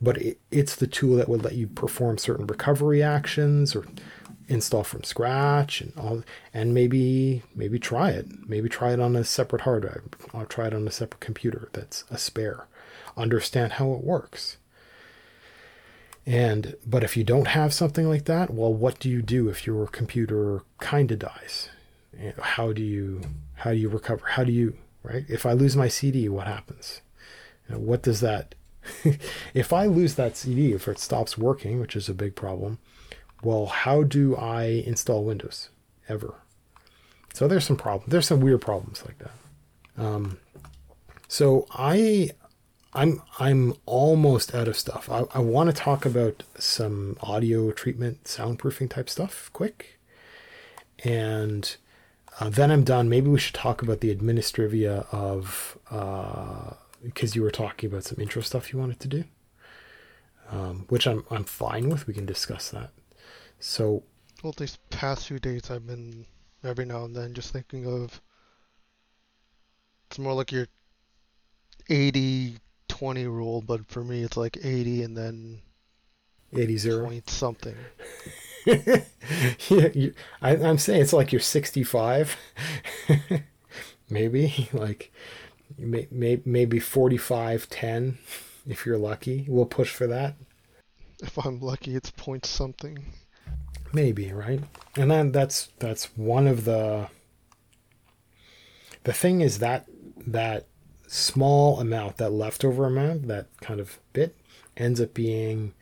but it, it's the tool that would let you perform certain recovery actions or install from scratch and all and maybe maybe try it. Maybe try it on a separate hard drive. Or try it on a separate computer that's a spare. Understand how it works. And but if you don't have something like that well what do you do if your computer kind of dies how do you how do you recover? How do you right? If i lose my cd what happens? You know, what does that if i lose that cd if it stops working which is a big problem well, how do I install Windows ever? So there's some problems. There's some weird problems like that. Um, so I, I'm I'm almost out of stuff. I, I want to talk about some audio treatment, soundproofing type stuff, quick, and uh, then I'm done. Maybe we should talk about the administrivia of because uh, you were talking about some intro stuff you wanted to do, um, which I'm I'm fine with. We can discuss that. So, well, these past few days, I've been every now and then just thinking of it's more like your 80 20 rule, but for me, it's like 80 and then 80 0 point something. yeah, you, I, am saying it's like you're 65. maybe like may, may, maybe 45 10 if you're lucky we'll push for that If I'm lucky, it's point something. Maybe right? And then that's that's one of the the thing is that that small amount that leftover amount that kind of bit ends up being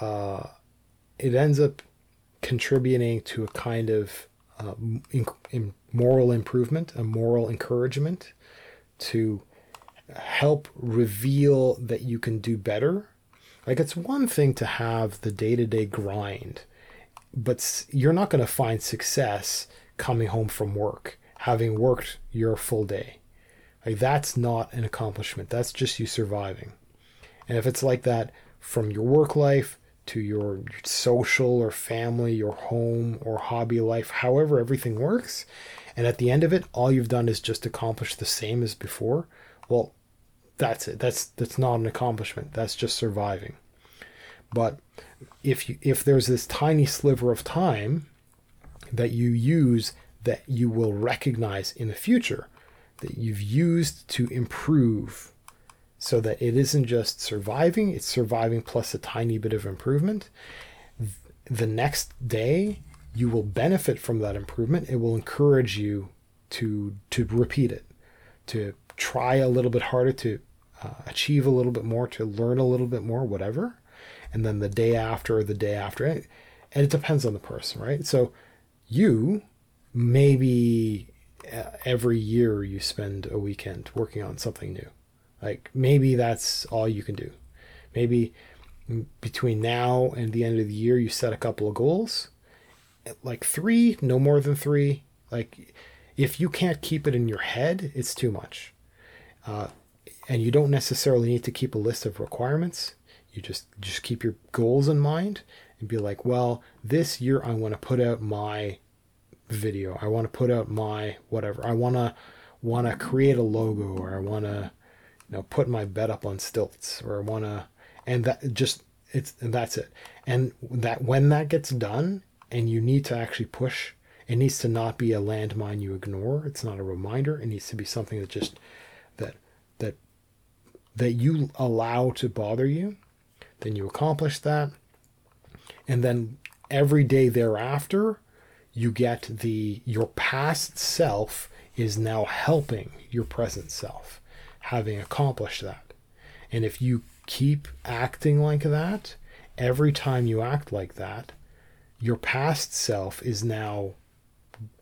uh it ends up contributing to a kind of uh, in, in moral improvement a moral encouragement to help reveal that you can do better. Like it's one thing to have the day-to-day grind but you're not going to find success coming home from work having worked your full day. Like that's not an accomplishment. That's just you surviving. And if it's like that from your work life to your social or family your home or hobby life however everything works and at the end of it all you've done is just accomplish the same as before well that's it. That's that's not an accomplishment. That's just surviving but if you if there's this tiny sliver of time that you use that you will recognize in the future that you've used to improve so that it isn't just surviving it's surviving plus a tiny bit of improvement the next day you will benefit from that improvement. It will encourage you to to repeat it to try a little bit harder to uh, achieve a little bit more to learn a little bit more whatever and then the day after the day after and it depends on the person right? So you maybe uh, every year you spend a weekend working on something new. Like maybe that's all you can do. Maybe between now and the end of the year you set a couple of goals like three no more than three. Like if you can't keep it in your head it's too much. Uh, and you don't necessarily need to keep a list of requirements you just just keep your goals in mind and be like well this year i want to put out my video. I want to put out my whatever. I want to want to create a logo or i want to you know put my bed up on stilts or i want to and that just it's and that's it. And that when that gets done and you need to actually push it needs to not be a landmine you ignore. It's not a reminder. It needs to be something that just that that that you allow to bother you then you accomplish that. And then every day thereafter you get the your past self is now helping your present self having accomplished that. And if you keep acting like that every time you act like that your past self is now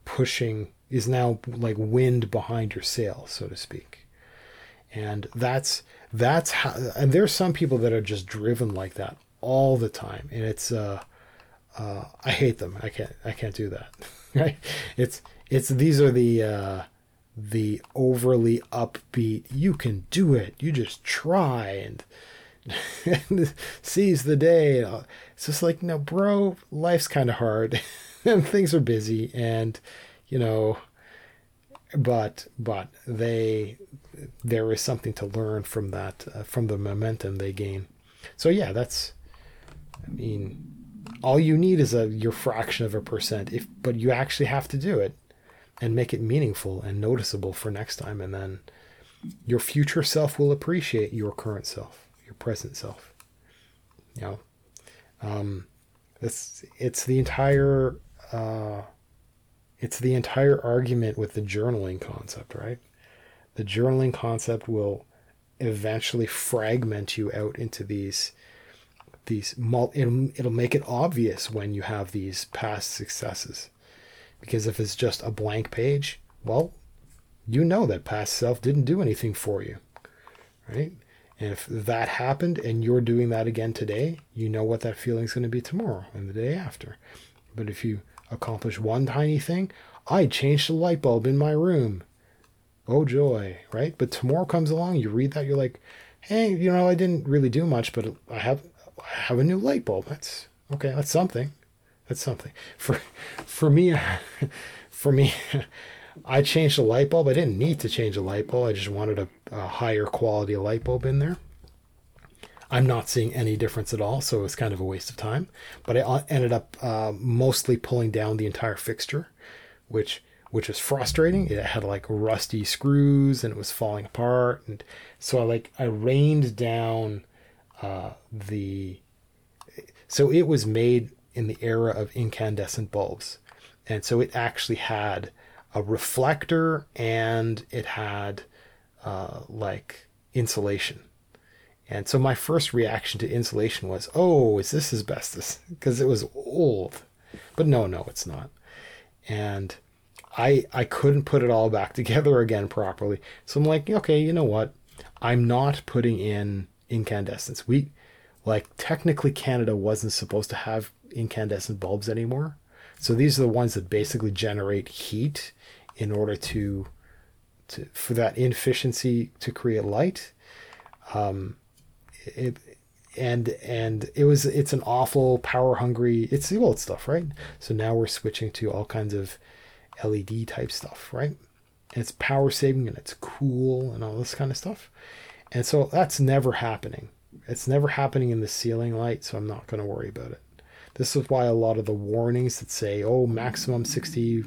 pushing is now like wind behind your sail, so to speak. And that's that's how and there's some people that are just driven like that all the time. And it's uh uh i hate them. I can't i can't do that. Right? It's it's these are the uh the overly upbeat you can do it. You just try and, and seize the day. It's just like no bro life's kind of hard and things are busy and you know but but they there is something to learn from that uh, from the momentum they gain. So yeah that's i mean all you need is a your fraction of a percent if but you actually have to do it and make it meaningful and noticeable for next time and then your future self will appreciate your current self your present self. You know um it's it's the entire uh it's the entire argument with the journaling concept right the journaling concept will eventually fragment you out into these these it'll, it'll make it obvious when you have these past successes. Because if it's just a blank page well you know that past self didn't do anything for you right? And if that happened and you're doing that again today you know what that feeling's going to be tomorrow and the day after. But if you accomplish one tiny thing i changed the light bulb in my room oh joy right? But tomorrow comes along you read that you're like hey you know i didn't really do much but i have i have a new light bulb. That's okay that's something. That's something. For for me for me i changed the light bulb. I didn't need to change a light bulb. I just wanted a, a higher quality light bulb in there. I'm not seeing any difference at all so it's kind of a waste of time. But i ended up uh, mostly pulling down the entire fixture which which was frustrating. It had like rusty screws and it was falling apart. And so I like I rained down uh, the. So it was made in the era of incandescent bulbs, and so it actually had a reflector and it had uh, like insulation. And so my first reaction to insulation was, "Oh, is this asbestos?" Because it was old. But no, no, it's not. And I I couldn't put it all back together again properly. So I'm like, okay, you know what? I'm not putting in incandescents. We like technically Canada wasn't supposed to have incandescent bulbs anymore. So these are the ones that basically generate heat in order to to for that inefficiency to create light. Um, it, and and it was it's an awful power hungry it's the old stuff right so now we're switching to all kinds of led type stuff right? And it's power saving and it's cool and all this kind of stuff. And so that's never happening. It's never happening in the ceiling light so i'm not going to worry about it. This is why a lot of the warnings that say oh maximum 60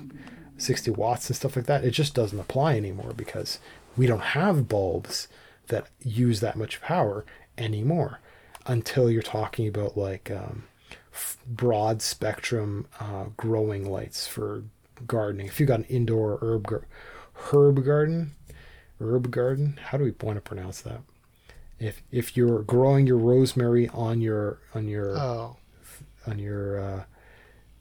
60 watts and stuff like that it just doesn't apply anymore because we don't have bulbs that use that much power anymore until you're talking about like um, broad spectrum uh, growing lights for gardening. If you got an indoor herb gar- herb garden, herb garden, how do we want to pronounce that? If if you're growing your rosemary on your on your Oh, on your uh,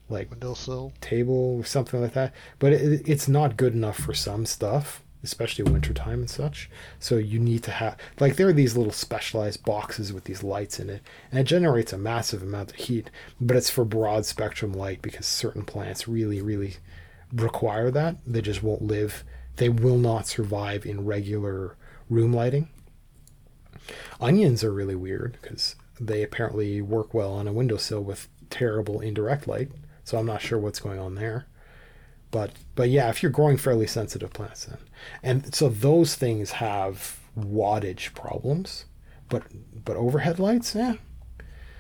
like windowsill. table or something like that, but it, it's not good enough for some stuff especially wintertime and such. So you need to have like there are these little specialized boxes with these lights in it, and it generates a massive amount of heat, but it's for broad spectrum light because certain plants really, really require that. They just won't live. They will not survive in regular room lighting. Onions are really weird because they apparently work well on a windowsill with terrible indirect light. So I'm not sure what's going on there. But but yeah, if you're growing fairly sensitive plants then. And so those things have wattage problems. But but overhead lights, yeah.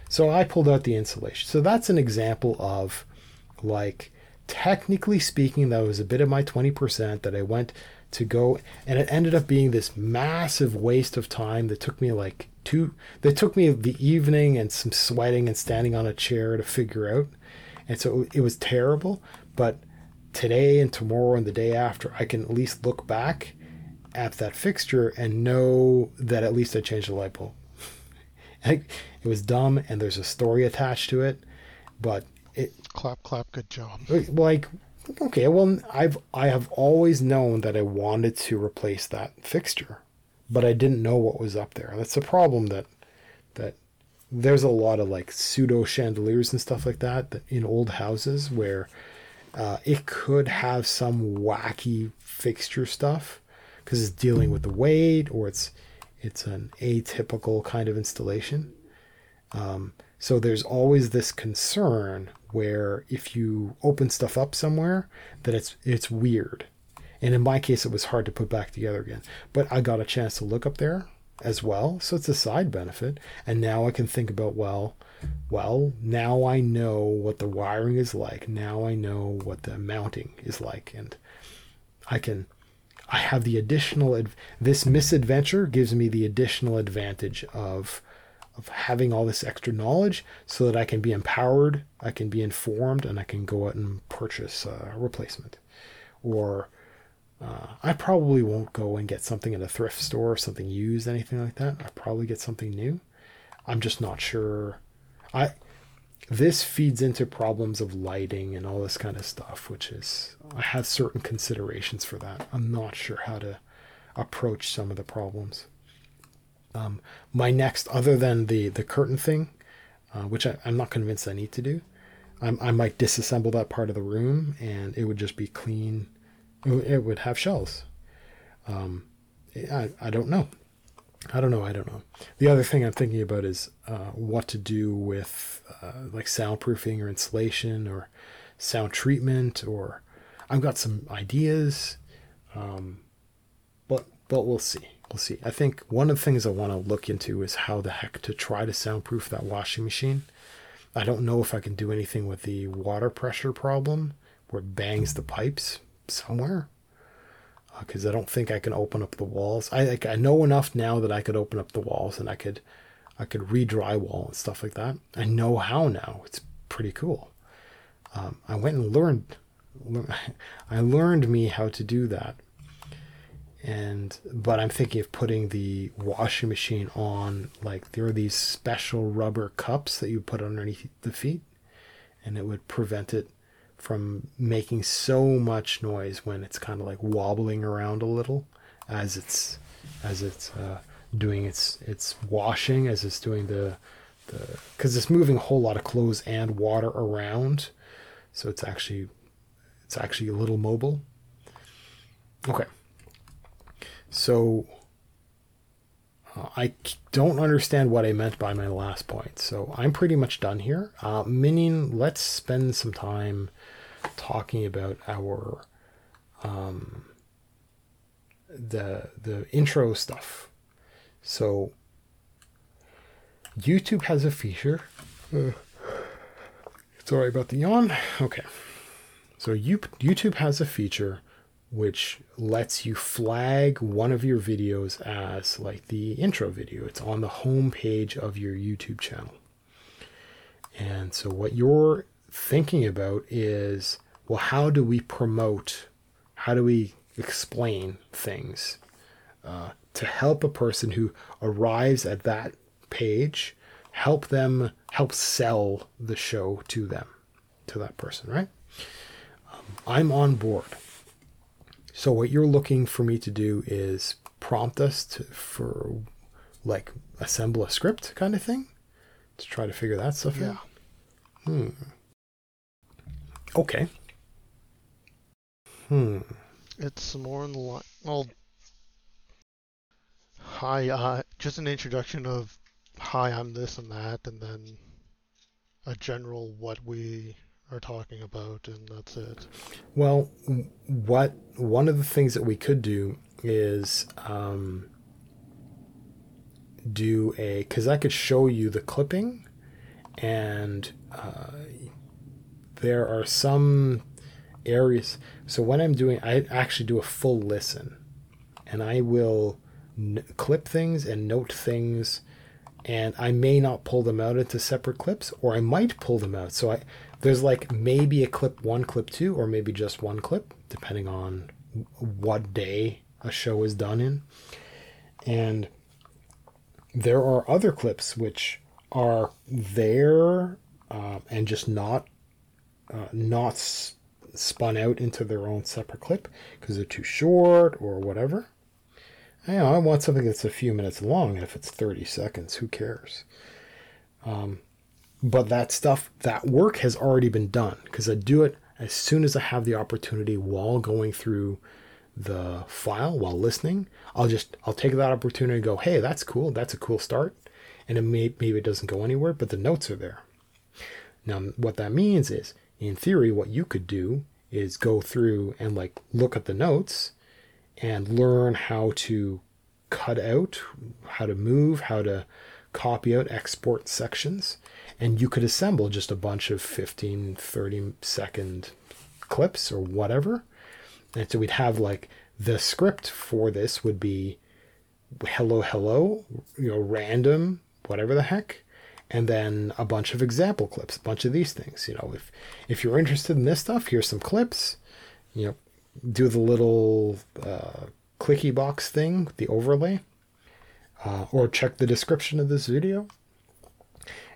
So I pulled out the insulation. So that's an example of like technically speaking, that was a bit of my 20% that I went to go and it ended up being this massive waste of time that took me like two that took me the evening and some sweating and standing on a chair to figure out. And so it was terrible but today and tomorrow and the day after i can at least look back at that fixture and know that at least i changed the light bulb. It was dumb and there's a story attached to it but Clap, clap, good job. like okay well i've i have always known that i wanted to replace that fixture but i didn't know what was up there that's a problem that that there's a lot of like pseudo chandeliers and stuff like that, that in old houses where uh, it could have some wacky fixture stuff because it's dealing with the weight or it's it's an atypical kind of installation um, so there's always this concern where if you open stuff up somewhere, that it's it's weird. And in my case, it was hard to put back together again. But I got a chance to look up there as well, so it's a side benefit. And now I can think about well, well, now I know what the wiring is like. Now I know what the mounting is like, and I can. I have the additional. Ad- this misadventure gives me the additional advantage of of having all this extra knowledge so that I can be empowered, I can be informed, and I can go out and purchase a replacement. Or uh, I probably won't go and get something in a thrift store, something used, anything like that. I probably get something new. I'm just not sure. I this feeds into problems of lighting and all this kind of stuff, which is I have certain considerations for that. I'm not sure how to approach some of the problems. Um, my next, other than the the curtain thing, uh, which I, am not convinced I need to do, I'm, i might disassemble that part of the room and it would just be clean. It, it would have shells. Um, I I don't know. I don't know. I don't know. The other thing I'm thinking about is uh, what to do with uh, like soundproofing or insulation or sound treatment or I've got some ideas, um, but but we'll see we'll see. I think one of the things I want to look into is how the heck to try to soundproof that washing machine. I don't know if I can do anything with the water pressure problem where it bangs the pipes somewhere because uh, I don't think I can open up the walls. I like I know enough now that I could open up the walls and I could I could re-drywall and stuff like that. I know how now. It's pretty cool. Um, I went and learned. I learned me how to do that. And but I'm thinking of putting the washing machine on like there are these special rubber cups that you put underneath the feet, and it would prevent it from making so much noise when it's kind of like wobbling around a little as it's as it's uh, doing its its washing as it's doing the the because it's moving a whole lot of clothes and water around. So it's actually it's actually a little mobile. Okay so uh, I don't understand what I meant by my last point. So I'm pretty much done here. Uh, meaning, let's spend some time talking about our um, the the intro stuff. So YouTube has a feature. Uh, sorry about the yawn. Okay. So you, YouTube has a feature which lets you flag one of your videos as like the intro video. It's on the home page of your YouTube channel. And so what you're thinking about is well, how do we promote, how do we explain things uh, to help a person who arrives at that page, help them, help sell the show to them, to that person, right? Um, I'm on board. So what you're looking for me to do is prompt us to, for like assemble a script kind of thing to try to figure that stuff Yeah. out. Hmm. Okay. Hmm. It's more in the line. Well, hi, uh, just an introduction of hi, I'm this and that, and then a general what we are talking about, and that's it. Well, what one of the things that we could do is um, do a because I could show you the clipping, and uh, there are some areas. So when I'm doing, I actually do a full listen, and I will n- clip things and note things, and I may not pull them out into separate clips, or I might pull them out. So I there's like maybe a clip one, clip two, or maybe just one clip, depending on what day a show is done in, and there are other clips which are there uh, and just not uh, not s- spun out into their own separate clip because they're too short or whatever. I, know, I want something that's a few minutes long, and if it's 30 seconds, who cares? Um, but that stuff, that work has already been done because I do it as soon as I have the opportunity while going through the file while listening. I'll just I'll take that opportunity and go, hey, that's cool, that's a cool start, and it may, maybe it doesn't go anywhere, but the notes are there. Now, what that means is, in theory, what you could do is go through and like look at the notes and learn how to cut out, how to move, how to copy out, export sections, and you could assemble just a bunch of 15, 30 second clips or whatever. And so we'd have like the script for this would be hello, hello, you know, random, whatever the heck and then a bunch of example clips, a bunch of these things. You know, if if you're interested in this stuff, here's some clips. You know, do the little uh, clicky box thing, the overlay, uh, or check the description of this video.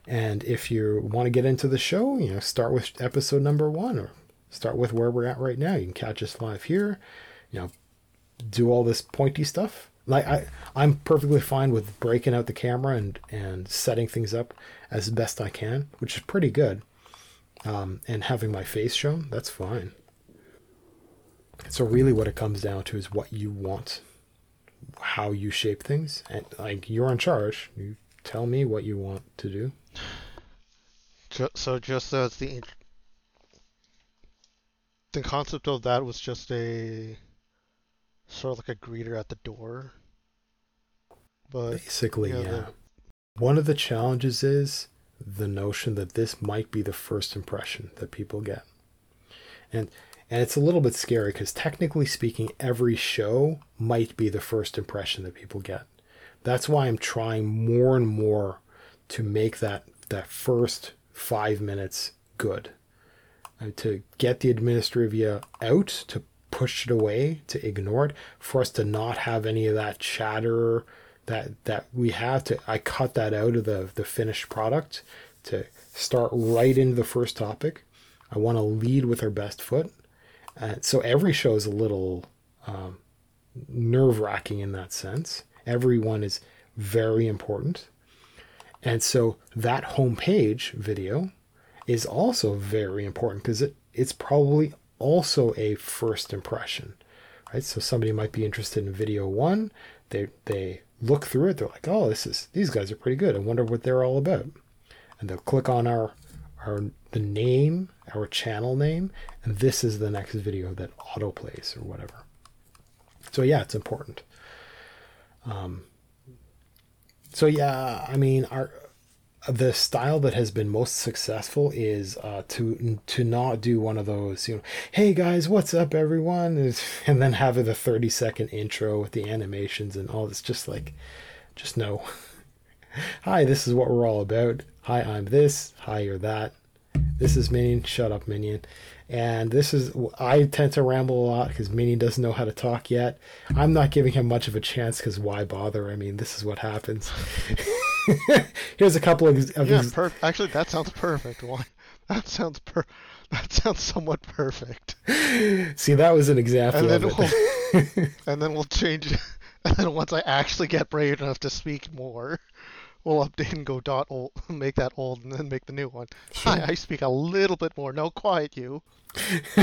And if you want to get into the show, you know, start with episode number one, or start with where we're at right now. You can catch us live here. You know, do all this pointy stuff. Like I, I'm perfectly fine with breaking out the camera and and setting things up as best I can, which is pretty good. Um, and having my face shown, that's fine. So really, what it comes down to is what you want, how you shape things, and like you're in charge. You tell me what you want to do. So just as the the concept of that was just a sort of like a greeter at the door, but Basically, yeah, yeah. the- One of the challenges is the notion that this might be the first impression that people get. And And it's a little bit scary because technically speaking, every show might be the first impression that people get. That's why I'm trying more and more to make that that first five minutes good. To get the administrivia out, to push it away, to ignore it, for us to not have any of that chatter that that we have to I cut that out of the the finished product to start right into the first topic. I want to lead with our best foot. Uh, so every show is a little um, nerve wracking in that sense. Everyone is very important. And so that homepage video is also very important because it, it's probably also a first impression. Right? So somebody might be interested in video one. They they look through it, they're like, oh, this is these guys are pretty good. I wonder what they're all about. And they'll click on our our the name, our channel name, and this is the next video that auto plays or whatever. So yeah, it's important. Um, so yeah, I mean, our the style that has been most successful is uh, to to not do one of those, you know, hey guys, what's up, everyone, and then have the thirty second intro with the animations and all. It's just like, just no. Hi, this is what we're all about. Hi, I'm this. Hi, you're that. This is Minion. Shut up, Minion. And this is, I tend to ramble a lot because Minion doesn't know how to talk yet. I'm not giving him much of a chance because why bother? I mean, this is what happens. Here's a couple of, of yeah, per- actually, that sounds perfect. Why? That sounds per. That sounds somewhat perfect. See, that was an example and then of it. We'll, and then we'll change it. And then once I actually get brave enough to speak more, we'll update and go dot old, make that old, and then make the new one. Sure. Hi, I speak a little bit more. No, quiet you.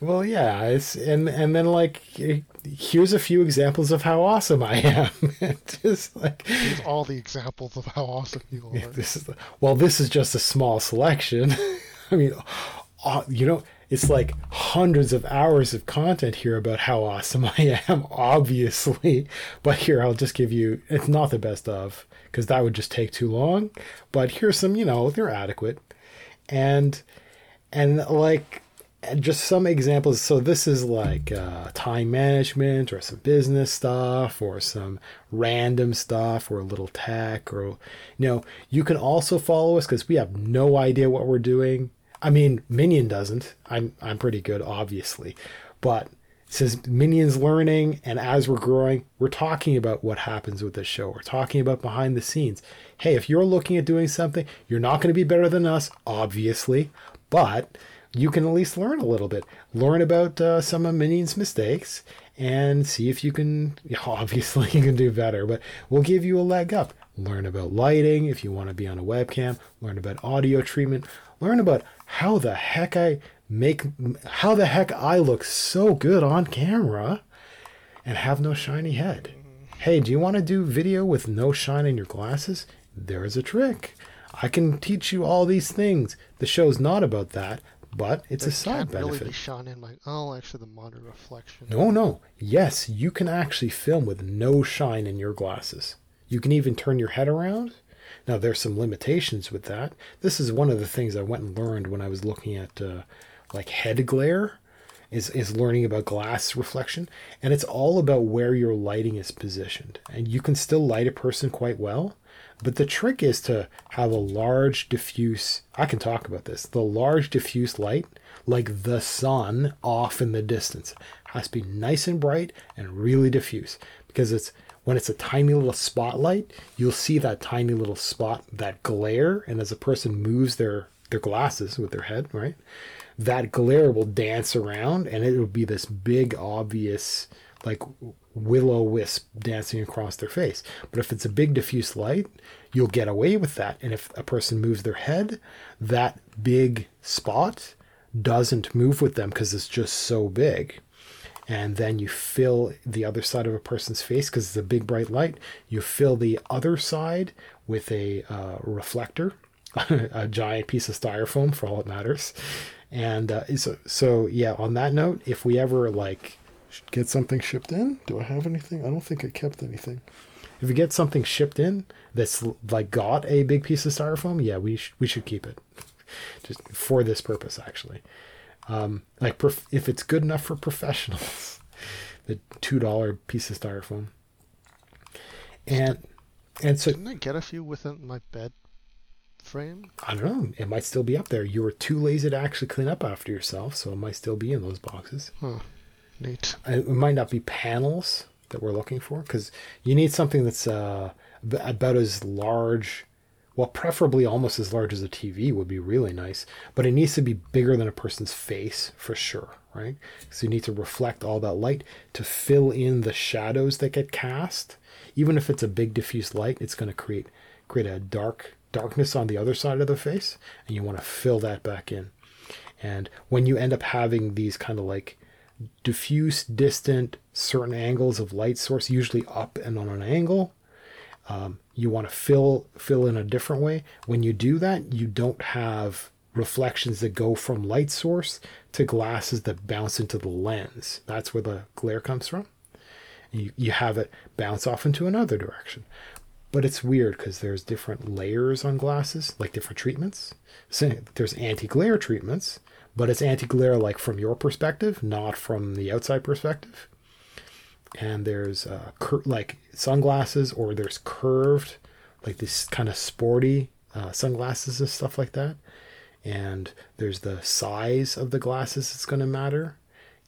well, yeah, it's and and then like here's a few examples of how awesome I am. just like here's all the examples of how awesome you are. This is well, this is just a small selection. I mean, uh, you know, it's like hundreds of hours of content here about how awesome I am, obviously. But here, I'll just give you, it's not the best of, because that would just take too long. But here's some, you know, they're adequate. And, and like, just some examples. So this is like uh, time management or some business stuff or some random stuff or a little tech or, you know, you can also follow us because we have no idea what we're doing I mean, Minion doesn't. I'm I'm pretty good, obviously, but says Minion's learning, and as we're growing, we're talking about what happens with this show. We're talking about behind the scenes. Hey, if you're looking at doing something, you're not going to be better than us, obviously, but you can at least learn a little bit. Learn about uh, some of Minion's mistakes and see if you can. Obviously, you can do better, but we'll give you a leg up. Learn about lighting if you want to be on a webcam. Learn about audio treatment. Learn about how the heck I make how the heck I look so good on camera and have no shiny head. Hey, do you want to do video with no shine in your glasses? There's a trick. I can teach you all these things. The show's not about that, but it's there a side can't benefit. Really be shine in my oh, actually the monitor reflection. No, no. Yes, you can actually film with no shine in your glasses. You can even turn your head around now, there's some limitations with that. This is one of the things I went and learned when I was looking at uh, like head glare, is is learning about glass reflection, and it's all about where your lighting is positioned. And you can still light a person quite well, but the trick is to have a large diffuse. I can talk about this. The large diffuse light, like the sun, off in the distance, has to be nice and bright and really diffuse because it's when it's a tiny little spotlight, you'll see that tiny little spot, that glare, and as a person moves their their glasses with their head, right? That glare will dance around and it will be this big obvious like willow wisp dancing across their face. But if it's a big diffuse light, you'll get away with that. And if a person moves their head, that big spot doesn't move with them because it's just so big and then you fill the other side of a person's face because it's a big bright light. You fill the other side with a uh, reflector, a giant piece of styrofoam for all it matters. And uh, so, so yeah. On that note, if we ever like get something shipped in, do I have anything? I don't think I kept anything. If we get something shipped in that's like got a big piece of styrofoam, yeah, we sh- we should keep it, just for this purpose actually. Um, like prof- if it's good enough for professionals, the two dollar piece of styrofoam. And and so Didn't I get a few within my bed frame? I don't know. It might still be up there. You were too lazy to actually clean up after yourself, so it might still be in those boxes. Huh. Neat. It might not be panels that we're looking for because you need something that's uh, about as large, well, preferably almost as large as a TV would be really nice, but it needs to be bigger than a person's face for sure, right? So you need to reflect all that light to fill in the shadows that get cast. Even if it's a big diffuse light, it's going to create create a dark darkness on the other side of the face, and you want to fill that back in. And when you end up having these kind of like diffuse, distant, certain angles of light source, usually up and on an angle. Um, you want to fill fill in a different way. When you do that, you don't have reflections that go from light source to glasses that bounce into the lens. That's where the glare comes from. You, you have it bounce off into another direction. But it's weird because there's different layers on glasses, like different treatments. So there's anti-glare treatments, but it's anti-glare like from your perspective, not from the outside perspective. And there's uh, cur- like sunglasses, or there's curved, like this kind of sporty uh, sunglasses and stuff like that. And there's the size of the glasses that's going to matter,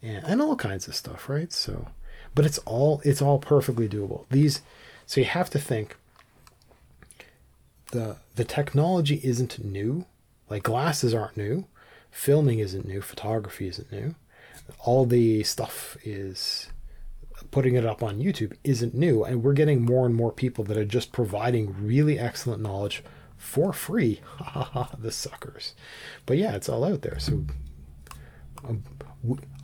and, and all kinds of stuff, right? So, but it's all it's all perfectly doable. These, so you have to think. the The technology isn't new, like glasses aren't new filming isn't new, photography isn't new. All the stuff is putting it up on YouTube isn't new, and we're getting more and more people that are just providing really excellent knowledge for free. the suckers. But yeah, it's all out there. So um,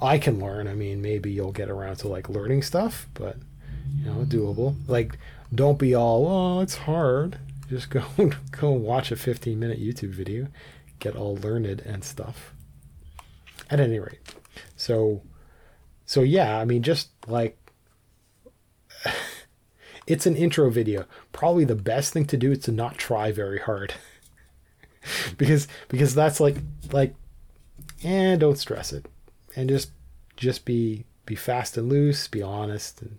I can learn. I mean, maybe you'll get around to like learning stuff, but you know, doable. Like, don't be all, oh, it's hard. Just go go watch a 15 minute YouTube video get all learned and stuff. At any rate, so so yeah, I mean, just like it's an intro video. Probably the best thing to do is to not try very hard, because because that's like like, and don't stress it, and just just be be fast and loose, be honest, and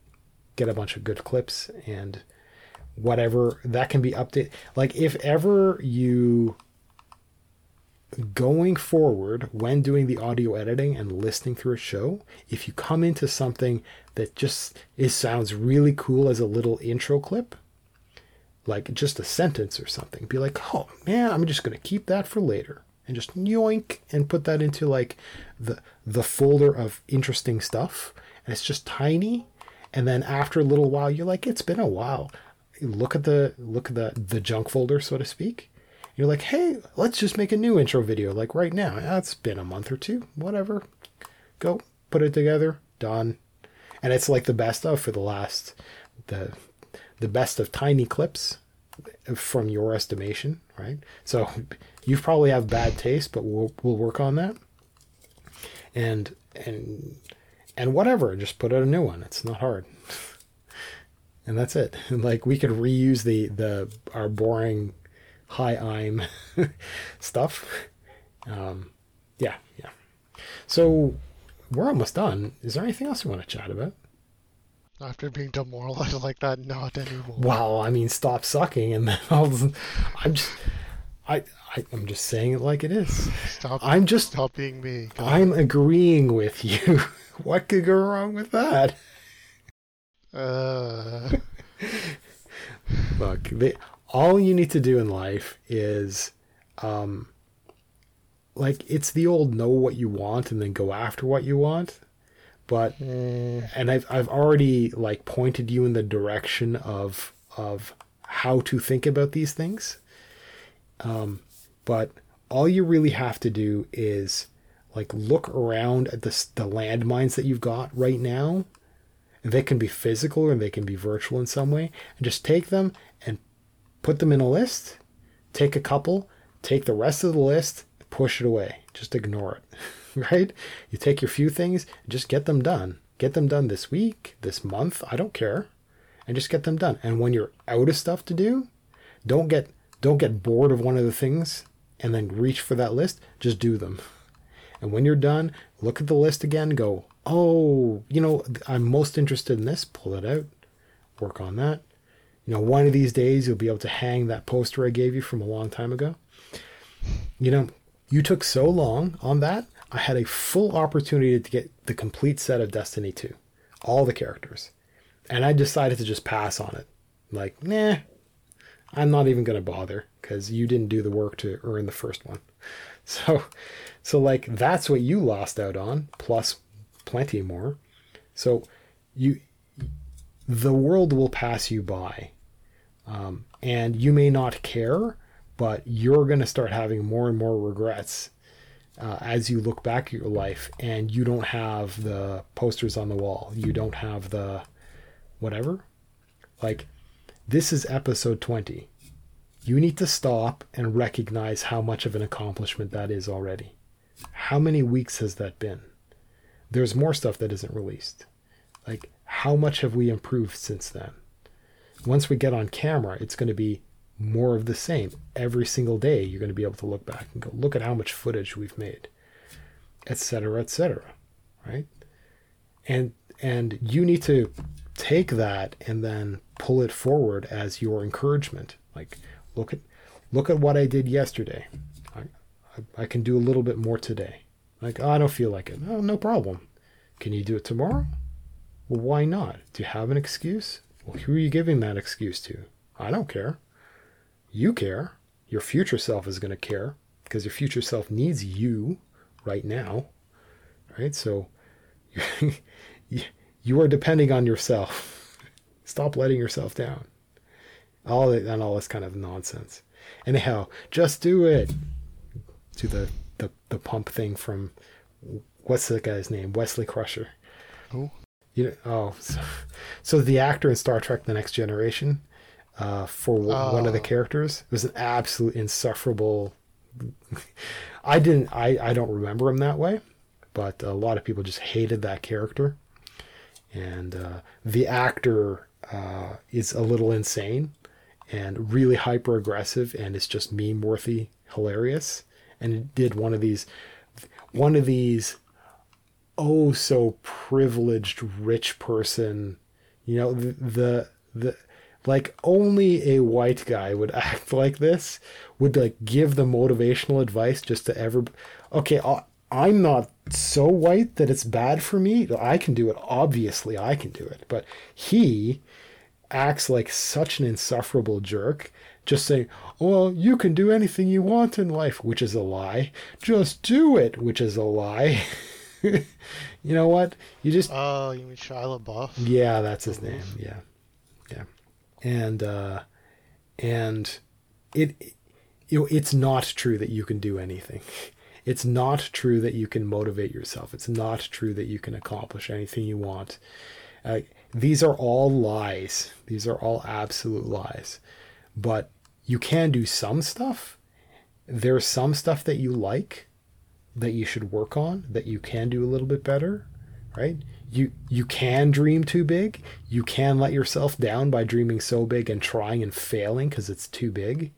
get a bunch of good clips and whatever that can be updated. Like if ever you going forward when doing the audio editing and listening through a show if you come into something that just is sounds really cool as a little intro clip like just a sentence or something be like oh man i'm just going to keep that for later. And just yoink and put that into like the the folder of interesting stuff. And it's just tiny. And then after a little while you're like it's been a while. Look at the look at the the junk folder so to speak you're like, hey, let's just make a new intro video like right now. It's been a month or two, whatever. Go put it together, done. And it's like the best of for the last the the best of tiny clips from your estimation, right? So you probably have bad taste, but we'll we'll work on that. And and and whatever, just put out a new one. It's not hard. And that's it. And Like we could reuse the the our boring high I'm stuff. Um, yeah, yeah. So we're almost done. Is there anything else you want to chat about? After being demoralized like that, not anymore. Well, I mean, stop sucking, and then I'll, I'm just, I, I, am just saying it like it is. Stop. I'm just, stop being me. God. I'm agreeing with you. what could go wrong with that? Uh, Look, they, all you need to do in life is um like it's the old know what you want and then go after what you want. But mm, and I've I've already like pointed you in the direction of of how to think about these things. Um but all you really have to do is like look around at the the landmines that you've got right now. And they can be physical or they can be virtual in some way. And just take them and put them in a list, take a couple, take the rest of the list, push it away. Just ignore it. right? You take your few things, just get them done. Get them done this week, this month, I don't care. And just get them done. And when you're out of stuff to do, don't get don't get bored of one of the things and then reach for that list, just do them. And when you're done, look at the list again, go, oh, you know, I'm most interested in this, pull it out, work on that. You know, one of these days you'll be able to hang that poster I gave you from a long time ago. You know, you took so long on that. I had a full opportunity to get the complete set of Destiny 2, all the characters. And I decided to just pass on it. Like, nah, I'm not even going to bother because you didn't do the work to earn the first one. So, so like that's what you lost out on, plus plenty more. So, you, the world will pass you by, um, and you may not care, but you're going to start having more and more regrets uh, as you look back at your life, and you don't have the posters on the wall. You don't have the whatever. Like, this is episode 20 you need to stop and recognize how much of an accomplishment that is already. How many weeks has that been? There's more stuff that isn't released. Like, how much have we improved since then? Once we get on camera, it's going to be more of the same. Every single day, you're going to be able to look back and go, look at how much footage we've made, etc., etc. Right? And and you need to take that and then pull it forward as your encouragement. Like, Look at look at what I did yesterday. I, I, I can do a little bit more today. Like, oh, I don't feel like it. Oh, no problem. Can you do it tomorrow? Well, why not? Do you have an excuse? Well, who are you giving that excuse to? I don't care. You care. Your future self is going to care because your future self needs you right now. Right? So you are depending on yourself. Stop letting yourself down all that and all this kind of nonsense. Anyhow, just do it. To the the the pump thing from what's the guy's name? Wesley Crusher. Who? You know, oh, so, so the actor in Star Trek: The Next Generation, uh, for oh. one of the oh. characters, was an absolute insufferable. I didn't. I I don't remember him that way, but a lot of people just hated that character, and uh, the actor uh, is a little insane and really hyper aggressive and it's just meme worthy hilarious and it did one of these one of these oh so privileged rich person you know the the, the like only a white guy would act like this would like give the motivational advice just to ever okay i'm not so white that it's bad for me i can do it obviously i can do it but he acts like such an insufferable jerk, just saying, well, you can do anything you want in life, which is a lie. Just do it, which is a lie. you know what? You just. Oh, you mean Shia LaBeouf? Yeah, that's his name. Yeah. Yeah. And, uh, and it, you know, it's not true that you can do anything. It's not true that you can motivate yourself. It's not true that you can accomplish anything you want. Uh, these are all lies. These are all absolute lies. But you can do some stuff. There's some stuff that you like that you should work on that you can do a little bit better, right? You you can dream too big. You can let yourself down by dreaming so big and trying and failing cuz it's too big.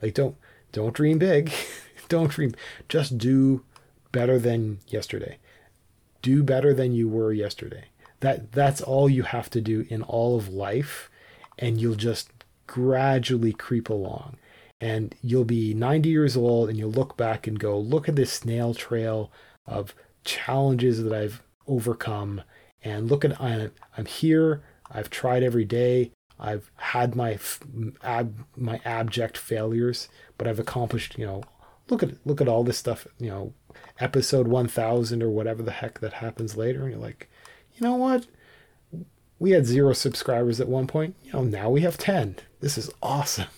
Like don't don't dream big. don't dream. Just do better than yesterday. Do better than you were yesterday that that's all you have to do in all of life and you'll just gradually creep along and you'll be 90 years old and you'll look back and go look at this snail trail of challenges that I've overcome and look at I'm, I'm here I've tried every day I've had my ab, my abject failures but I've accomplished you know look at look at all this stuff you know episode 1000 or whatever the heck that happens later and you're like you know what? We had zero subscribers at one point. You know, now we have 10. This is awesome.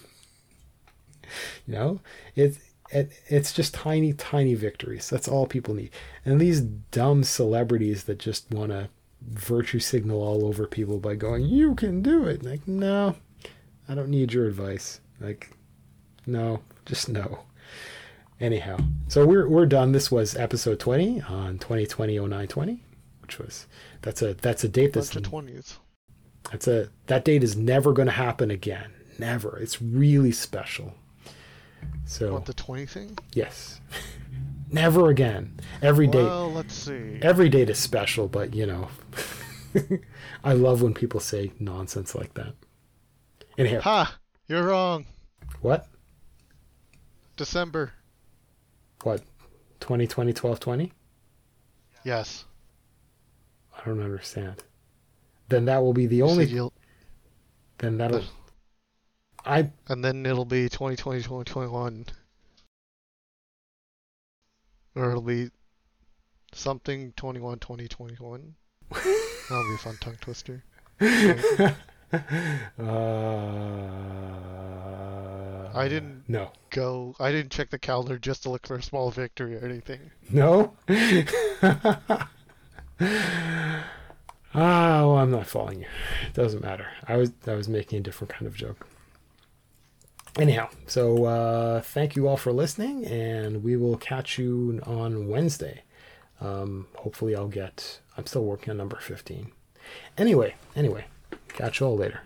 You know, it's, it, it's just tiny, tiny victories. That's all people need. And these dumb celebrities that just want to virtue signal all over people by going, you can do it. Like, no, I don't need your advice. Like, no, just no. Anyhow, so we're, we're done. This was episode 20 on 2020 0920 which was that's a that's a date that's the twentieth. That's a that date is never going to happen again. Never. It's really special. So what the twenty thing? Yes. Never again. Every day. Well, let's see. Every date is special, but you know, I love when people say nonsense like that. Anyhow, Ha! You're wrong. what? December. What? 2020, 12, 20? Yes. I don't understand. Then that will be the You only. Then that'll. The- I and then it'll be 2020, 2021. Or it'll be something 21, 20, 21. That'll be a fun tongue twister. uh, I didn't No. go. I didn't check the calendar just to look for a small victory or anything. No. Ah, well, I'm not following you. It doesn't matter. I was I was making a different kind of joke. Anyhow, so uh, thank you all for listening, and we will catch you on Wednesday. Um, hopefully, I'll get. I'm still working on number 15. Anyway, anyway, catch you all later.